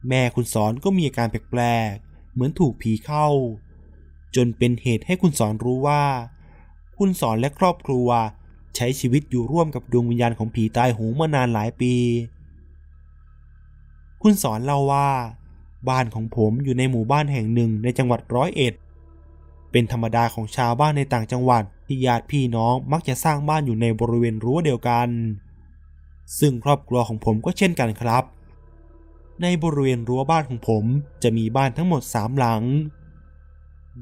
แม่คุณสอนก็มีอาการแปลกๆเหมือนถูกผีเข้า จนเป็นเหตุให้คุณสอนรู้ว่า คุณสอนและครอบครัว ใช้ชีวิตอยู่ร่วมกับดวงวิญญาณของผีตายโหงมานานหลายปี คุณสอนเล่าว่า บ้านของผมอยู่ในหมู่บ้านแห่งหนึ่งในจังหวัดร้อยเอ็ด เป็นธรรมดาของชาวบ้านในต่างจังหวัดที่ญาติพี่น้องมักจะสร้างบ้านอยู่ในบริเวณรั้วเดียวกัน ซึ่งครอบครัวของผมก็เช่นกันครับ ในบริเวณรั้วบ้านของผมจะมีบ้านทั้งหมดสามหลัง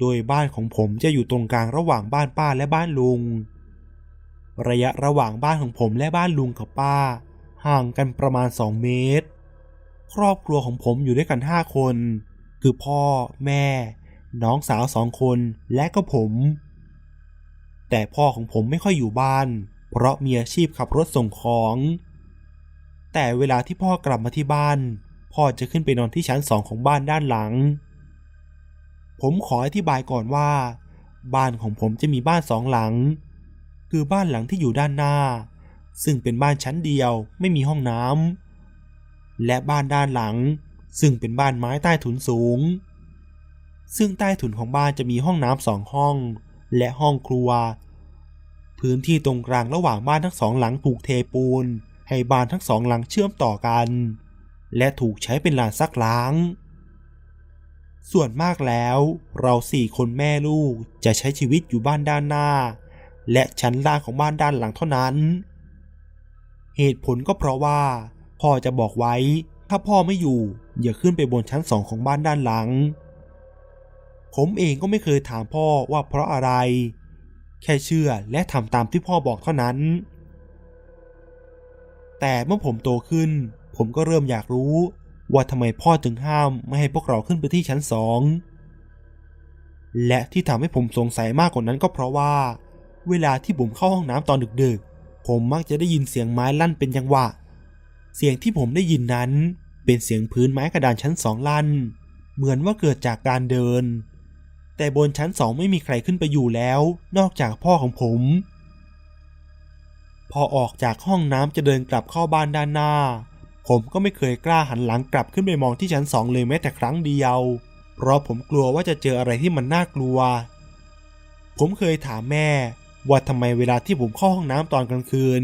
โดยบ้านของผมจะอยู่ตรงกลางระหว่างบ้านป้าและบ้านลุง ระยะระหว่างบ้านของผมและบ้านลุงกับป้า ห่างกันประมาณ 2 เมตร ครอบครัวของผมอยู่ด้วยกัน 5 คน คือพ่อ แม่ น้องสาวสองคนและก็ผม แต่พ่อของผมไม่ค่อยอยู่บ้าน เพราะมีอาชีพขับรถส่งของ แต่เวลาที่พ่อกลับมาที่บ้าน พ่อจะขึ้นไปนอนที่ชั้นสองของบ้านด้านหลัง ผมขออธิบายก่อนว่า บ้านของผมจะมีบ้านสองหลัง คือบ้านหลังที่อยู่ด้านหน้า ซึ่งเป็นบ้านชั้นเดียวไม่มีห้องน้ำและบ้านด้านหลัง ซึ่งเป็นบ้านไม้ใต้ถุนสูง ซึ่งใต้ถุนของบ้านจะมีห้องน้ำสองห้อง และห้องครัว พื้นที่ตรงกลางระหว่างบ้านทั้งสองหลังถูกเทปูน ให้บ้านทั้งสองหลังเชื่อมต่อกัน และถูกใช้เป็นลานซักล้าง ส่วนมากแล้วเราสี่คนแม่ลูกจะใช้ชีวิตอยู่บ้านด้านหน้า และชั้นล่างของบ้านด้านหลังเท่านั้น เหตุผลก็เพราะว่า พ่อจะบอกไว้ ถ้าพ่อไม่อยู่อย่าขึ้นไปบนชั้นสองของบ้านด้านหลัง ผมเองก็ไม่เคยถามพ่อว่าเพราะอะไร แค่เชื่อและทำตามที่พ่อบอกเท่านั้น แต่เมื่อผมโตขึ้น ผมก็เริ่มอยากรู้ ว่าทำไมพ่อถึงห้ามไม่ให้พวกเราขึ้นไปที่ชั้นสองและที่ทำให้ผมสงสัยมากกว่านั้นก็เพราะว่า เวลาที่ผมเข้าห้องน้ำตอนดึกๆ ผมมักจะได้ยินเสียงไม้ลั่นเป็นจังหวะ เสียงที่ผมได้ยินนั้น เป็นเสียงพื้นไม้กระดานชั้นสองลั่น เหมือนว่าเกิดจากการเดิน แต่บนชั้นสองไม่มีใครขึ้นไปอยู่แล้ว นอกจากพ่อของผม พอออกจากห้องน้ำจะเดินกลับเข้าบ้านด้านหน้า ผมก็ไม่เคยกล้าหันหลังกลับขึ้นไปมองที่ชั้นสองเลยแม้แต่ครั้งเดียว เพราะผมกลัวว่าจะเจออะไรที่มันน่ากลัว ผมเคยถามแม่ ว่าทำไมเวลาที่ผมเข้าห้องน้ำตอนกลางคืน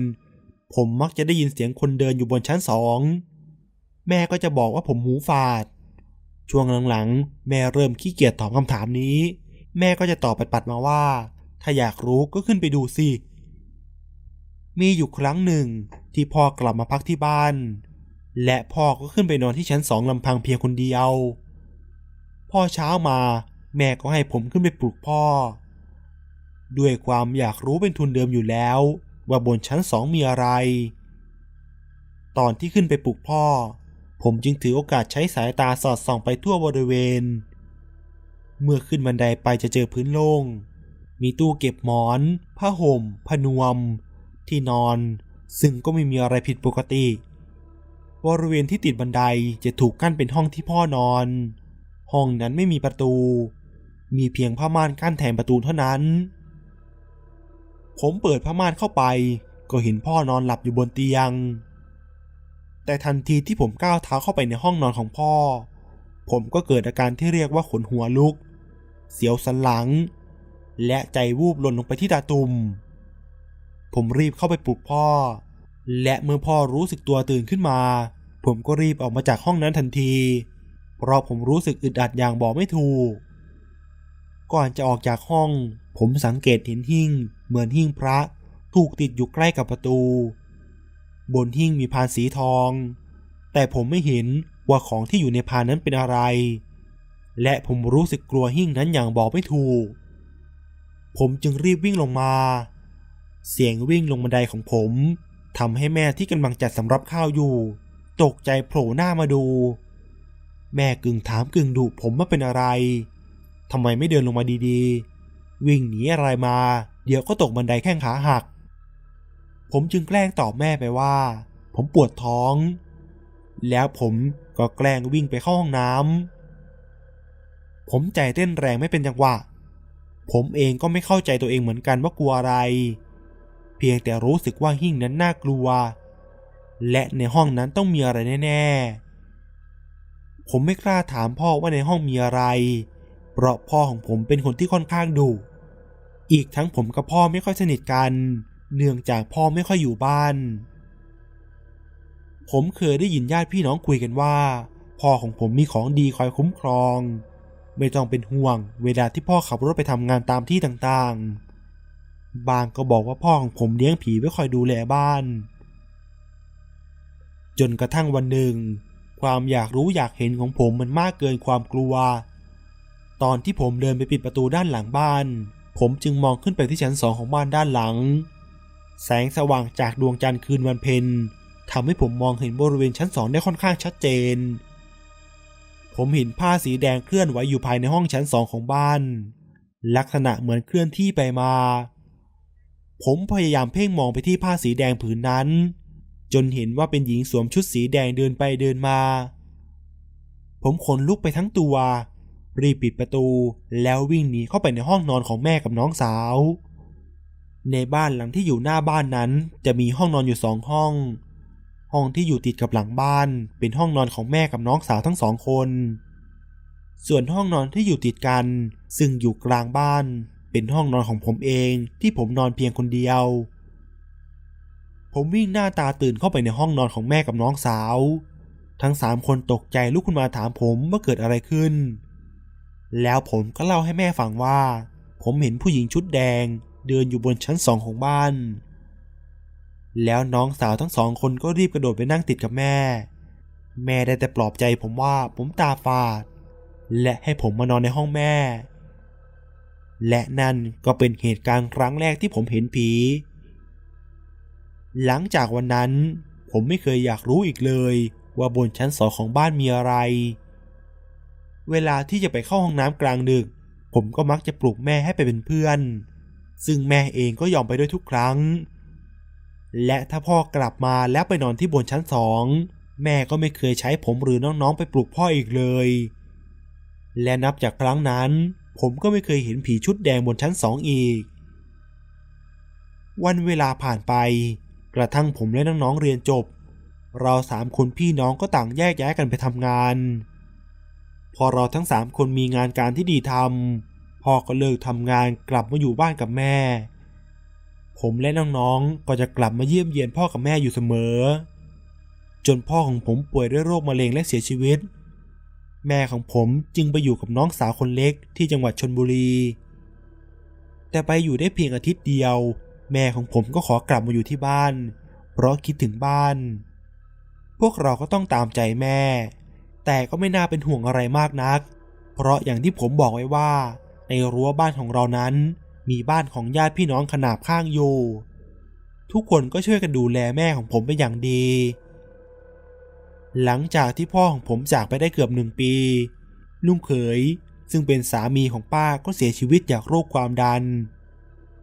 ผมมักจะได้ยินเสียงคนเดินอยู่บนชั้นสองแม่ก็จะบอกว่าผมหูฝาด ช่วงหลังๆ แม่เริ่มขี้เกียจตอบคำถามนี้ แม่ก็จะตอบปัดๆมาว่า ถ้าอยากรู้ก็ขึ้นไปดูสิ มีอยู่ครั้งหนึ่งที่พ่อกลับมาพักที่บ้าน และพ่อก็ขึ้นไปนอนที่ชั้นสองลำพังเพียงคนเดียว พ่อเช้ามาแม่ก็ให้ผมขึ้นไปปลุกพ่อ ด้วยความอยากรู้เป็นทุนเดิมอยู่แล้ว ว่าบนชั้นสองมีอะไร ตอนที่ขึ้นไปปลุกพ่อ ผมจึงถือโอกาสใช้สายตาสอดส่องไปทั่วบริเวณ เมื่อขึ้นบันไดไปจะเจอพื้นโล่ง มีตู้เก็บหมอน ผ้าห่ม ผนวม ที่นอน ซึ่งก็ไม่มีอะไรผิดปกติ บริเวณที่ติดบันไดจะถูกกั้นเป็นห้องที่พ่อนอน ห้องนั้นไม่มีประตู มีเพียงผ้าม่านกั้นแทนประตูเท่านั้น ผมเปิดผ้าม่านเข้าไป ก็เห็นพ่อนอนหลับอยู่บนเตียง แต่ทันทีที่ผมก้าวเท้าเข้าไปในห้องนอนของพ่อ ผมก็เกิดอาการที่เรียกว่าขนหัวลุก เสียวสันหลัง และใจวูบหล่นลงไปที่ตาตุ่ม ผมรีบเข้าไปปลุกพ่อ และเมื่อพ่อรู้สึกตัวตื่นขึ้นมา ผมก็รีบออกมาจากห้องนั้นทันที เพราะผมรู้สึกอึดอัดอย่างบอกไม่ถูก ก่อนจะออกจากห้อง ผมสังเกตเห็นหิ้ง เหมือนหิ้งพระถูกติดอยู่ใกล้กับประตู บนหิ้งมีพานสีทอง แต่ผมไม่เห็นว่าของที่อยู่ในพานนั้นเป็นอะไร และผมรู้สึกกลัวหิ้งนั้นอย่างบอกไม่ถูก ผมจึงรีบวิ่งลงมา เสียงวิ่งลงบันไดของผมทำให้แม่ที่กำลังจัดสำรับข้าวอยู่ ตกใจโผล่หน้ามาดู แม่กึ่งถามกึ่งดุผมว่าเป็นอะไรทำไมไม่เดินลงมาดีๆ วิ่งหนีอะไรมา เดี๋ยวก็ตกบันไดแข้งขาหัก ผมจึงแกล้งตอบแม่ไปว่า ผมปวดท้อง แล้วผมก็แกล้งวิ่งไปเข้าห้องน้ำผมใจเต้นแรงไม่เป็นจังหวะ ผมเองก็ไม่เข้าใจตัวเองเหมือนกันว่ากลัวอะไร เพียงแต่รู้สึกว่าหิ้งนั้นน่ากลัว และในห้องนั้นต้องมีอะไรแน่ๆ ผมไม่กล้าถามพ่อว่าในห้องมีอะไร เพราะพ่อของผมเป็นคนที่ค่อนข้างดุอีกทั้งผมกับพ่อไม่ค่อยสนิทกัน เนื่องจากพ่อไม่ค่อยอยู่บ้าน ผมเคยได้ยินญาติพี่น้องคุยกันว่า พ่อของผมมีของดีคอยคุ้มครอง ไม่ต้องเป็นห่วง เวลาที่พ่อขับรถไปทำงานตามที่ต่างๆ บางก็บอกว่าพ่อของผมเลี้ยงผีไว้คอยดูแลบ้าน จนกระทั่งวันหนึ่ง ความอยากรู้อยากเห็นของผมมันมากเกินความกลัว ตอนที่ผมเดินไปปิดประตูด้านหลังบ้าน ผมจึงมองขึ้นไปที่ชั้นสองของบ้านด้านหลัง แสงสว่างจากดวงจันทร์คืนวันเพ็ญทำให้ผมมองเห็นบริเวณชั้นสองได้ค่อนข้างชัดเจน ผมเห็นผ้าสีแดงเคลื่อนไหวอยู่ภายในห้องชั้นสองของบ้าน ลักษณะเหมือนเคลื่อนที่ไปมา ผมพยายามเพ่งมองไปที่ผ้าสีแดงผืนนั้น จนเห็นว่าเป็นหญิงสวมชุดสีแดงเดินไปเดินมา ผมขนลุกไปทั้งตัว รีบปิดประตูแล้ววิ่งหนีเข้าไปในห้องนอนของแม่กับน้องสาว ในบ้านหลังที่อยู่หน้าบ้านนั้นจะมีห้องนอนอยู่สองห้อง ห้องที่อยู่ติดกับหลังบ้านเป็นห้องนอนของแม่กับน้องสาวทั้งสองคน ส่วนห้องนอนที่อยู่ติดกัน ซึ่งอยู่กลางบ้าน เป็นห้องนอนของผมเองที่ผมนอนเพียงคนเดียว ผมวิ่งหน้าตาตื่นเข้าไปในห้องนอนของแม่กับน้องสาว ทั้งสามคนตกใจลุกขึ้นมาถามผมว่าเกิดอะไรขึ้น แล้วผมก็เล่าให้แม่ฟังว่า ผมเห็นผู้หญิงชุดแดง เดินอยู่บนชั้นสองของบ้าน แล้วน้องสาวทั้งสองคนก็รีบกระโดดไปนั่งติดกับแม่ แม่ได้แต่ปลอบใจผมว่าผมตาฝาด และให้ผมมานอนในห้องแม่ และนั่นก็เป็นเหตุการณ์ครั้งแรกที่ผมเห็นผี หลังจากวันนั้น ผมไม่เคยอยากรู้อีกเลย ว่าบนชั้นสองของบ้านมีอะไร เวลาที่จะไปเข้าห้องน้ำกลางดึก ผมก็มักจะปลุกแม่ให้ไปเป็นเพื่อน ซึ่งแม่เองก็ยอมไปด้วยทุกครั้ง และถ้าพ่อกลับมาแล้วไปนอนที่บนชั้นสองแม่ก็ไม่เคยใช้ผมหรือน้องๆไปปลุกพ่ออีกเลย และนับจากครั้งนั้น ผมก็ไม่เคยเห็นผีชุดแดงบนชั้นสองอีก วันเวลาผ่านไป กระทั่งผมและน้องๆเรียนจบ เราสามคนพี่น้องก็ต่างแยกย้ายกันไปทำงาน พอเราทั้งสามคนมีงานการที่ดีทำพ่อก็เลิกทำงานกลับมาอยู่บ้านกับแม่ ผมและน้องๆก็จะกลับมาเยี่ยมเยียนพ่อกับแม่อยู่เสมอ จนพ่อของผมป่วยด้วยโรคมะเร็งและเสียชีวิต แม่ของผมจึงไปอยู่กับน้องสาวคนเล็กที่จังหวัดชนบุรี แต่ไปอยู่ได้เพียงอาทิตย์เดียว แม่ของผมก็ขอกลับมาอยู่ที่บ้าน เพราะคิดถึงบ้าน พวกเราก็ต้องตามใจแม่ แต่ก็ไม่น่าเป็นห่วงอะไรมากนัก เพราะอย่างที่ผมบอกไว้ว่า ในรั้วบ้านของเรานั้น มีบ้านของญาติพี่น้องขนาบข้างอยู่ ทุกคนก็ช่วยกันดูแลแม่ของผมเป็นอย่างดี หลังจากที่พ่อของผมจากไปได้เกือบหนึ่งปี ลุงเขยซึ่งเป็นสามีของป้าก็เสียชีวิตจากโรคความดัน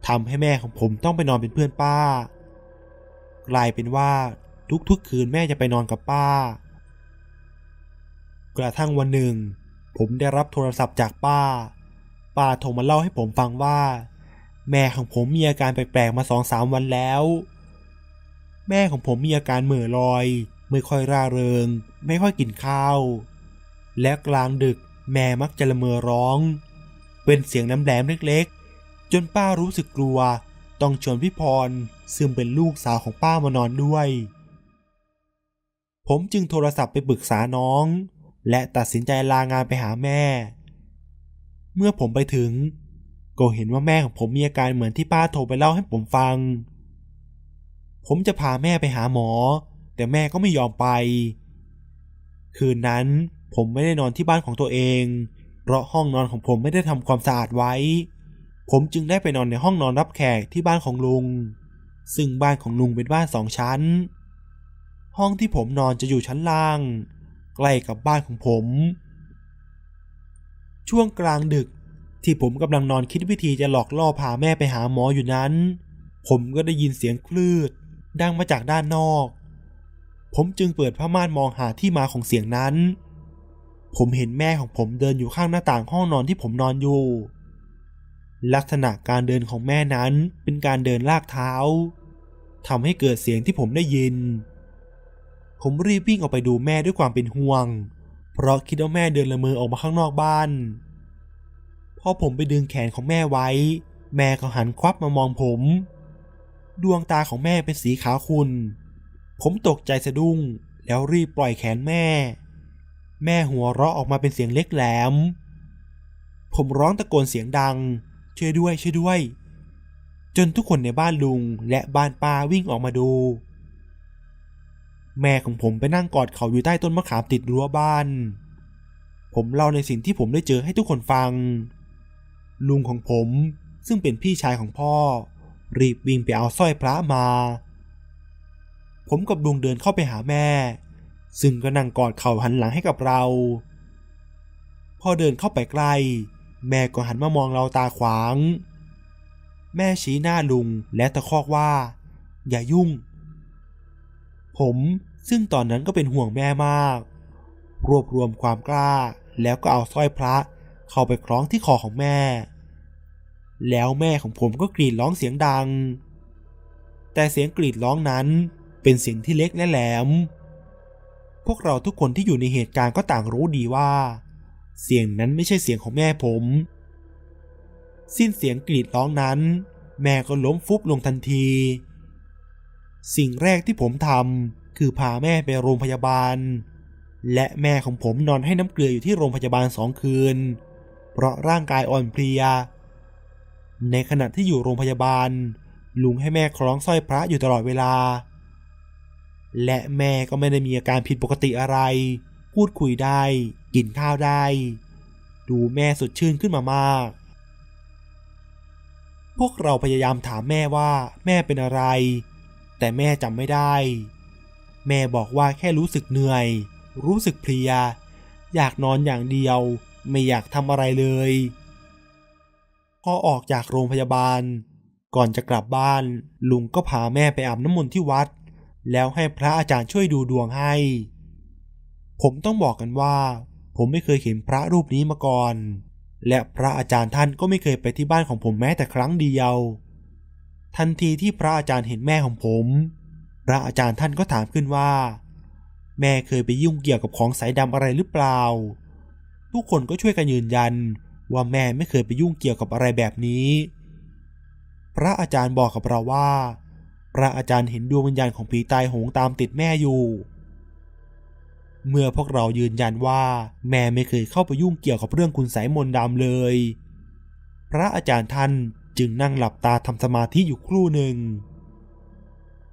ทำให้แม่ของผมต้องไปนอนเป็นเพื่อนป้า กลายเป็นว่าทุกๆคืนแม่จะไปนอนกับป้า กระทั่งวันหนึ่ง ผมได้รับโทรศัพท์จากป้า ป้าโทรมาเล่าให้ผมฟังว่า แม่ของผมมีอาการแปลกๆมาสองสามวันแล้ว แม่ของผมมีอาการเหม่อลอย ไม่ค่อยร่าเริง ไม่ค่อยกินข้าว และกลางดึกแม่มักจะละเมอร้อง เป็นเสียงน้ำแหลมเล็กๆ จนป้ารู้สึกกลัว ต้องชวนพี่พรซึ่งเป็นลูกสาวของป้ามานอนด้วย ผมจึงโทรศัพท์ไปปรึกษาน้อง และตัดสินใจลางานไปหาแม่ เมื่อผมไปถึง ก็เห็นว่าแม่ของผมมีอาการเหมือนที่ป้าโทรไปเล่าให้ผมฟัง ผมจะพาแม่ไปหาหมอ แต่แม่ก็ไม่ยอมไป คืนนั้นผมไม่ได้นอนที่บ้านของตัวเอง เพราะห้องนอนของผมไม่ได้ทำความสะอาดไว้ ผมจึงได้ไปนอนในห้องนอนรับแขกที่บ้านของลุง ซึ่งบ้านของลุงเป็นบ้านสองชั้น ห้องที่ผมนอนจะอยู่ชั้นล่าง ใกล้กับบ้านของผม ช่วงกลางดึกที่ผมกำลังนอนคิดวิธีจะหลอกล่อพาแม่ไปหาหมออยู่นั้น ผมก็ได้ยินเสียงคลืด ดังมาจากด้านนอก ผมจึงเปิดผ้าม่านมองหาที่มาของเสียงนั้น ผมเห็นแม่ของผมเดินอยู่ข้างหน้าต่างห้องนอนที่ผมนอนอยู่ ลักษณะการเดินของแม่นั้นเป็นการเดินลากเท้าทำให้เกิดเสียงที่ผมได้ยิน ผมรีบวิ่งออกไปดูแม่ด้วยความเป็นห่วง เพราะคิดว่าแม่เดินละเมอออกมาข้างนอกบ้าน พอผมไปดึงแขนของแม่ไว้ แม่ก็หันควับมามองผม ดวงตาของแม่เป็นสีขาวขุ่นผมตกใจสะดุ้งแล้วรีบปล่อยแขนแม่ แม่หัวเราะออกมาเป็นเสียงเล็กแหลม ผมร้องตะโกนเสียงดัง ช่วยด้วยช่วยด้วย จนทุกคนในบ้านลุงและบ้านป้าวิ่งออกมาดู แม่ของผมไปนั่งกอดเขาอยู่ใต้ต้นมะขามติดรั้วบ้าน ผมเล่าในสิ่งที่ผมได้เจอให้ทุกคนฟัง ลุงของผมซึ่งเป็นพี่ชายของพ่อ รีบวิ่งไปเอาสร้อยพระมา ผมกับลุงเดินเข้าไปหาแม่ ซึ่งก็นั่งกอดเข่าหันหลังให้กับเรา พอเดินเข้าไปใกล้ แม่ก็หันมามองเราตาขวาง แม่ชี้หน้าลุงและตะคอกว่า อย่ายุ่ง ผมซึ่งตอนนั้นก็เป็นห่วงแม่มาก รวบรวมความกล้า แล้วก็เอาสร้อยพระเข้าไปคล้องที่คอของแม่ แล้วแม่ของผมก็กรีดร้องเสียงดัง แต่เสียงกรีดร้องนั้นเป็นเสียงที่เล็กและแหลม พวกเราทุกคนที่อยู่ในเหตุการณ์ก็ต่างรู้ดีว่า เสียงนั้นไม่ใช่เสียงของแม่ผม สิ้นเสียงกรีดร้องนั้น แม่ก็ล้มฟุบลงทันที สิ่งแรกที่ผมทำคือพาแม่ไปโรงพยาบาล และแม่ของผมนอนให้น้ำเกลืออยู่ที่โรงพยาบาลสองคืน เพราะร่างกายอ่อนเพลีย ในขณะที่อยู่โรงพยาบาล ลุงให้แม่คล้องสร้อยพระอยู่ตลอดเวลา และแม่ก็ไม่ได้มีอาการผิดปกติอะไร พูดคุยได้ กินข้าวได้ ดูแม่สดชื่นขึ้นมามาก พวกเราพยายามถามแม่ว่าแม่เป็นอะไร แต่แม่จำไม่ได้ แม่บอกว่าแค่รู้สึกเหนื่อย รู้สึกเพลีย อยากนอนอย่างเดียว ไม่อยากทำอะไรเลย พอออกจากโรงพยาบาล ก่อนจะกลับบ้าน ลุงก็พาแม่ไปอาบน้ำมนต์ที่วัด แล้วให้พระอาจารย์ช่วยดูดวงให้ผมต้องบอกกันว่า ผมไม่เคยเห็นพระรูปนี้มาก่อน และพระอาจารย์ท่านก็ไม่เคยไปที่บ้านของผมแม้แต่ครั้งเดียว ทันทีที่พระอาจารย์เห็นแม่ของผม พระอาจารย์ท่านก็ถามขึ้นว่า แม่เคยไปยุ่งเกี่ยวกับของสายดำอะไรหรือเปล่า ทุกคนก็ช่วยกันยืนยันว่าแม่ไม่เคยไปยุ่งเกี่ยวกับอะไรแบบนี้ พระอาจารย์บอกกับเราว่า พระอาจารย์เห็นดวงวิญญาณของผีตายโหงตามติดแม่อยู่ เมื่อพวกเรายืนยันว่าแม่ไม่เคยเข้าไปยุ่งเกี่ยวกับเรื่องคุณสายมนต์ดำเลย พระอาจารย์ท่านจึงนั่งหลับตาทำสมาธิอยู่ครู่หนึ่ง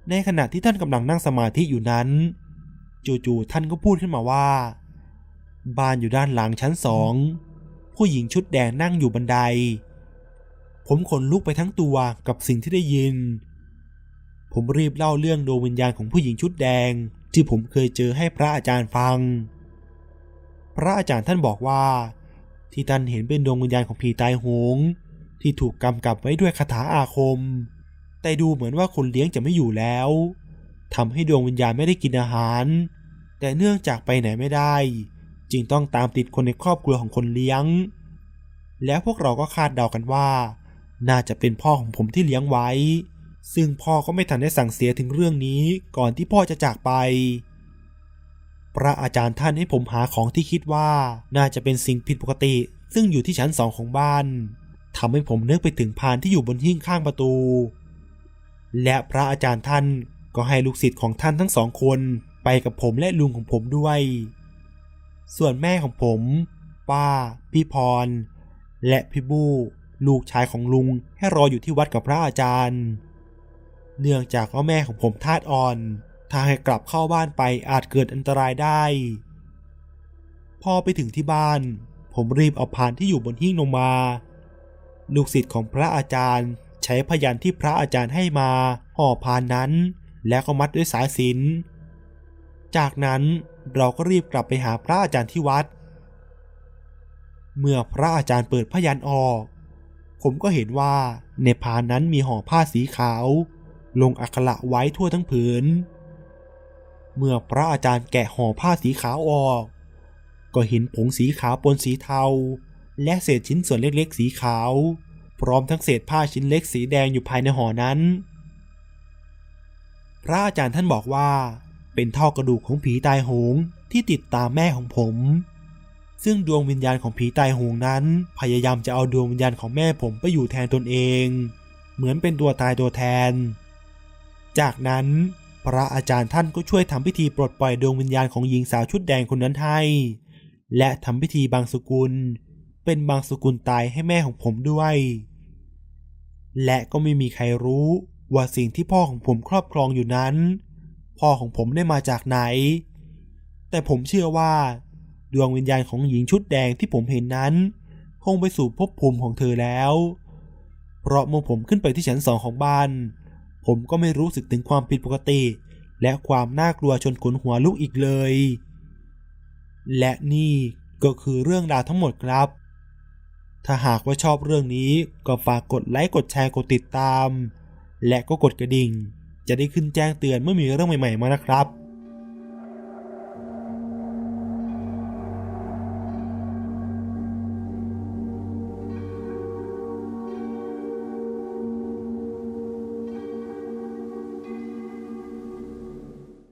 ในขณะที่ท่านกำลังนั่งสมาธิอยู่นั้น จู่ๆท่านก็พูดขึ้นมาว่า บ้านอยู่ด้านหลังชั้นสองผู้หญิงชุดแดงนั่งอยู่บันได ผมขนลุกไปทั้งตัวกับสิ่งที่ได้ยิน ผมรีบเล่าเรื่องดวงวิญญาณของผู้หญิงชุดแดง ที่ผมเคยเจอให้พระอาจารย์ฟัง พระอาจารย์ท่านบอกว่า ที่ท่านเห็นเป็นดวงวิญญาณของผีตายโหง ที่ถูกกำกับไว้ด้วยคาถาอาคม แต่ดูเหมือนว่าคนเลี้ยงจะไม่อยู่แล้วทำให้ดวงวิญญาณไม่ได้กินอาหาร แต่เนื่องจากไปไหนไม่ได้ จึงต้องตามติดคนในครอบครัวของคนเลี้ยง แล้วพวกเราก็คาดเดากันว่า น่าจะเป็นพ่อของผมที่เลี้ยงไว้ ซึ่งพ่อก็ไม่ทันได้สั่งเสียถึงเรื่องนี้ก่อนที่พ่อจะจากไป พระอาจารย์ท่านให้ผมหาของที่คิดว่าน่าจะเป็นสิ่งผิดปกติ ซึ่งอยู่ที่ชั้นสองของบ้านทำให้ผมนึกไปถึงพานที่อยู่บนหิ้งข้างประตู และพระอาจารย์ท่านก็ให้ลูกศิษย์ของท่านทั้งสองคนไปกับผมและลุงของผมด้วย ส่วนแม่ของผม ป้า พี่พร และพี่บู้ลูกชายของลุงให้รออยู่ที่วัดกับพระอาจารย์ เนื่องจากว่าแม่ของผมธาตุอ่อน ถ้าให้กลับเข้าบ้านไปอาจเกิดอันตรายได้ พอไปถึงที่บ้าน ผมรีบเอาพานที่อยู่บนหิ้งลงมา ลูกศิษย์ของพระอาจารย์ใช้พยันที่พระอาจารย์ให้มาห่อพานนั้น แล้วก็มัดด้วยสายสิญจนจากนั้นเราก็รีบกลับไปหาพระอาจารย์ที่วัด เมื่อพระอาจารย์เปิดพยันออก ผมก็เห็นว่าในพานนั้นมีห่อผ้าสีขาว ลงอักขระไว้ทั่วทั้งผืน เมื่อพระอาจารย์แกะห่อผ้าสีขาวออก ก็เห็นผงสีขาวปนสีเทา และเศษชิ้นส่วนเล็กๆ สีขาว พร้อมทั้งเศษผ้าชิ้นเล็กสีแดงอยู่ภายในห่อนั้น พระอาจารย์ท่านบอกว่า เป็นเท่ากระดูกของผีตายโหงที่ติดตามแม่ของผม ซึ่งดวงวิญญาณของผีตายโหงนั้น พยายามจะเอาดวงวิญญาณของแม่ผมไปอยู่แทนตนเอง เหมือนเป็นตัวตายตัวแทน จากนั้นพระอาจารย์ท่านก็ช่วยทำพิธีปลดปล่อยดวงวิญญาณของหญิงสาวชุดแดงคนนั้นให้ และทำพิธีบางสกุล เป็นบางสกุลตายให้แม่ของผมด้วย และก็ไม่มีใครรู้ว่าสิ่งที่พ่อของผมครอบครองอยู่นั้น พ่อของผมได้มาจากไหน แต่ผมเชื่อว่า ดวงวิญญาณของหญิงชุดแดงที่ผมเห็นนั้น คงไปสู่ภพภูมิของเธอแล้ว เพราะเมื่อผมขึ้นไปที่ชั้นสองของบ้าน ผมก็ไม่รู้สึกถึงความผิดปกติ และความน่ากลัวชนขนหัวลุกอีกเลย และนี่ก็คือเรื่องราวทั้งหมดครับ ถ้าหากว่าชอบเรื่องนี้ก็ฝากกดไลค์กดแชร์กดติดตาม และก็กดกระดิ่ง จะได้ขึ้นแจ้งเตือนเมื่อมีเรื่องใหม่ ๆมานะครับ